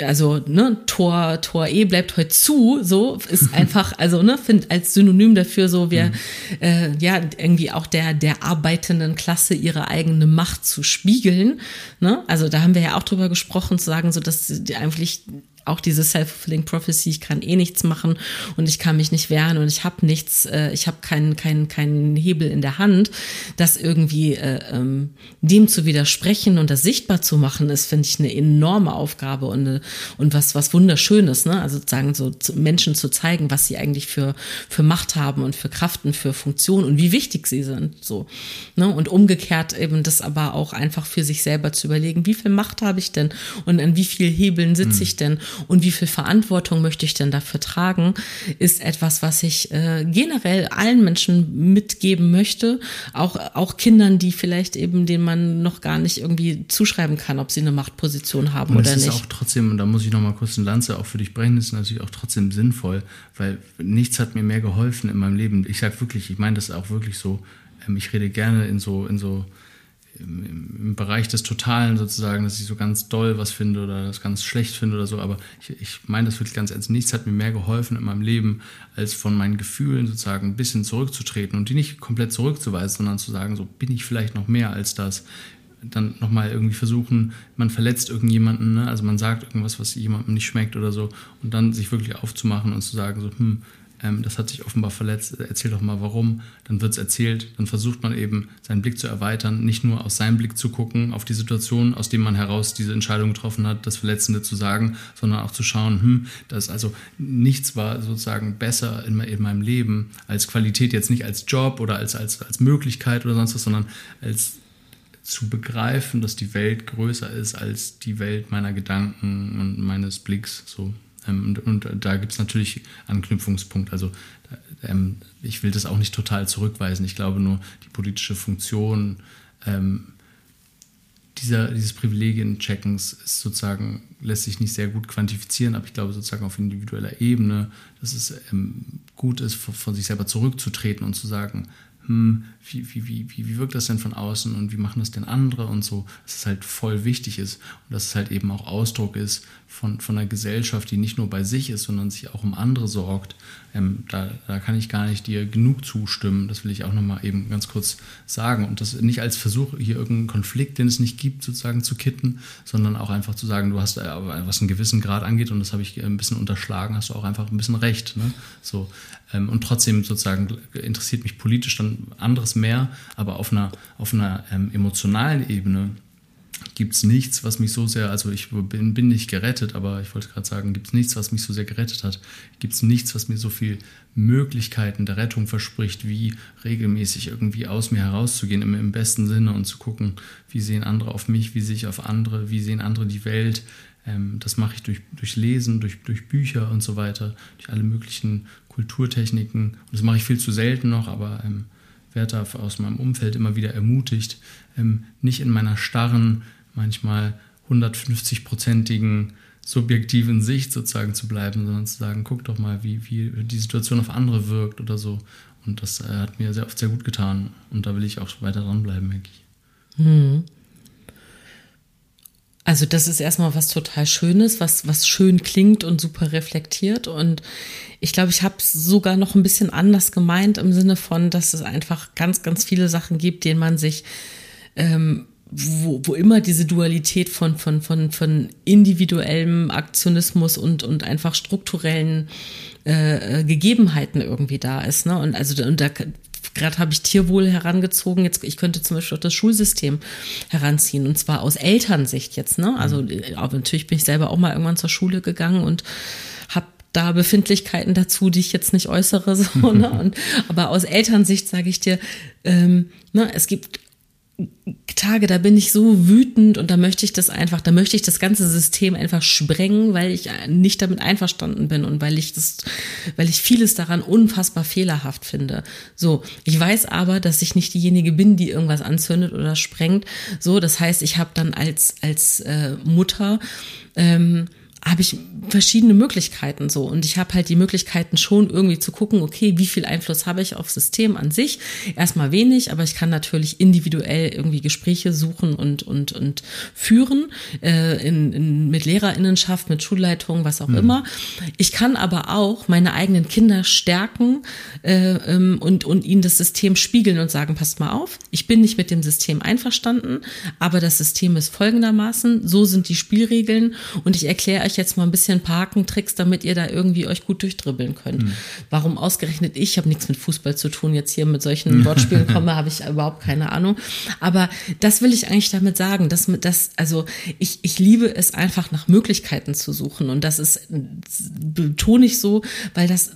also ne, Tor Tor E bleibt heute zu, so ist einfach, also ne, finde als Synonym dafür so, wir mhm. äh, ja irgendwie auch der der arbeitenden Klasse ihre eigene Macht zu spiegeln. Ne? Also da haben wir ja auch drüber gesprochen, zu sagen, so dass die eigentlich auch diese self-fulfilling prophecy, ich kann eh nichts machen und ich kann mich nicht wehren und ich habe nichts, äh, ich habe keinen keinen keinen Hebel in der Hand, das irgendwie äh, ähm, dem zu widersprechen und das sichtbar zu machen, ist finde ich eine enorme Aufgabe und eine, und was was wunderschönes, ne? Also sozusagen so Menschen zu zeigen, was sie eigentlich für für Macht haben und für Kraft und für Funktion und wie wichtig sie sind, so, ne? Und umgekehrt eben das aber auch einfach für sich selber zu überlegen, wie viel Macht habe ich denn und an wie viel Hebeln sitze mhm. ich denn und wie viel Verantwortung möchte ich denn dafür tragen, ist etwas, was ich äh, generell allen Menschen mitgeben möchte, auch, auch Kindern, die vielleicht eben, denen man noch gar nicht irgendwie zuschreiben kann, ob sie eine Machtposition haben und oder nicht. Das ist auch trotzdem, und da muss ich noch mal kurz eine Lanze auch für dich brechen, ist natürlich auch trotzdem sinnvoll, weil nichts hat mir mehr geholfen in meinem Leben. Ich sage wirklich, ich meine das auch wirklich so, ähm, ich rede gerne in so, in so im, im, Bereich des Totalen sozusagen, dass ich so ganz doll was finde oder das ganz schlecht finde oder so, aber ich, ich meine das wirklich ganz ernst. Nichts hat mir mehr geholfen in meinem Leben, als von meinen Gefühlen sozusagen ein bisschen zurückzutreten und die nicht komplett zurückzuweisen, sondern zu sagen, so bin ich vielleicht noch mehr als das. Dann nochmal irgendwie versuchen, man verletzt irgendjemanden, ne? also man sagt irgendwas, was jemandem nicht schmeckt oder so, und dann sich wirklich aufzumachen und zu sagen, so, hm, ähm, das hat sich offenbar verletzt, erzähl doch mal warum, dann wird es erzählt, dann versucht man eben seinen Blick zu erweitern, nicht nur aus seinem Blick zu gucken, auf die Situation, aus dem man heraus diese Entscheidung getroffen hat, das Verletzende zu sagen, sondern auch zu schauen, hm, das also nichts war sozusagen besser in, in meinem Leben als Qualität, jetzt nicht als Job oder als, als, als Möglichkeit oder sonst was, sondern als zu begreifen, dass die Welt größer ist als die Welt meiner Gedanken und meines Blicks. So. Ähm, und, und, da gibt es natürlich Anknüpfungspunkte. Also ähm, ich will das auch nicht total zurückweisen. Ich glaube nur, die politische Funktion ähm, dieser, dieses Privilegiencheckens ist sozusagen, lässt sich nicht sehr gut quantifizieren, aber ich glaube sozusagen auf individueller Ebene, dass es ähm, gut ist, von, von sich selber zurückzutreten und zu sagen, hm, wie, wie, wie, wie wirkt das denn von außen und wie machen das denn andere und so, dass es halt voll wichtig ist und dass es halt eben auch Ausdruck ist von, von einer Gesellschaft, die nicht nur bei sich ist, sondern sich auch um andere sorgt. Ähm, da, da kann ich gar nicht dir genug zustimmen. Das will ich auch nochmal eben ganz kurz sagen. Und das nicht als Versuch, hier irgendeinen Konflikt, den es nicht gibt, sozusagen zu kitten, sondern auch einfach zu sagen, du hast, äh, was einen gewissen Grad angeht, und das habe ich ein bisschen unterschlagen, hast du auch einfach ein bisschen recht. Ne? So, ähm, und trotzdem sozusagen interessiert mich politisch dann anderes mehr, aber auf einer, auf einer ähm, emotionalen Ebene gibt es nichts, was mich so sehr, also ich bin, bin nicht gerettet, aber ich wollte gerade sagen, gibt es nichts, was mich so sehr gerettet hat. Gibt es nichts, was mir so viel Möglichkeiten der Rettung verspricht, wie regelmäßig irgendwie aus mir herauszugehen, im, im besten Sinne und zu gucken, wie sehen andere auf mich, wie sehe ich auf andere, wie sehen andere die Welt. Ähm, das mache ich durch, durch Lesen, durch, durch Bücher und so weiter, durch alle möglichen Kulturtechniken. Und das mache ich viel zu selten noch, aber ähm, werde da aus meinem Umfeld immer wieder ermutigt, ähm, nicht in meiner starren, manchmal 150-prozentigen subjektiven Sicht sozusagen zu bleiben, sondern zu sagen, guck doch mal, wie, wie die Situation auf andere wirkt oder so. Und das äh, hat mir sehr oft sehr gut getan. Und da will ich auch weiter dranbleiben, denke ich. Hm. Also das ist erstmal was total Schönes, was, was schön klingt und super reflektiert. Und ich glaube, ich habe es sogar noch ein bisschen anders gemeint im Sinne von, dass es einfach ganz, ganz viele Sachen gibt, denen man sich, ähm, wo, wo immer diese Dualität von, von, von, von individuellem Aktionismus und, und einfach strukturellen äh, Gegebenheiten irgendwie da ist. Ne? Und also und da gerade habe ich Tierwohl herangezogen. Jetzt, ich könnte zum Beispiel auch das Schulsystem heranziehen und zwar aus Elternsicht jetzt. Ne? Also mhm. äh, natürlich bin ich selber auch mal irgendwann zur Schule gegangen und habe da Befindlichkeiten dazu, die ich jetzt nicht äußere. So, ne? und, aber aus Elternsicht sage ich dir, ähm, ne, es gibt Tage, da bin ich so wütend und da möchte ich das einfach, da möchte ich das ganze System einfach sprengen, weil ich nicht damit einverstanden bin und weil ich das, weil ich vieles daran unfassbar fehlerhaft finde. So, ich weiß aber, dass ich nicht diejenige bin, die irgendwas anzündet oder sprengt. So, das heißt, ich habe dann als als äh, Mutter ähm, habe ich verschiedene Möglichkeiten so und ich habe halt die Möglichkeiten schon irgendwie zu gucken, okay, wie viel Einfluss habe ich aufs System an sich? Erstmal wenig, aber ich kann natürlich individuell irgendwie Gespräche suchen und und und führen äh, in, in, mit Lehrerinnenschaft, mit Schulleitung, was auch mhm. immer. Ich kann aber auch meine eigenen Kinder stärken äh, ähm, und und ihnen das System spiegeln und sagen, passt mal auf, ich bin nicht mit dem System einverstanden, aber das System ist folgendermaßen, so sind die Spielregeln und ich erkläre euch jetzt mal ein bisschen Parkentricks, damit ihr da irgendwie euch gut durchdribbeln könnt. Mhm. Warum ausgerechnet ich, habe nichts mit Fußball zu tun, jetzt hier mit solchen Wortspielen komme, habe ich überhaupt keine Ahnung. Aber das will ich eigentlich damit sagen, dass, dass also ich, ich liebe es einfach nach Möglichkeiten zu suchen und das ist, betone ich so, weil das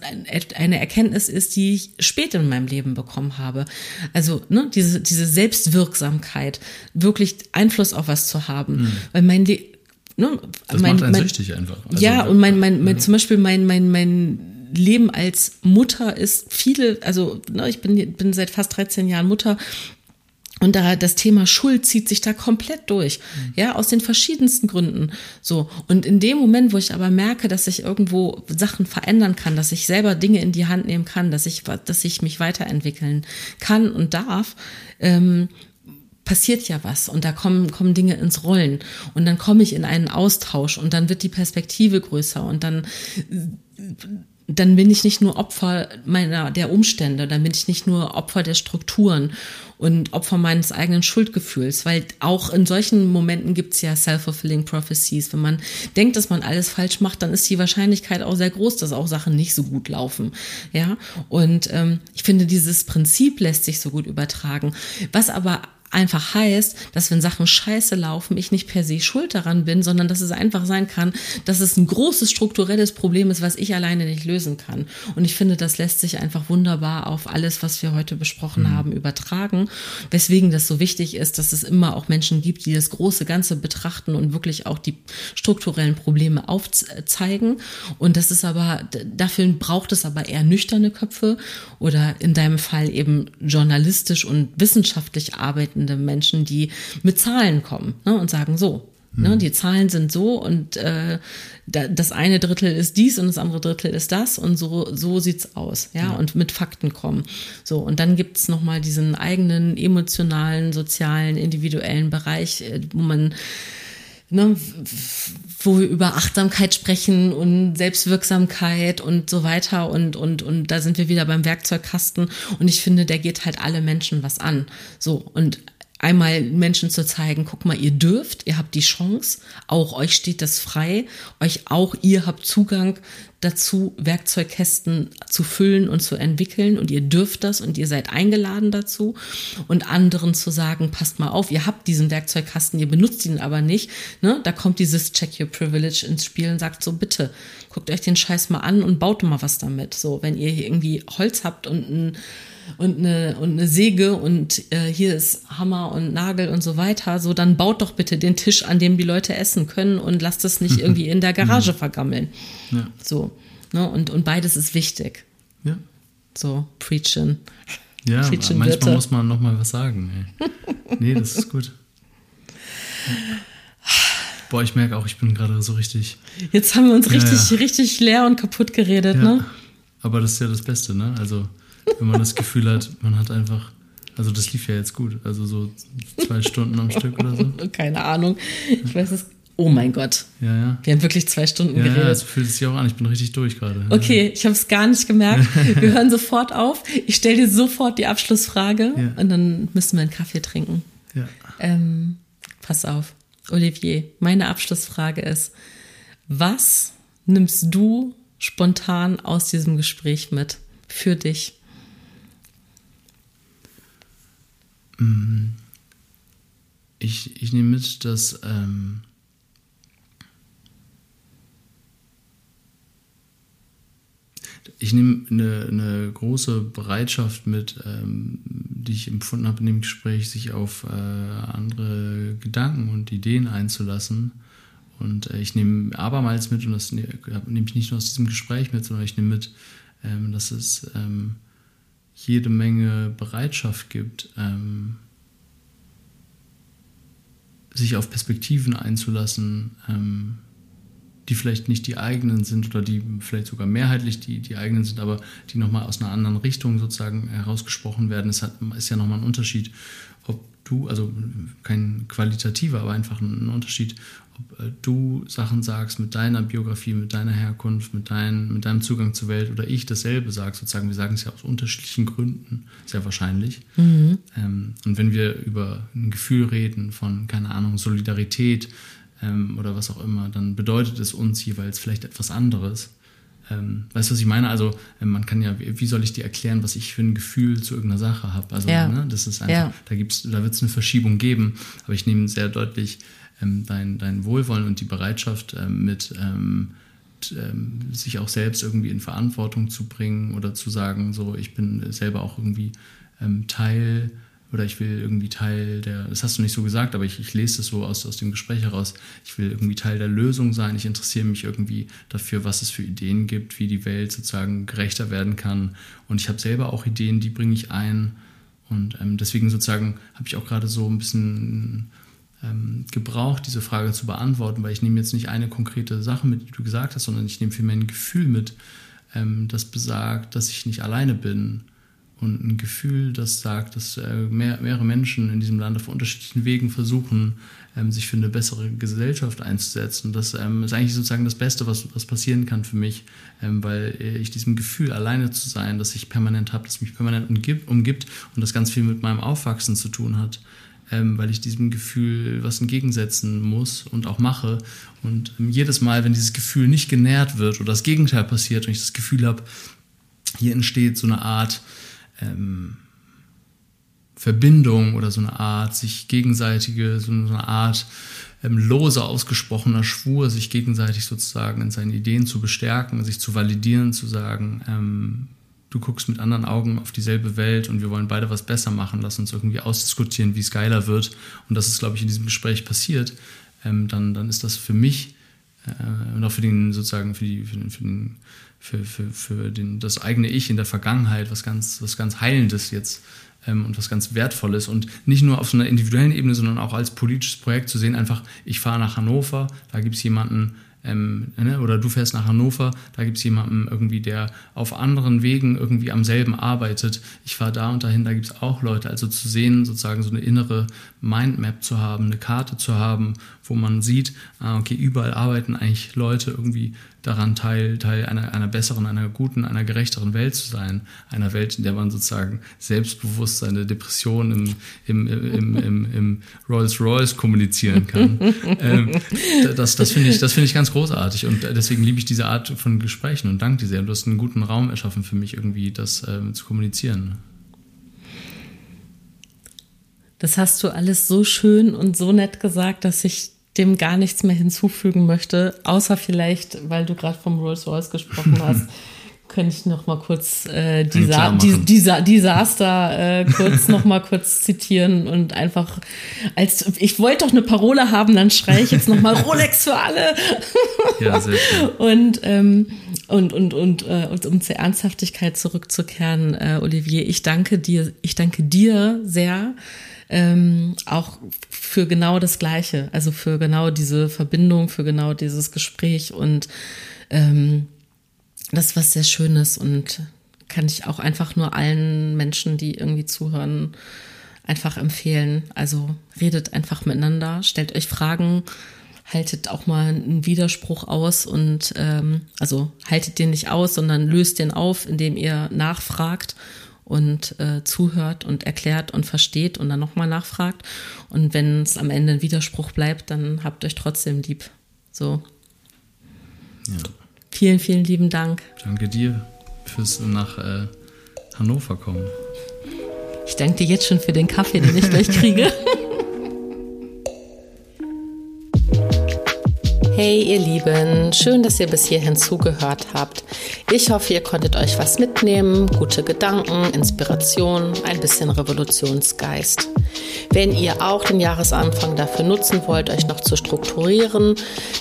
eine Erkenntnis ist, die ich spät in meinem Leben bekommen habe. Also ne, diese, diese Selbstwirksamkeit, wirklich Einfluss auf was zu haben, mhm. weil mein Le Ne? Das mein, macht einen mein, süchtig einfach. Also, ja, und mein, mein, mein, zum Beispiel mein, mein, mein Leben als Mutter ist viele, also ne, ich bin, bin seit fast 13 Jahren Mutter und da das Thema Schuld zieht sich da komplett durch, mhm. ja, aus den verschiedensten Gründen. So. Und in dem Moment, wo ich aber merke, dass ich irgendwo Sachen verändern kann, dass ich selber Dinge in die Hand nehmen kann, dass ich, dass ich mich weiterentwickeln kann und darf, ähm, passiert ja was und da kommen, kommen Dinge ins Rollen und dann komme ich in einen Austausch und dann wird die Perspektive größer und dann dann bin ich nicht nur Opfer meiner der Umstände, dann bin ich nicht nur Opfer der Strukturen und Opfer meines eigenen Schuldgefühls, weil auch in solchen Momenten gibt's ja self-fulfilling prophecies. Wenn man denkt, dass man alles falsch macht, dann ist die Wahrscheinlichkeit auch sehr groß, dass auch Sachen nicht so gut laufen. Ja, und ähm, ich finde, dieses Prinzip lässt sich so gut übertragen. Was aber einfach heißt, dass wenn Sachen scheiße laufen, ich nicht per se schuld daran bin, sondern dass es einfach sein kann, dass es ein großes strukturelles Problem ist, was ich alleine nicht lösen kann. Und ich finde, das lässt sich einfach wunderbar auf alles, was wir heute besprochen mhm. haben, übertragen. Weswegen das so wichtig ist, dass es immer auch Menschen gibt, die das große Ganze betrachten und wirklich auch die strukturellen Probleme aufzeigen. Und das ist aber, dafür braucht es aber eher nüchterne Köpfe oder in deinem Fall eben journalistisch und wissenschaftlich arbeiten arbeitende Menschen, die mit Zahlen kommen ne, und sagen, so, Ne, die Zahlen sind so und äh, da, das eine Drittel ist dies und das andere Drittel ist das und so, so sieht's aus, ja, ja. und mit Fakten kommen. So, und dann gibt's nochmal diesen eigenen emotionalen, sozialen, individuellen Bereich, äh, wo man ne, wo wir über Achtsamkeit sprechen und Selbstwirksamkeit und so weiter und, und, und da sind wir wieder beim Werkzeugkasten und ich finde, der geht halt alle Menschen was an. So, und einmal Menschen zu zeigen, guck mal, ihr dürft, ihr habt die Chance, auch euch steht das frei, euch auch, ihr habt Zugang dazu, Werkzeugkästen zu füllen und zu entwickeln und ihr dürft das und ihr seid eingeladen dazu und anderen zu sagen, passt mal auf, ihr habt diesen Werkzeugkasten, ihr benutzt ihn aber nicht, ne? da kommt dieses Check Your Privilege ins Spiel und sagt so, bitte, guckt euch den Scheiß mal an und baut mal was damit, so, wenn ihr hier irgendwie Holz habt und ein und eine, und eine Säge und äh, hier ist Hammer und Nagel und so weiter, so dann baut doch bitte den Tisch, an dem die Leute essen können und lasst es nicht irgendwie in der Garage mhm. vergammeln. Ja. So. Ne? Und, und beides ist wichtig. Ja. So, preachen. Ja, preachen manchmal bitte. muss man noch mal was sagen. Ey. Nee, das ist gut. Boah, ich merke auch, ich bin gerade so richtig. Jetzt haben wir uns richtig, ja, ja. richtig leer und kaputt geredet, ne? Aber das ist ja das Beste, ne? Also wenn man das Gefühl hat, man hat einfach. Also das lief ja jetzt gut. Also so zwei Stunden am Stück oder so. Keine Ahnung. Ich weiß es. Oh mein Gott. Ja, ja. Wir haben wirklich zwei Stunden ja, geredet. Ja, so fühlt sich auch an. Ich bin richtig durch gerade. Okay, ich habe es gar nicht gemerkt. Wir hören sofort auf. Ich stelle dir sofort die Abschlussfrage und dann müssen wir einen Kaffee trinken. Ja. Ähm, pass auf, Olivier. Meine Abschlussfrage ist: Was nimmst du spontan aus diesem Gespräch mit für dich? Mm. Ich, ich nehme mit, dass ähm, ich nehme eine, eine große Bereitschaft mit, ähm, die ich empfunden habe in dem Gespräch, sich auf äh, andere Gedanken und Ideen einzulassen. Und äh, ich nehme abermals mit, und das ne, nehme ich nicht nur aus diesem Gespräch mit, sondern ich nehme mit, ähm, dass es ähm, jede Menge Bereitschaft gibt, ähm, sich auf Perspektiven einzulassen, ähm, die vielleicht nicht die eigenen sind oder die vielleicht sogar mehrheitlich die, die eigenen sind, aber die nochmal aus einer anderen Richtung sozusagen herausgesprochen werden. Es hat, ist ja nochmal ein Unterschied, ob du, also kein qualitativer, aber einfach ein Unterschied, du Sachen sagst mit deiner Biografie, mit deiner Herkunft, mit, dein, mit deinem Zugang zur Welt oder ich dasselbe sage, sozusagen, wir sagen es ja aus unterschiedlichen Gründen, sehr wahrscheinlich. Mhm. Ähm, und wenn wir über ein Gefühl reden von, keine Ahnung, Solidarität ähm, oder was auch immer, dann bedeutet es uns jeweils vielleicht etwas anderes. Ähm, weißt du, was ich meine? Also ähm, man kann ja, wie soll ich dir erklären, was ich für ein Gefühl zu irgendeiner Sache habe? Also ja. ne, das ist einfach, ja. da gibt's, da wird es eine Verschiebung geben, aber ich nehme sehr deutlich dein, dein Wohlwollen und die Bereitschaft ähm, mit ähm, ähm, sich auch selbst irgendwie in Verantwortung zu bringen oder zu sagen, so ich bin selber auch irgendwie Teil oder ich will irgendwie Teil der, das hast du nicht so gesagt, aber ich, ich lese das so aus, aus dem Gespräch heraus, ich will irgendwie Teil der Lösung sein, ich interessiere mich irgendwie dafür, was es für Ideen gibt, wie die Welt sozusagen gerechter werden kann. Und ich habe selber auch Ideen, die bringe ich ein. Und ähm, deswegen sozusagen habe ich auch gerade so ein bisschen ähm, gebraucht, diese Frage zu beantworten, weil ich nehme jetzt nicht eine konkrete Sache mit, die du gesagt hast, sondern ich nehme vielmehr ein Gefühl mit, ähm, das besagt, dass ich nicht alleine bin und ein Gefühl, das sagt, dass äh, mehr, mehrere Menschen in diesem Land auf unterschiedlichen Wegen versuchen, ähm, sich für eine bessere Gesellschaft einzusetzen. Das ähm, ist eigentlich sozusagen das Beste, was, was passieren kann für mich, ähm, weil ich diesem Gefühl, alleine zu sein, das ich permanent habe, das mich permanent umgibt und das ganz viel mit meinem Aufwachsen zu tun hat, ähm, weil ich diesem Gefühl was entgegensetzen muss und auch mache. Und ähm, jedes Mal, wenn dieses Gefühl nicht genährt wird oder das Gegenteil passiert und ich das Gefühl habe, hier entsteht so eine Art ähm, Verbindung oder so eine Art sich gegenseitige, so eine Art ähm, lose ausgesprochener Schwur, sich gegenseitig sozusagen in seinen Ideen zu bestärken, sich zu validieren, zu sagen, ähm, du guckst mit anderen Augen auf dieselbe Welt und wir wollen beide was besser machen, lass uns irgendwie ausdiskutieren, wie es geiler wird. Und das ist, glaube ich, in diesem Gespräch passiert. Ähm, dann, dann ist das für mich äh, und auch für den sozusagen für die für den, für den für, für, für den, das eigene Ich in der Vergangenheit was ganz, was ganz Heilendes jetzt, ähm, und was ganz Wertvolles und nicht nur auf so einer individuellen Ebene, sondern auch als politisches Projekt zu sehen, einfach, ich fahre nach Hannover, da gibt es jemanden, ähm, ne? oder du fährst nach Hannover, da gibt es jemanden irgendwie, der auf anderen Wegen irgendwie am selben arbeitet. Ich fahre da und dahin, da gibt es auch Leute. Also zu sehen, sozusagen so eine innere Mindmap zu haben, eine Karte zu haben, wo man sieht, ah, okay, überall arbeiten eigentlich Leute irgendwie daran, Teil, Teil einer, einer besseren, einer guten, einer gerechteren Welt zu sein. Einer Welt, in der man sozusagen selbstbewusst seine Depression im, im, im, im, im Rolls-Royce kommunizieren kann. ähm, das das finde ich, das finde ich ganz großartig und deswegen liebe ich diese Art von Gesprächen und danke dir sehr. Du hast einen guten Raum erschaffen für mich, irgendwie das ähm, zu kommunizieren. Das hast du alles so schön und so nett gesagt, dass ich dem gar nichts mehr hinzufügen möchte, außer vielleicht, weil du gerade vom Rolls Royce gesprochen hast, könnte ich noch mal kurz äh, Disa Disa Disaster äh, kurz noch mal kurz zitieren und einfach als ich wollte doch eine Parole haben, dann schreie ich jetzt noch mal Rolex für alle. ja, sehr schön. Und ähm, und und und, äh, und um zur Ernsthaftigkeit zurückzukehren, äh, Olivier, ich danke dir, ich danke dir sehr ähm, auch für genau das Gleiche, also für genau diese Verbindung, für genau dieses Gespräch und ähm, das was sehr Schönes und kann ich auch einfach nur allen Menschen, die irgendwie zuhören, einfach empfehlen. Also redet einfach miteinander, stellt euch Fragen, haltet auch mal einen Widerspruch aus und ähm, also haltet den nicht aus, sondern löst den auf, indem ihr nachfragt und äh, zuhört und erklärt und versteht und dann nochmal nachfragt. Und wenn es am Ende ein Widerspruch bleibt, dann habt euch trotzdem lieb. So. Ja. Vielen, vielen lieben Dank. Danke dir fürs nach äh, Hannover kommen. Ich danke dir jetzt schon für den Kaffee, den ich gleich kriege. Hey ihr Lieben, schön, dass ihr bis hierhin zugehört habt. Ich hoffe, ihr konntet euch was mitnehmen, gute Gedanken, Inspiration, ein bisschen Revolutionsgeist. Wenn ihr auch den Jahresanfang dafür nutzen wollt, euch noch zu strukturieren,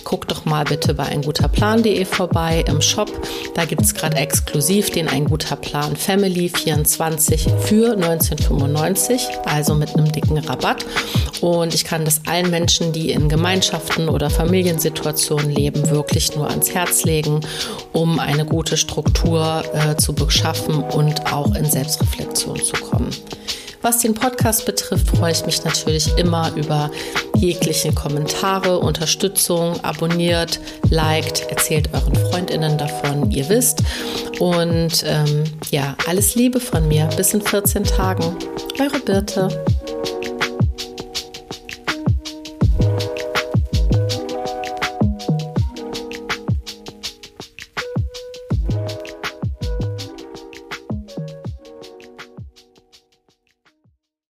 guckt doch mal bitte bei einguterplan.de vorbei im Shop. Da gibt es gerade exklusiv den Ein guter Plan Family 24 für 1995, also mit einem dicken Rabatt. Und ich kann das allen Menschen, die in Gemeinschaften oder Familiensituationen leben, wirklich nur ans Herz legen, um eine gute Struktur äh, zu beschaffen und auch in Selbstreflexion zu kommen. Was den Podcast betrifft, freue ich mich natürlich immer über jegliche Kommentare, Unterstützung, abonniert, liked, erzählt euren Freundinnen davon, ihr wisst. Und ähm, ja, alles Liebe von mir. Bis in 14 Tagen. Eure Birte.